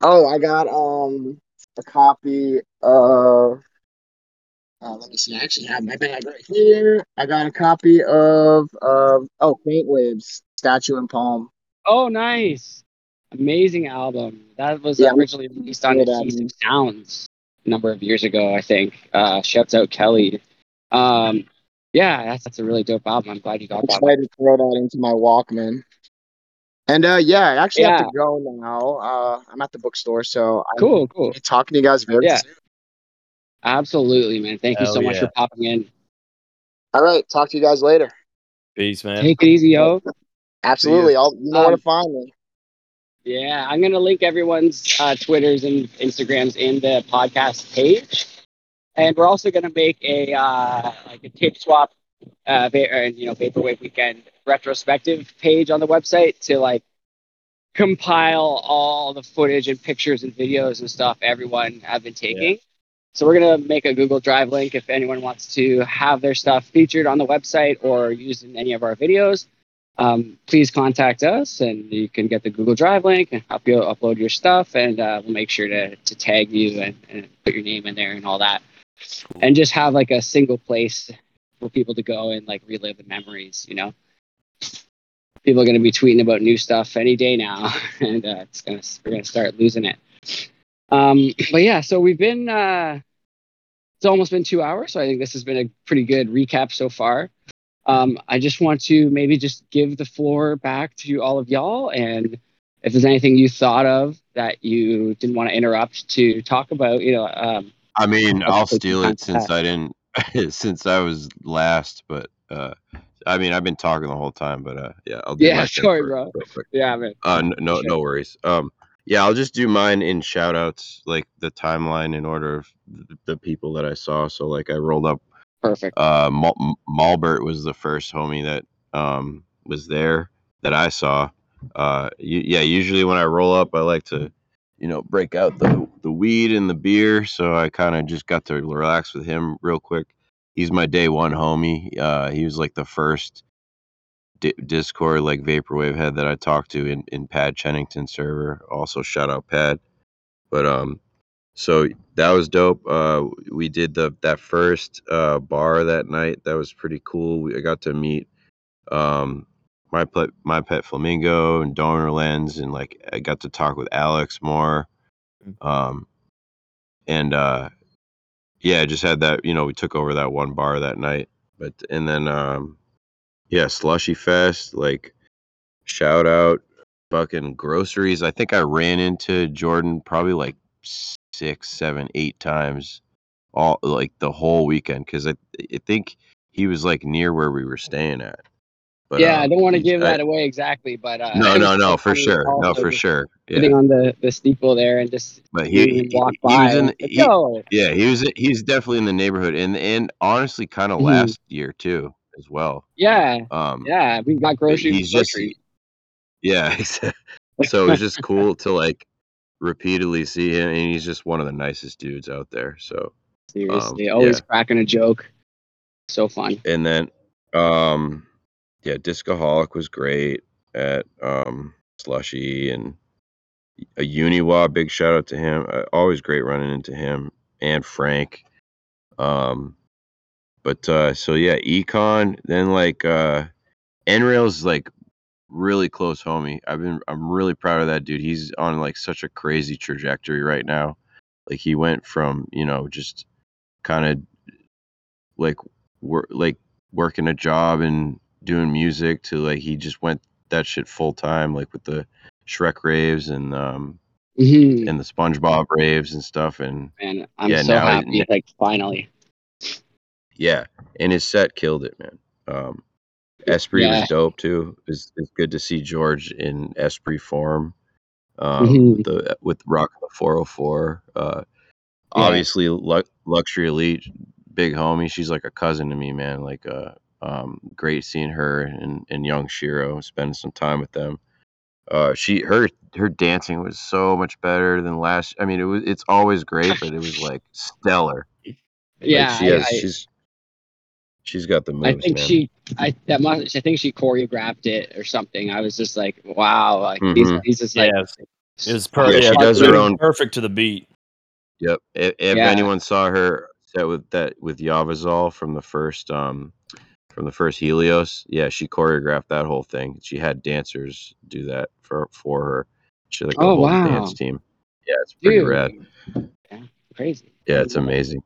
Oh, I got um a copy of. Uh, let me see. I actually have my bag right here. I got a copy of of oh Paint Waves Statue and Palm. Oh, nice. Amazing album. That was Yeah, originally released on. Adhesive Sounds a number of years ago, I think. Uh, shouts out Kelly. Um, yeah, that's, that's a really dope album. I'm glad you got I'm that. excited to throw that into my Walkman. And uh, yeah, I actually have to go now. Uh, I'm at the bookstore, so I'm Cool, cool. talking to you guys very Yeah. soon. Absolutely, man. Thank you Hell so much for popping in. All right, talk to you guys later. Peace, man. Take it easy, yo. Absolutely. I'll you know where Um, to find me. Yeah, I'm gonna link everyone's uh, Twitters and Instagrams in the podcast page, and we're also gonna make a uh, like a tape swap, uh, va- or, you know, vaporwave weekend retrospective page on the website to like compile all the footage and pictures and videos and stuff everyone have been taking. So we're gonna make a Google Drive link if anyone wants to have their stuff featured on the website or used in any of our videos um, please contact us and you can get the Google Drive link and help you upload your stuff and uh, we'll make sure to, to tag you and, and put your name in there and all that. And just have like a single place for people to go and like relive the memories, you know? People are going to be tweeting about new stuff any day now and uh, it's gonna, we're going to start losing it. Um, but yeah, so we've been, uh, it's almost been two hours. So I think this has been a pretty good recap so far. Um, I just want to maybe just give the floor back to all of y'all. And if there's anything you thought of that you didn't want to interrupt to talk about, you know, um, I mean, I'll steal it since I didn't, since I was last. But uh, I mean, I've been talking the whole time. But uh, yeah, I'll do Yeah, sorry, bro. real quick. yeah, man. Uh, no, Sure. no worries. Um, yeah, I'll just do mine in shout outs, like the timeline in order of the people that I saw. So, like, I rolled up. Perfect. Uh, Mal- Malbert was the first homie that um was there that I saw. Uh, y- yeah, usually when I roll up, I like to, you know, break out the the weed and the beer. So I kind of just got to relax with him real quick. He's my day one homie. Uh, he was like the first di- Discord like vaporwave head that I talked to in in Pad Chennington server. Also shout out Pad. But um, so that was dope. Uh, we did the that first uh bar that night. That was pretty cool. We, I got to meet um my pet my pet flamingo and donor lens and like I got to talk with Alex more. Um, and uh, yeah, I just had that. You know, we took over that one bar that night. But and then um, yeah, slushy fest like shout out fucking groceries. I think I ran into Jordan probably like six, seven, eight times all like the whole weekend because I I think he was like near where we were staying at. But, yeah, I um, don't want to give I- that away exactly, but uh, No, no, no, for sure. No, for sure. Yeah. Sitting on the the steeple there and just But he, he, he by. was in he, yeah, he was he's definitely in the neighborhood and and honestly kind of Mhm. last year too as well. yeah, Um yeah, we got groceries. he's just groceries. yeah, so it was just cool to like repeatedly see him and he's just one of the nicest dudes out there. So Seriously, um, always yeah. cracking a joke. So fun. and then um yeah discoholic was great at um slushy and a uniwa big shout out to him uh, always great running into him and frank um but uh so yeah econ then like uh nrail's like really close homie i've been i'm really proud of that dude he's on like such a crazy trajectory right now like he went from you know just kind of like work like working a job and doing music to like he just went that shit full time like with the Shrek raves and um hmm and the SpongeBob raves and stuff and And I'm Yeah, so happy. Like finally. Yeah and his set killed it man um Esprit Yeah. was dope too it's, it's good to see George in Esprit form um Mhm. the with Rock the 404 uh Yeah. obviously Lu- luxury elite big homie she's like a cousin to me man like uh um great seeing her and, and young shiro spending some time with them uh she her her dancing was so much better than last i mean it was it's always great but it was like stellar Yeah, like she has I- she's she's got the moves I think man. she, I that must, I think she choreographed it or something. I was just like, wow, like he's, Mhm. he's just like, Yes. It was per- Yeah, yeah, she does her perfect- own- perfect to the beat. Yep. If, if Yeah. anyone saw her set with that with Yavazal from the first um from the first Helios, yeah, she choreographed that whole thing. She had dancers do that for for her. She had like a Oh, whole wow. dance team. Yeah, it's pretty dude, rad. Yeah, crazy. Yeah, it's amazing.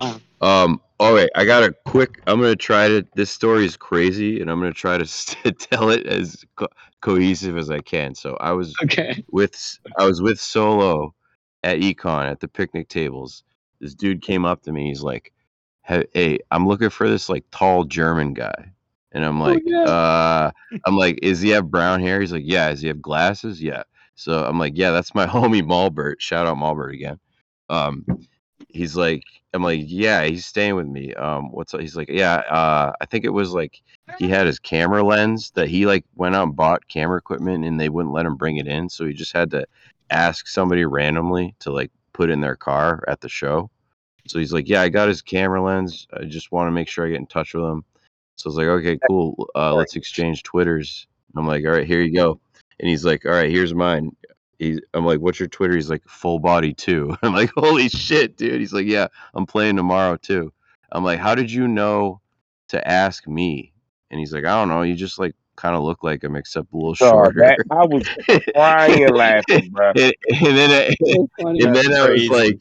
Wow. Um. All right, I got a quick. I'm gonna try to. This story is crazy, and I'm gonna try to st- tell it as co- cohesive as I can. So I was Okay. with I was with Solo at Econ at the picnic tables. This dude came up to me. He's like, "Hey, I'm looking for this like tall German guy." And I'm like, yeah. uh, I'm like, is he have brown hair? He's like, yeah. Does he have glasses? Yeah. So I'm like, yeah, that's my homie Malbert. Shout out Malbert again. Um, he's like, I'm like, yeah, he's staying with me. Um, what's up? He's like, yeah. Uh, I think it was like he had his camera lens that he like went out and bought camera equipment and they wouldn't let him bring it in, so he just had to ask somebody randomly to like put in their car at the show. So he's like, yeah, I got his camera lens. I just want to make sure I get in touch with him. So I was like, okay, cool. Uh, let's exchange Twitters. I'm like, all right, here you go. And he's like, all right, here's mine. He's, I'm like, what's your Twitter? He's like, full body too. I'm like, holy shit, dude. He's like, yeah, I'm playing tomorrow too. I'm like, how did you know to ask me? And he's like, I don't know. You just like kind of look like him, except a little Dog, shorter. that, I was crying laughing, bro. and, and then, I, So funny. and then I was like,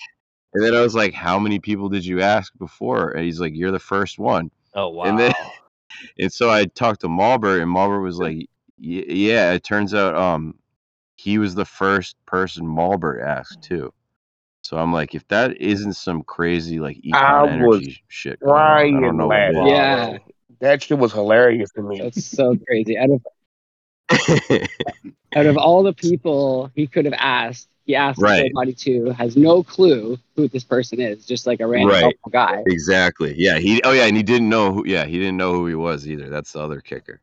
and then I was like, how many people did you ask before? And he's like, you're the first one. Oh wow. And then, and so I talked to Malbert, and Malbert was like, "Yeah, it turns out um he was the first person Malbert asked mm. too." So I'm like, if that isn't some crazy like I econ was energy shit, going on, I don't know what. Yeah. That shit was hilarious to me. That's so crazy. Out of out of all the people he could have asked, he asked Right. somebody two, has no clue who this person is, just like a random Right. guy. exactly. Yeah. He. Oh yeah, and he didn't know who. Yeah, he didn't know who he was either. That's the other kicker.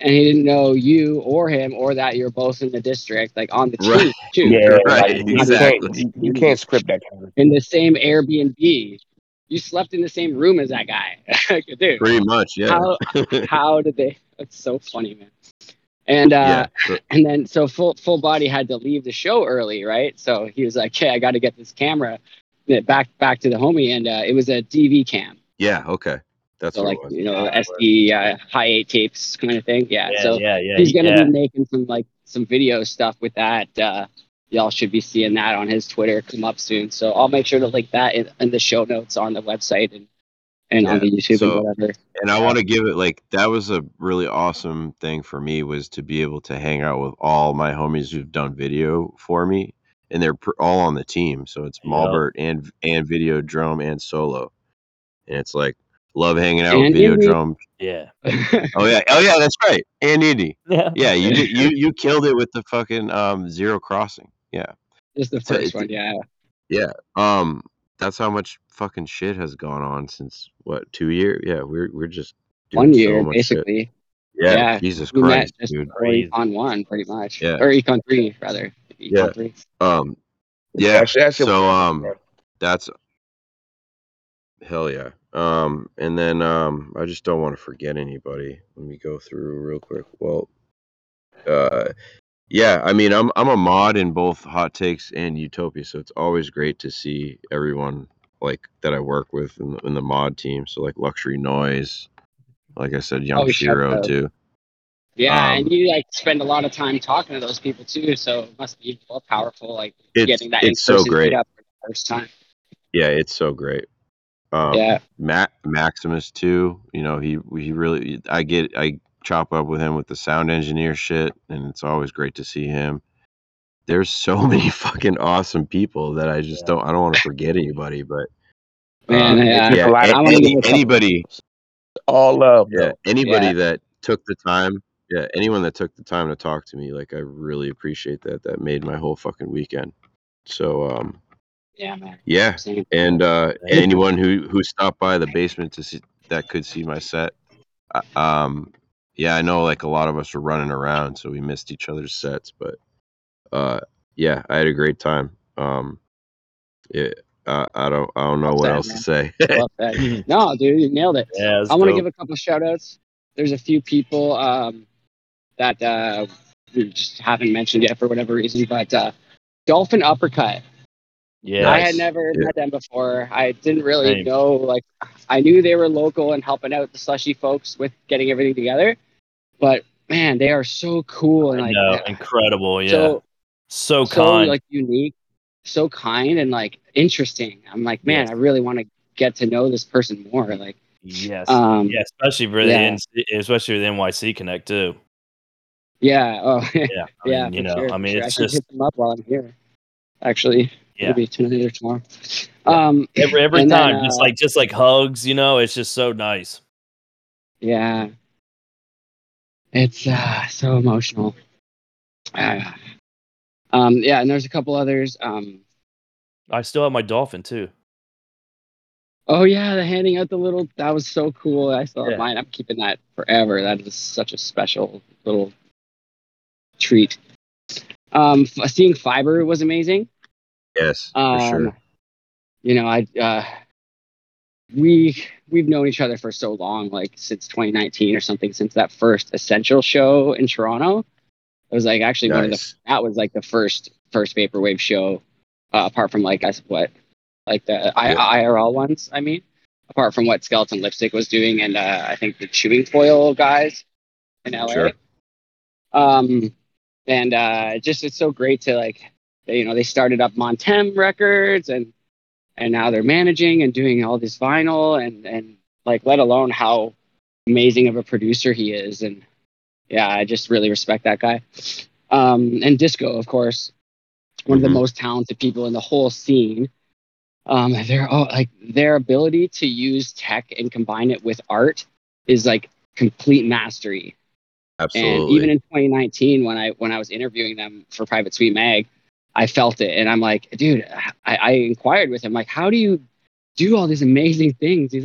And he didn't know you or him or that you're both in the district, like on the team Right. too. Yeah, Right, like, you exactly. can't you, you can't script that kind of In the same Airbnb. You slept in the same room as that guy. Dude, Pretty much. Yeah. how how did they that's so funny, man. And uh yeah. and then so full full body had to leave the show early, right? So he was like, "Okay, I got to get this camera uh, back back to the homie," and uh, it was a DV cam, yeah. Okay. That's so like you know SD uh, high eight tapes kind of thing. Yeah, yeah, so yeah, yeah. he's gonna yeah. be making some like some video stuff with that. Uh, y'all should be seeing that on his Twitter come up soon. So I'll make sure to link that in, in the show notes on the website and and on the YouTube so- and whatever. and I want to give it like that was a really awesome thing for me was to be able to hang out with all my homies who've done video for me, and they're pr- all on the team. So it's Yep. Malbert and and Videodrome and Solo, and it's like love hanging out And with Videodrome. Yeah. Oh yeah, oh yeah, that's right, and Indy. Yeah. Yeah, you did, you you killed it with the fucking um Zero Crossing. Yeah, Just the first it's- one, yeah. yeah. Um, that's how much fucking shit has gone on since what two years? Yeah, we're we're just doing One so year, much shit. basically. Yeah, Yeah, Jesus We met Christ, just dude. before Econ 1, pretty much. Yeah. Or Econ 3, rather. Econ Yeah. 3. Um, yeah. That shit- So um, that's hell yeah. Um, and then um, I just don't want to forget anybody. Let me go through real quick. Well, uh, yeah. I mean, I'm I'm a mod in both Hot Takes and Utopia, so it's always great to see everyone like that I work with in the, in the mod team. So like Luxury Noise, like I said, Young Oh, Shiro too. Yeah, Um, and you like spend a lot of time talking to those people too, so it must be more powerful, like It's getting that it's so great. meetup for the first time. Yeah, it's so great. Um, Yeah. Matt Maximus too. You know, he he really. I get I chop up with him with the sound engineer shit, and it's always great to see him. There's so many fucking awesome people that I just Yeah. don't. I don't want to forget anybody, but Man, um, yeah. yeah, a lot a- of- I wanna any- give a couple- anybody, all love. yeah, though. anybody Yeah. that took the time, yeah, anyone that took the time to talk to me, like I really appreciate that. That made my whole fucking weekend. So, um, Yeah, man. yeah, and uh, anyone who who stopped by the basement to see that could see my set. Uh, Um, yeah, I know like a lot of us were running around, so we missed each other's sets, but uh, yeah, I had a great time. Um, yeah, uh, I don't I don't know Love what that, else man. to say. No, dude, you nailed it. Yeah. I want to give a couple shout outs. There's a few people um, that uh, we just haven't mentioned yet for whatever reason, but uh, Dolphin Uppercut. Yeah. I had never Yeah. met them before. I didn't really Same. know, like, I knew they were local and helping out the slushy folks with getting everything together, but man, they are so cool and like know. Incredible. Yeah. so So, so kind. like unique, so kind and like interesting. I'm like, man, Yes. I really want to get to know this person more. Like, yes. um, yeah. Especially for yeah. the NC especially with NYC Connect too. yeah, oh, Yeah. I yeah, you know, sure, I mean, sure. it's I just hit them up while I'm here. Actually, yeah. maybe tonight or tomorrow. Um, Every every and then, time, just uh, like just like hugs, you know, it's just so nice. Yeah. It's uh, so emotional. Uh, um, yeah, and there's a couple others. Um, I still have my dolphin too. oh yeah, the handing out the little that was so cool. I still have Yeah. mine. I'm keeping that forever. That is such a special little treat. Um, f- seeing fiber was amazing. Yes, for Um, sure. you know, I uh, we we've known each other for so long, like since 2019 or something, since that first Essential show in Toronto. It was like actually one of the that was like the first first vaporwave show, uh, apart from like I what like the I, Yeah. IRL ones. I mean, apart from what Skeleton Lipstick was doing, and uh, I think the Chewing Foil guys in LA. Sure. Um, and uh, just it's so great to like, they, you know, they started up Montem Records, and and now they're managing and doing all this vinyl, and and like, let alone how amazing of a producer he is, and yeah, I just really respect that guy. Um, and Disco, of course, one of Mhm. the most talented people in the whole scene. Um, their oh, like their ability to use tech and combine it with art is like complete mastery. Absolutely. And even in 2019, when I when I was interviewing them for Private Suite Mag, I felt it, and I'm like, dude, I, I inquired with him, like, how do you do all these amazing things? He's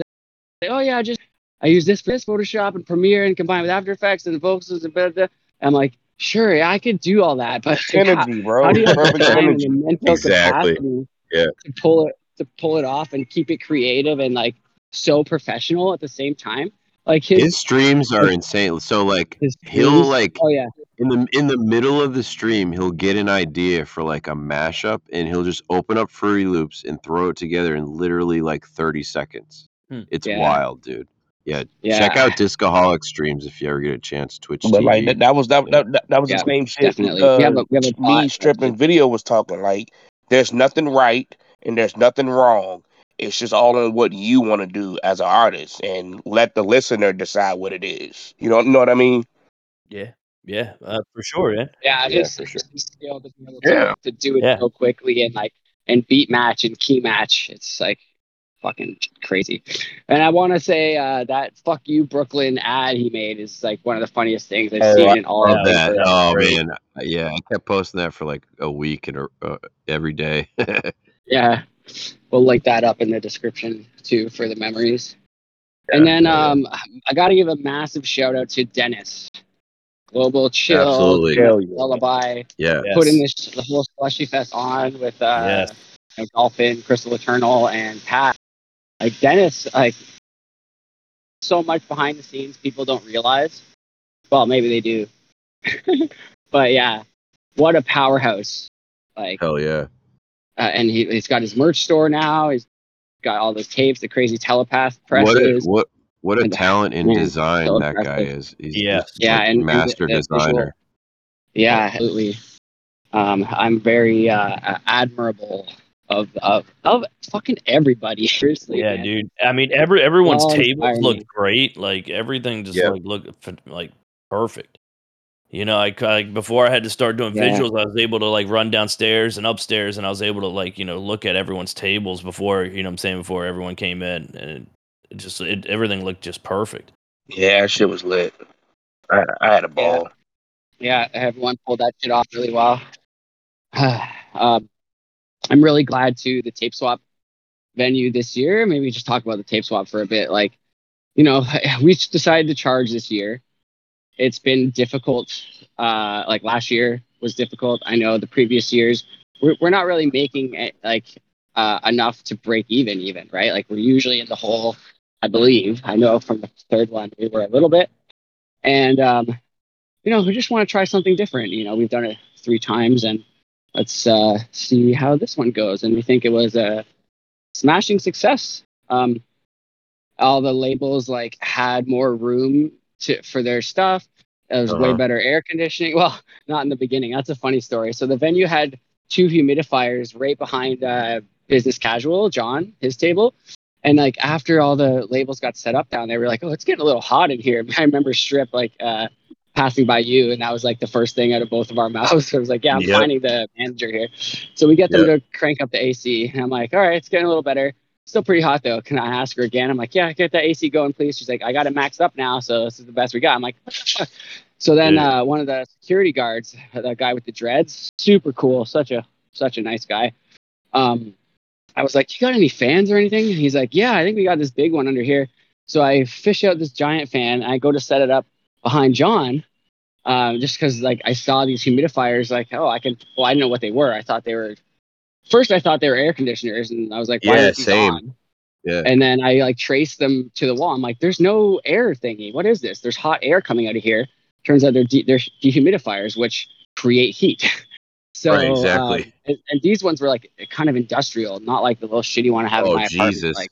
like, oh yeah, just I use this for this Photoshop and Premiere and combine with After Effects and focuses and blah, blah. I'm like, sure, yeah, I could do all that, but like, how, Energy, bro. how do you have the Perfect time and energy. the mental Exactly. capacity Yeah. to pull it to pull it off and keep it creative and like so professional at the same time? Like his, His streams are insane. So like he'll like oh yeah, in the in the middle of the stream, he'll get an idea for like a mashup, and he'll just open up Fruity Loops and throw it together in literally like thirty seconds. Hmm. It's Yeah. wild, dude. Yeah, Yeah. check out Discoholic streams if you ever get a chance. Twitch But like that, that was that, that, that, that was Yeah, the same shit. definitely. Uh, We have a- we have a bot me stripping video was talking like there's nothing right and there's nothing wrong. It's just all on what you want to do as an artist, and let the listener decide what it is. You don't know what I mean? Yeah, yeah, uh, for sure, yeah. Yeah, Yeah, just, for sure. just skill to be able Yeah. to, to do it Yeah. so quickly and like and beat match and key match. It's like fucking crazy. And I want to say uh, that "fuck you Brooklyn" ad he made is like one of the funniest things I've Oh, seen I in all of that. it. Oh Great. man, yeah, I kept posting that for like a week and uh, every day. Yeah, we'll link that up in the description too for the memories. and then yeah, yeah. um, I got to give a massive shout out to Dennis, Global Chill, Absolutely. Hell. Lullaby, yeah, Yes. putting this the whole slushy fest on with uh, Yes. you know, Dolphin, Crystal Eternal, and Pat. Like Dennis, like so much behind the scenes people don't realize. Well, maybe they do, but yeah, what a powerhouse! Like, hell yeah. Uh, and he, he's got his merch store now. He's got all those tapes, the crazy telepath What a, presses. what what a and- talent in man, design so that guy impressive. is. He's, Yeah. he's Yeah, like and- and the- master the visual- designer. Yeah, absolutely. Um, I'm very uh, admirable of of of fucking everybody. Seriously, Yeah, man. dude. I mean, every everyone's All tables inspiring looked great. Like everything just Yep. like looked like perfect. You know, I like before I had to start doing Yeah. visuals, I was able to like run downstairs and upstairs, and I was able to like you know look at everyone's tables before you know what I'm saying before everyone came in, and it just it, everything looked just perfect. Yeah, that shit was lit. I, I had a ball. Yeah, everyone pulled that shit off really well. um, I'm really glad to the tape swap venue this year. Maybe just talk about the tape swap for a bit. Like, you know, we decided to charge this year. It's been difficult. Uh, like last year was difficult. I know the previous years we're, we're not really making it, like uh, enough to break even. Even right, like we're usually in the hole. I believe. I know from the third one we were a little bit, and um, you know, we just want to try something different. You know, we've done it three times, and let's uh, see how this one goes. And we think it was a smashing success. Um, all the labels like had more room to for their stuff. It was way Uh-huh. better air conditioning. Well, not in the beginning. That's a funny story. So the venue had two humidifiers right behind uh, business casual, John, his table. And like after all the labels got set up down there, we were like, oh, it's getting a little hot in here. I remember Strip like uh, passing by you, and that was like the first thing out of both of our mouths. I was like, yeah, I'm Yep. finding the manager here. So we get them to crank up the AC, and I'm like, all right, it's getting a little better. Still pretty hot though. Can I ask her again? I'm like, yeah, get that AC going, please. She's like, I got it maxed up now, so this is the best we got. I'm like, the? So then Yeah. uh, one of the security guards, that guy with the dreads, super cool, such a such a nice guy. Um, I was like, you got any fans or anything? And he's like, yeah, I think we got this big one under here. So I fish out this giant fan. I go to set it up behind John, um, just because like I saw these humidifiers. Like, oh, I can. Well, I didn't know what they were. I thought they were. First, I thought they were air conditioners, and I was like, why Yeah, these same. on? Yeah. And then I like traced them to the wall. I'm like, there's no air thingy. What is this? There's hot air coming out of here. Turns out they're de- they're dehumidifiers, which create heat. so Right, exactly. um, and, and these ones were like kind of industrial, not like the little shitty one I have in Oh my apartment. Jesus. Like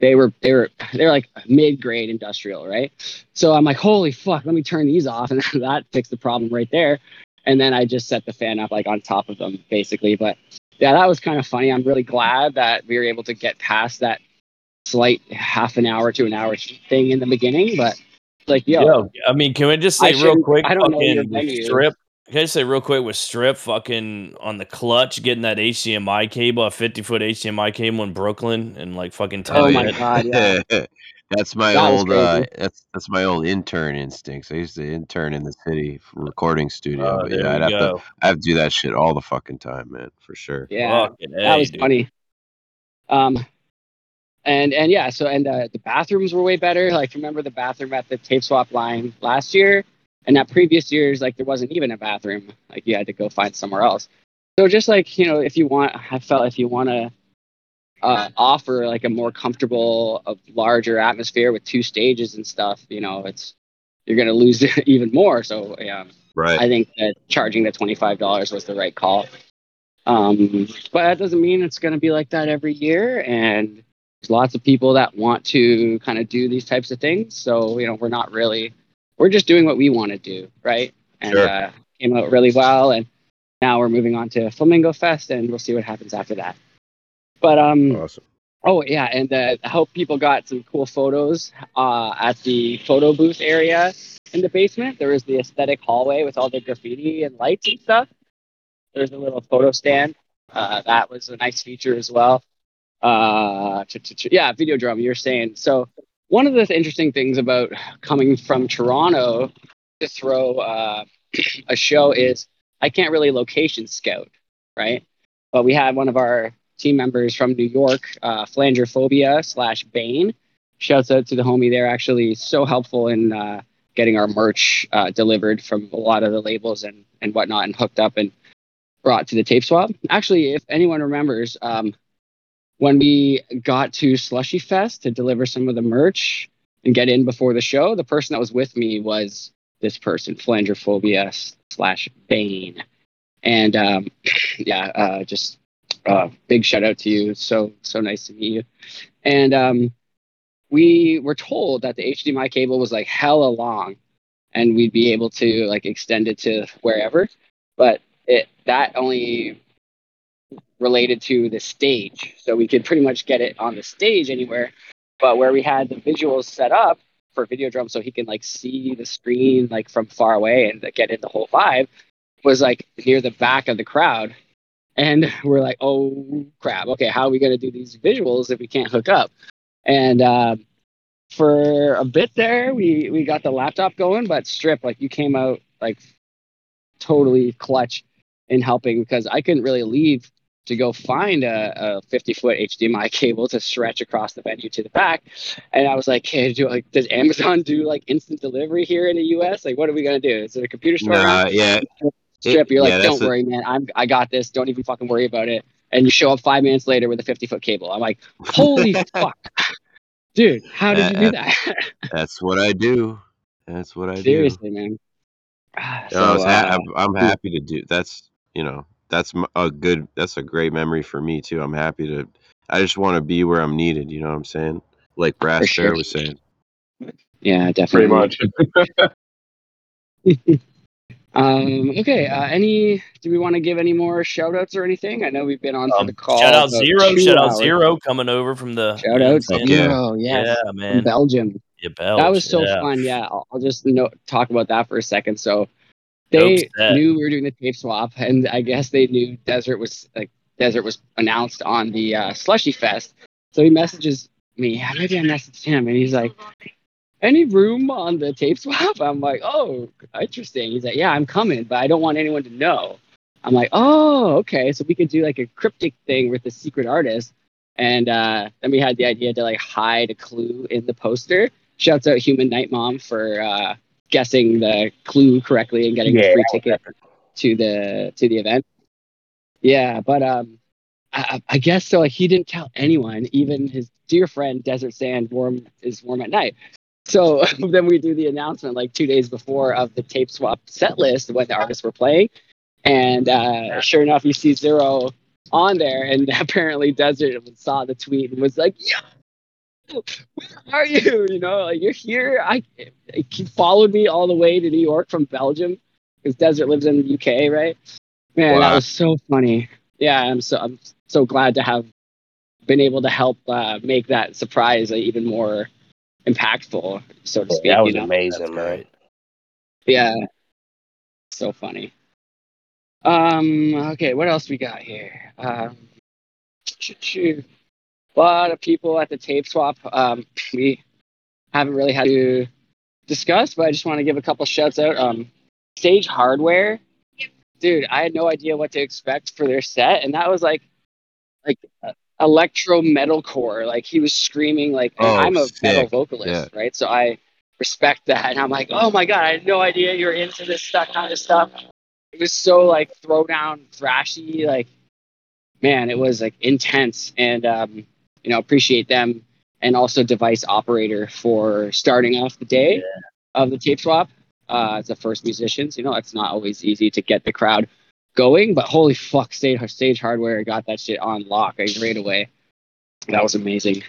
they were they were they're like mid grade industrial, right? So I'm like, holy fuck, let me turn these off, and that fixed the problem right there. And then I just set the fan up like on top of them, basically. But yeah, that was kind of funny. I'm really glad that we were able to get past that slight half an hour to an hour thing in the beginning. But like, yo, Yo, I mean, can we just I say real quick? I don't know your venue. strip. Can I just say real quick with strip fucking on the clutch, getting that HDMI cable, a 50 foot HDMI cable in Brooklyn, and like fucking Oh 10 my minutes. God, yeah. that's my That was old uh, crazy. that's that's my old intern instincts. I used to intern in the city for recording studio, Oh, but there yeah, I'd we have go. to I have to do that shit all the fucking time, man, for sure. yeah, Fucking that A, was dude. funny. Um, and and yeah, so and uh, the bathrooms were way better. Like remember the bathroom at the tape swap line last year, and that previous years like there wasn't even a bathroom. Like you had to go find somewhere else. So just like you know, if you want, I felt if you want to uh, offer like a more comfortable, a larger atmosphere with two stages and stuff, you know, it's you're gonna lose even more. So yeah, Right. I think that charging the twenty five dollars was the right call. Um, but that doesn't mean it's going to be like that every year. And there's lots of people that want to kind of do these types of things. So you know, we're not really, we're just doing what we want to do, right? And Sure. uh, came out really well. And now we're moving on to Flamingo Fest, and we'll see what happens after that. But um, awesome. Oh yeah, and uh, I hope people got some cool photos uh, at the photo booth area in the basement. There was the aesthetic hallway with all the graffiti and lights and stuff. There's a little photo stand. Uh, that was a nice feature as well. Uh, ch- ch- ch- yeah, Videodrome. You're saying so. One of the interesting things about coming from Toronto to throw uh, a show is I can't really location scout, right? But we had one of our team members from New York, uh, Flangerphobia slash Bane. Shouts out to the homie there. Actually, so helpful in uh, getting our merch uh, delivered from a lot of the labels and, and whatnot and hooked up and brought to the tape swap. Actually, if anyone remembers, um, when we got to Slushy Fest to deliver some of the merch and get in before the show, the person that was with me was this person, Flangerphobia slash Bane. And um, yeah, uh, just uh, big shout out to you. So so nice to meet you. And um, we were told that the HDMI cable was like hella long, and we'd be able to like extend it to wherever. But it that only related to the stage, so we could pretty much get it on the stage anywhere. But where we had the visuals set up for Videodrome, so he can like see the screen like from far away and get in the whole vibe, was like near the back of the crowd and we're like, oh crap, okay, how are we going to do these visuals if we can't hook up? And uh, for a bit there, we we got the laptop going, but Strip, like you came out like totally clutch in helping because I couldn't really leave to go find a, a 50 foot HDMI cable to stretch across the venue to the back. And I was like, hey, do like does Amazon do like instant delivery here in the US? Like what are we gonna do? Is it a computer store? Nah, yeah. Strip, you're yeah, like, that's don't a- worry, man. I'm I got this. Don't even fucking worry about it. And you show up five minutes later with a 50 foot cable. I'm like, holy fuck, dude, how did you do that? That's what I do. That's what I do. Seriously, man. No, I was So, ha- uh, happy to do. That's you know that's a good. That's a great memory for me too. I'm happy to. I just want to be where I'm needed. You know what I'm saying? Like Brass For Bear was saying. yeah, definitely. Pretty definitely. much. Um, okay. Uh, any? Do we want to give any more shout outs or anything? I know we've been on for Um, the call. shout out zero. Zero, two shout out hours. Zero coming over from the Shout you know what I'm out saying? yeah. Zero. Yes. Yeah, From man. Belgium. Yeah, that was so yeah. fun. Yeah, I'll, I'll just no, talk about that for a second. So Dope they knew we were doing the tape swap, and I guess they knew Desert was like Desert was announced on the uh, Slushy Fest. So he messages me. Maybe I messaged him, and he's like, "Any room on the tape swap?" I'm like, "Oh, interesting." He's like, "Yeah, I'm coming, but I don't want anyone to know." I'm like, "Oh, okay." So we could do like a cryptic thing with the secret artist. And uh, then we had the idea to like hide a clue in the poster. Shouts out Human Night Mom for uh, guessing the clue correctly and getting a free ticket to the to the event. Yeah, but um, I, I guess so. Like he didn't tell anyone, even his dear friend Desert Sand. Warm is warm at night. So then we do the announcement like two days before of the tape swap set list when the artists were playing, and uh, sure enough, you see Zero on there, and apparently Desert saw the tweet and was like, "Yo, where are you? You know, like you're here. I he followed me all the way to New York from Belgium because Desert lives in the UK, right? Man, that was so funny. Yeah, I'm so I'm so glad to have been able to help uh, make that surprise uh, even more impactful, so to speak. that was you know? amazing, That's man. Yeah. So funny. Um, okay, what else we got here? Um, a lot of people at the tape swap. Um, we haven't really had to discuss, but I just want to give a couple shouts out. Um, Stage Hardware, dude, I had no idea what to expect for their set, and that was like, like uh, electro metalcore. Like he was screaming like, Oh, I'm a metal sick. vocalist, right? So I respect that, and I'm like, oh my god, I had no idea you're into this stuff, kind of stuff. It was so like throwdown thrashy, like man, it was like intense, and um, you know, appreciate them, and also Device Operator for starting off the day of the tape swap uh, as the first musicians. You know, it's not always easy to get the crowd going, but holy fuck, stage stage hardware got that shit on lock right away. That was amazing.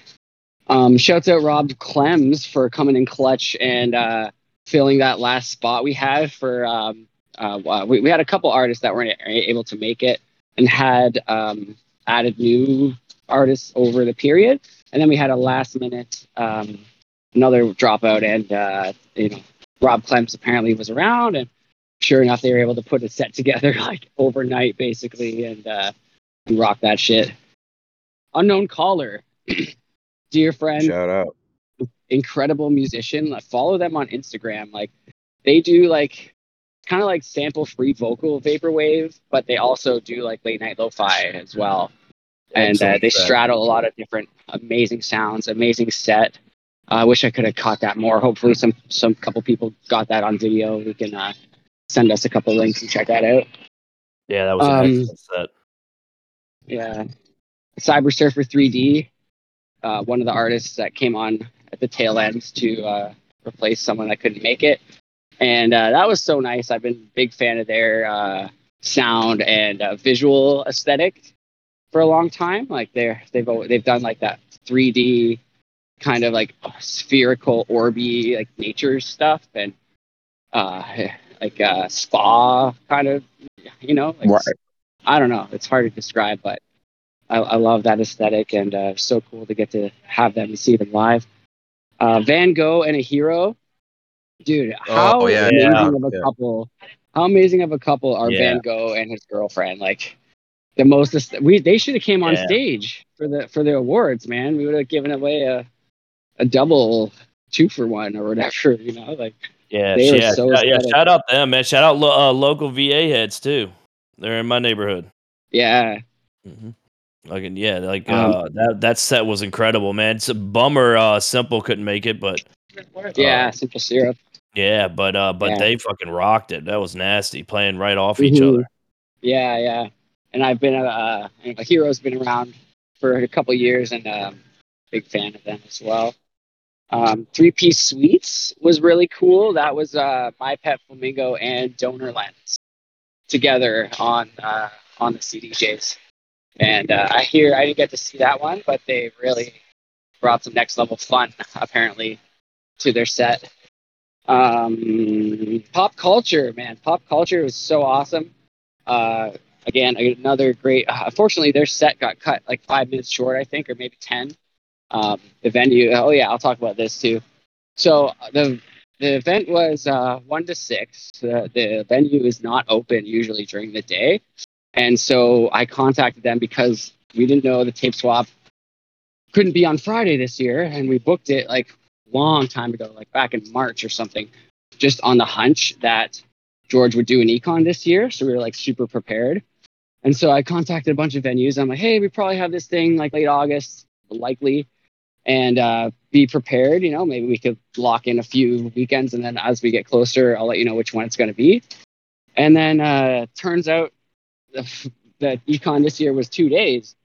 Um, shouts out Rob Clems for coming in clutch and uh, filling that last spot we had for. Um, uh, we, we had a couple artists that weren't able to make it and had um, added new artists over the period, and then we had a last minute um, another dropout, and uh, you know Rob Clemps apparently was around, and sure enough, they were able to put a set together like overnight, basically, and uh, and rock that shit. Unknown caller, dear friend, Shout out. incredible musician. Like, follow them on Instagram. Like they do like kind of like sample free vocal vaporwave, but they also do like late night lo-fi as well. And uh, they straddle a lot of different amazing sounds, amazing set. Uh, I wish I could have caught that more. Hopefully, some some couple people got that on video. We can uh, send us a couple links and check that out. Yeah, that was an Um, excellent set. Yeah. Cyber Surfer 3D, uh, one of the artists that came on at the tail end to uh, replace someone that couldn't make it. And uh, that was so nice. I've been a big fan of their uh, sound and uh, visual aesthetic for a long time. Like they're they've they've done like that 3D kind of like spherical orby like nature stuff and uh like uh spa kind of you know like Right. I don't know. It's hard to describe, but I, I love that aesthetic, and uh, so cool to get to have them and see them live. Uh, Van Gogh and a hero, dude. How Oh, yeah, amazing yeah, of a yeah. couple! How amazing of a couple are Yeah. Van Gogh and his girlfriend? Like the most. We they should have came on Yeah. stage for the for the awards, man. We would have given away a a double two for one or whatever. You know, like Yeah, yeah, so shout, yeah. aesthetic. Shout out them, man. Shout out lo- uh, local VA heads too. They're in my neighborhood. yeah, hmm Like yeah, like Um, uh, that that set was incredible, man. It's a bummer. Uh, Simple couldn't make it, but yeah. Simple syrup. yeah, but uh, but Yeah. they fucking rocked it. That was nasty, playing right off each Mhm. other. Yeah, yeah. And I've been a, uh, a hero's been around for a couple years, and um, big fan of them as well. Um, Three Piece Suites was really cool. That was uh, My Pet Flamingo and Donor Lens together on uh, on the CDJs. And uh, I hear I didn't get to see that one, but they really brought some next level fun apparently to their set. Um, pop culture, man, pop culture was so awesome. Uh, again, another great. Uh, unfortunately, their set got cut like five minutes short, I think, or maybe ten. Um, the venue. Oh yeah, I'll talk about this too. So uh, the the event was uh, one to six. The the venue is not open usually during the day, and so I contacted them because we didn't know the tape swap couldn't be on Friday this year, and we booked it like long time ago, like back in March or something, just on the hunch that George would do an econ this year. So we were like super prepared. And so I contacted a bunch of venues. I'm like, hey, we probably have this thing like late August, likely, and uh, be prepared. You know, maybe we could lock in a few weekends, and then as we get closer, I'll let you know which one it's going to be. And then uh, turns out that econ this year was two days.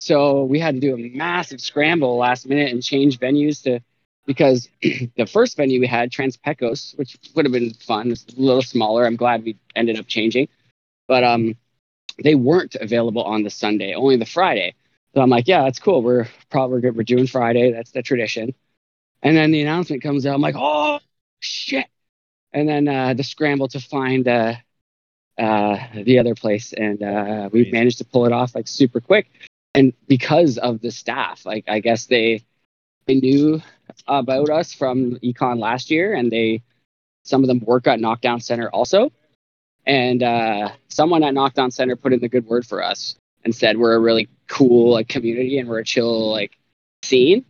So we had to do a massive scramble last minute and change venues to because the first venue we had, Trans-Pecos, which would have been fun, it's a little smaller. I'm glad we ended up changing, but um, they weren't available on the Sunday, only the Friday. So I'm like, yeah, that's cool. We're probably good. We're doing Friday. That's the tradition. And then the announcement comes out. I'm like, oh shit! And then uh, the scramble to find uh, uh, the other place, and uh, we managed to pull it off like super quick. And because of the staff, like I guess they they knew about us from econ last year and they some of them work at knockdown center also and uh, someone at knockdown center put in the good word for us and said we're a really cool like community and we're a chill like scene.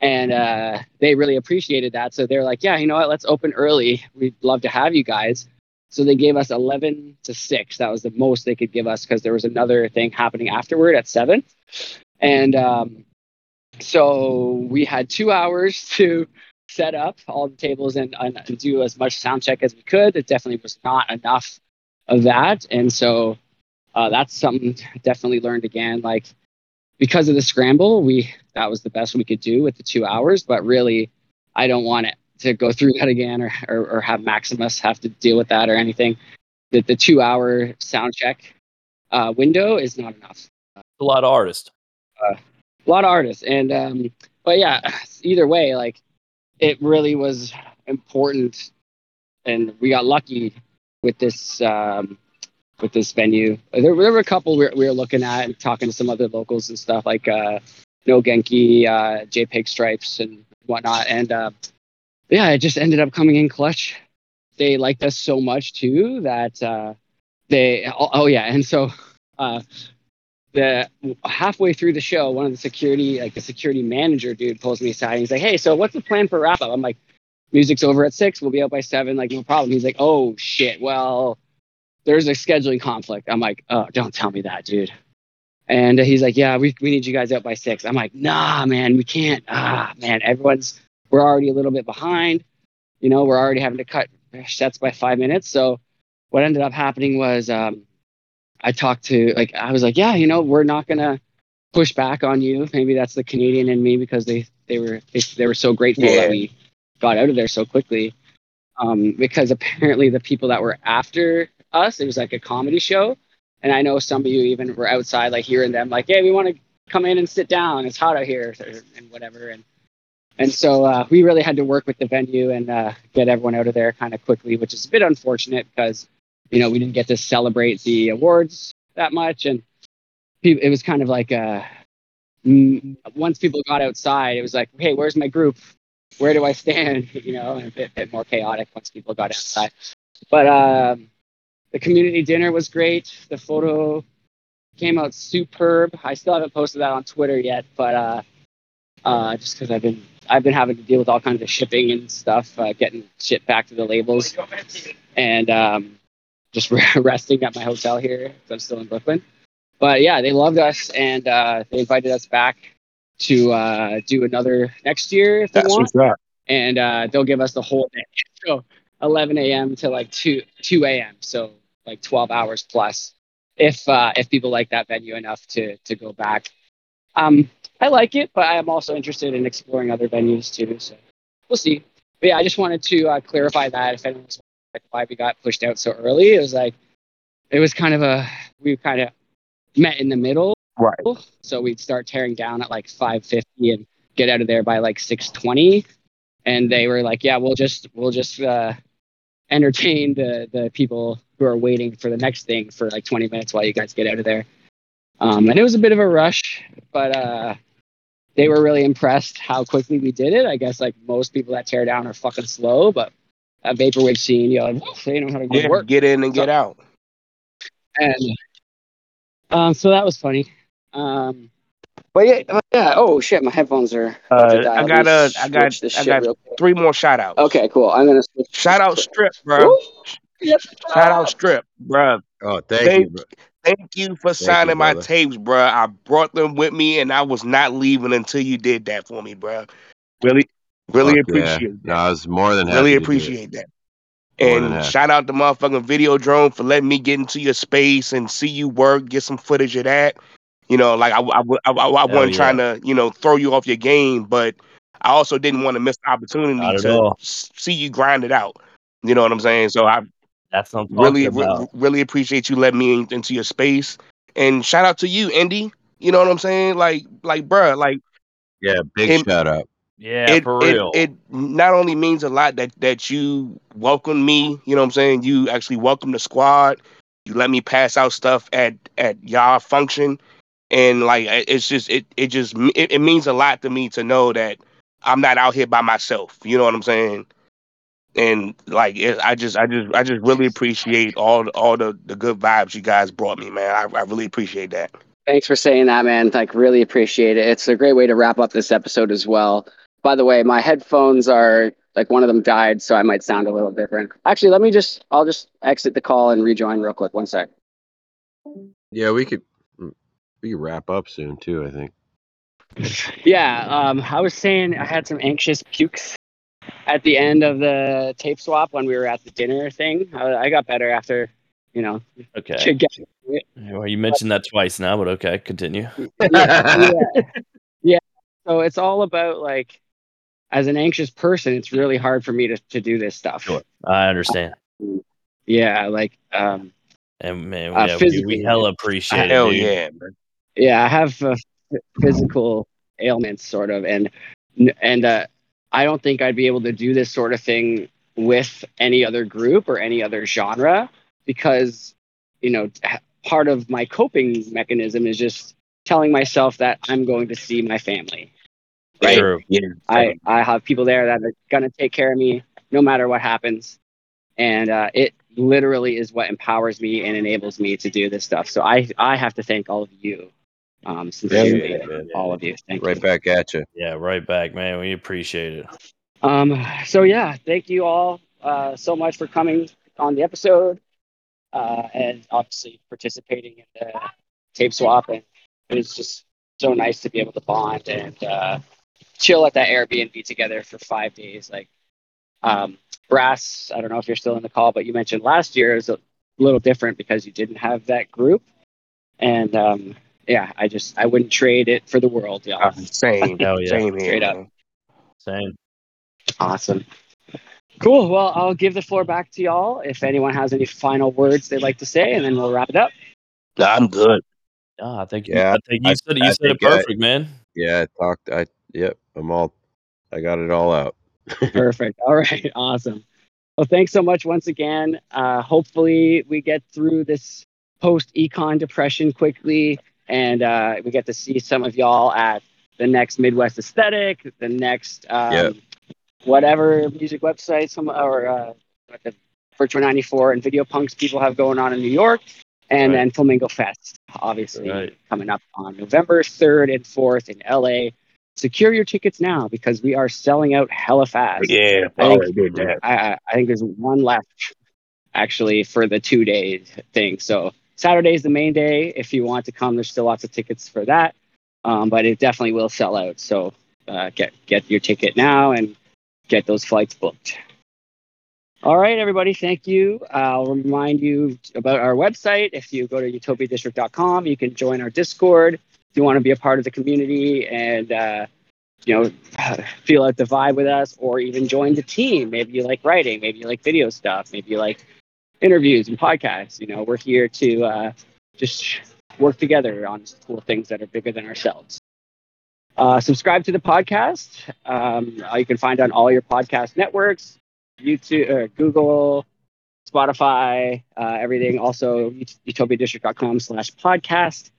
And uh, they really appreciated that. So they're like yeah you know what? Let's open early. We'd love to have you guys. So they gave us 11 to 6 that was the most they could give us because there was another thing happening afterward at 7 and um, so we had two hours to set up all the tables and, and, and do as much sound check as we could. It definitely was not enough of that, and so uh, that's something definitely learned again. Like because of the scramble, we that was the best we could do with the two hours. But really, I don't want it to go through that again, or or, or have Maximus have to deal with that or anything. That the two hour sound check uh, window is not enough A lot of artists. a lot of artists and um but yeah either way like it really was important and we got lucky with this um with this venue. There, there were a couple we were, we were looking at and talking to some other locals and stuff like uh, No Genki, uh, JPEG Stripes, and whatnot. And uh, yeah, it just ended up coming in clutch. They liked us so much too that uh, they. Oh, oh yeah, and so uh, the halfway through the show, one of the security, like the security manager dude, pulls me aside. And he's like, "Hey, so what's the plan for wrap up?" I'm like, "Music's over at six. We'll be out by seven. Like, no problem." He's like, "Oh shit. Well, there's a scheduling conflict." I'm like, "Oh, don't tell me that, dude." And he's like, "Yeah, we we need you guys out by six. I'm like, "Nah, man, we can't. Ah, man, everyone's we're already a little bit behind. You know, we're already having to cut sets by five minutes. So what ended up happening was." um I talked to like I was like, yeah, you know, we're not gonna push back on you. Maybe that's the Canadian in me because they they were they, they were so grateful Yeah. that we got out of there so quickly. Um, because apparently the people that were after us, it was like a comedy show, and I know some of you even were outside like hearing them like, hey, we want to come in and sit down. It's hot out here and whatever. And and so uh, we really had to work with the venue and uh, get everyone out of there kind of quickly, which is a bit unfortunate because you know we didn't get to celebrate the awards that much, and it was kind of like uh, once people got outside, it was like, hey, where's my group? Where do I stand? You know, a bit, bit more chaotic once people got outside. But um, the community dinner was great. The photo came out superb. I still haven't posted that on Twitter yet, but uh, uh, just because I've been I've been having to deal with all kinds of shipping and stuff, uh, getting shit back to the labels, and um, just resting at my hotel here I'm still in Brooklyn. But yeah, they loved us and uh, they invited us back to uh, do another next year if they want, and uh, they'll give us the whole day. So 11 a.m. to like 2 2 a.m. So like 12 hours plus if uh, if people like that venue enough to to go back. Um, I like it, but I am also interested in exploring other venues too. So we'll see. But yeah, I just wanted to uh, clarify that if anyone's like, why we got pushed out so early, it was like it was kind of a we kind of met in the middle. Right. So we'd start tearing down at like 5:50 and get out of there by like 6:20. And they were like, "Yeah, we'll just we'll just uh, entertain the the people who are waiting for the next thing for like 20 minutes while you guys get out of there." Um, and it was a bit of a rush, but uh, they were really impressed how quickly we did it. I guess like most people that tear down are fucking slow, but a vaporwave scene, you know, like, they know how to Yeah, work. get in and get out. And um, so that was funny. Um, but yeah, but yeah. Oh shit, my headphones are. about to Uh, die. I got me uh, got this I got three more shout outs. Okay, cool. I'm gonna switch. Shout out Strip, bro. Woo! Yep. Shout out Strip, bro. Oh, thank Thank, you. Bro. thank you for you, signing my tapes, bro. I brought them with me, and I was not leaving until you did that for me, bro. Really, really Fuck yeah. appreciate No, that. I was more than happy. Really to do it. appreciate that. And shout out to motherfucking Videodrome for letting me get into your space and see you work, get some footage of that. You know, like I, I, I, I, I wasn't yeah. trying to, you know, throw you off your game, but I also didn't want to miss the opportunity to all. see you grind it out. You know what I'm saying? So I That's really, re- really appreciate you letting me in- into your space. And shout out to you, Indy. You know what I'm saying? Like, like, bruh, like Yeah, big it, shout out. Yeah, it, for real. it not only means a lot that that you welcome me. You know what I'm saying? You actually welcome the squad. You let me pass out stuff at at y'all function, and like it's just it it just it, it means a lot to me to know that I'm not out here by myself. You know what I'm saying? And like it, I just I just I just really appreciate all the, all the the good vibes you guys brought me, man. I, I really appreciate that. Thanks for saying that, man. Like, really appreciate it. It's a great way to wrap up this episode as well. By the way, my headphones are like one of them died, so I might sound a little different. Actually, let me just, I'll just exit the call and rejoin real quick. One sec. Yeah, we could mm, we could wrap up soon too. I think. Yeah, um, I was saying I had some anxious pukes at the end of the tape swap when we were at the dinner thing. I, I got better after, you know, Okay. get, Well, you mentioned that twice now, but okay, continue. yeah, yeah, yeah. So it's all about like, as an anxious person, it's really hard for me to, to do this stuff. Sure. I understand. Yeah, like, um, And man, Uh, yeah, we, physically, we hella appreciate it. Hell dude. yeah, man. yeah, I have uh, physical ailments, sort of, and and uh, I don't think I'd be able to do this sort of thing with any other group or any other genre because you know, part of my coping mechanism is just telling myself that I'm going to see my family. Right. True. Yeah. I, I have people there that are going to take care of me no matter what happens. And uh, it literally is what empowers me and enables me to do this stuff. So I, I have to thank all of you. Um, sincerely, Yeah, man. all of you. Thank you. Right you. back at you. Yeah, right back, man. We appreciate it. Um, so yeah, thank you all uh, so much for coming on the episode uh, and obviously participating in the tape swap. And it was just so nice to be able to bond and uh, chill at that Airbnb together for five days. Like, um, Brass, I don't know if you're still in the call, but you mentioned last year is a little different because you didn't have that group. And um, yeah, I just I wouldn't trade it for the world, y'all. Uh, same. Hell yeah. Same here. Straight up. Same. Awesome. Cool. Well, I'll give the floor back to y'all if anyone has any final words they'd like to say, and then we'll wrap it up. I'm good. Ah, I think Yeah, I think you I- said you I said it think I- perfect, man. Yeah, I talked. I yep. I'm all. I got it all out. Perfect. All right. Awesome. Well, thanks so much once again. Uh, hopefully, we get through this post econ depression quickly, and uh, we get to see some of y'all at the next Midwest Aesthetic, the next um, Yep. whatever music website, some or uh, the Virtual 94 and Video Punks people have going on in New York, and Right. then Flamingo Fest, obviously Right. coming up on November 3rd and 4th in LA. Secure your tickets now because we are selling out hella fast. Yeah, I think- did that. I, I- I think there's one left actually for the two day thing. So Saturday is the main day. If you want to come, there's still lots of tickets for that. Um, but it definitely will sell out. So uh, get get your ticket now and get those flights booked. All right, everybody. Thank you. I'll remind you about our website. If you go to utopiadistrict.com, you can join our Discord you want to be a part of the community and uh, you know feel out the vibe with us or even join the team. Maybe you like writing maybe you like video stuff maybe you like interviews and podcasts you know we're here to uh, just work together on cool things that are bigger than ourselves. Uh, subscribe to the podcast. Um, uh, you can find on all your podcast networks youtube uh, google spotify uh, everything. Also utopiadistrict.com slash podcast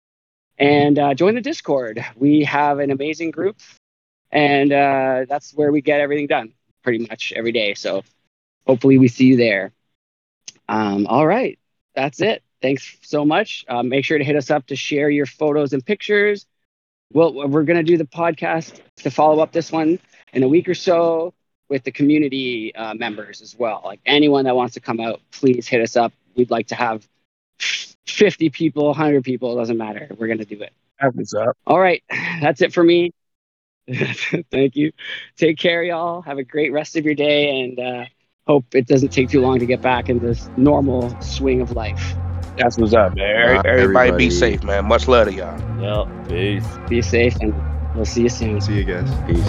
and uh, join the discord we have an amazing group and uh, that's where we get everything done pretty much every day. So hopefully we see you there. Um, all right, that's it. Thanks so much. Uh, make sure to hit us up to share your photos and pictures. Well, we're gonna do the podcast to follow up this one in a week or so with the community uh, members as well. Like anyone that wants to come out, please hit us up. We'd like to have 50 people, 100 people, it doesn't matter. We're gonna do it. Happens up. All right, that's it for me. Thank you. Take care, y'all. Have a great rest of your day, and uh, hope it doesn't take too long to get back into this normal swing of life. That's what's up, man. Everybody, everybody- be safe, man. Much love to y'all. Yep. Peace. Be safe, and we'll see you soon. See you guys. Peace.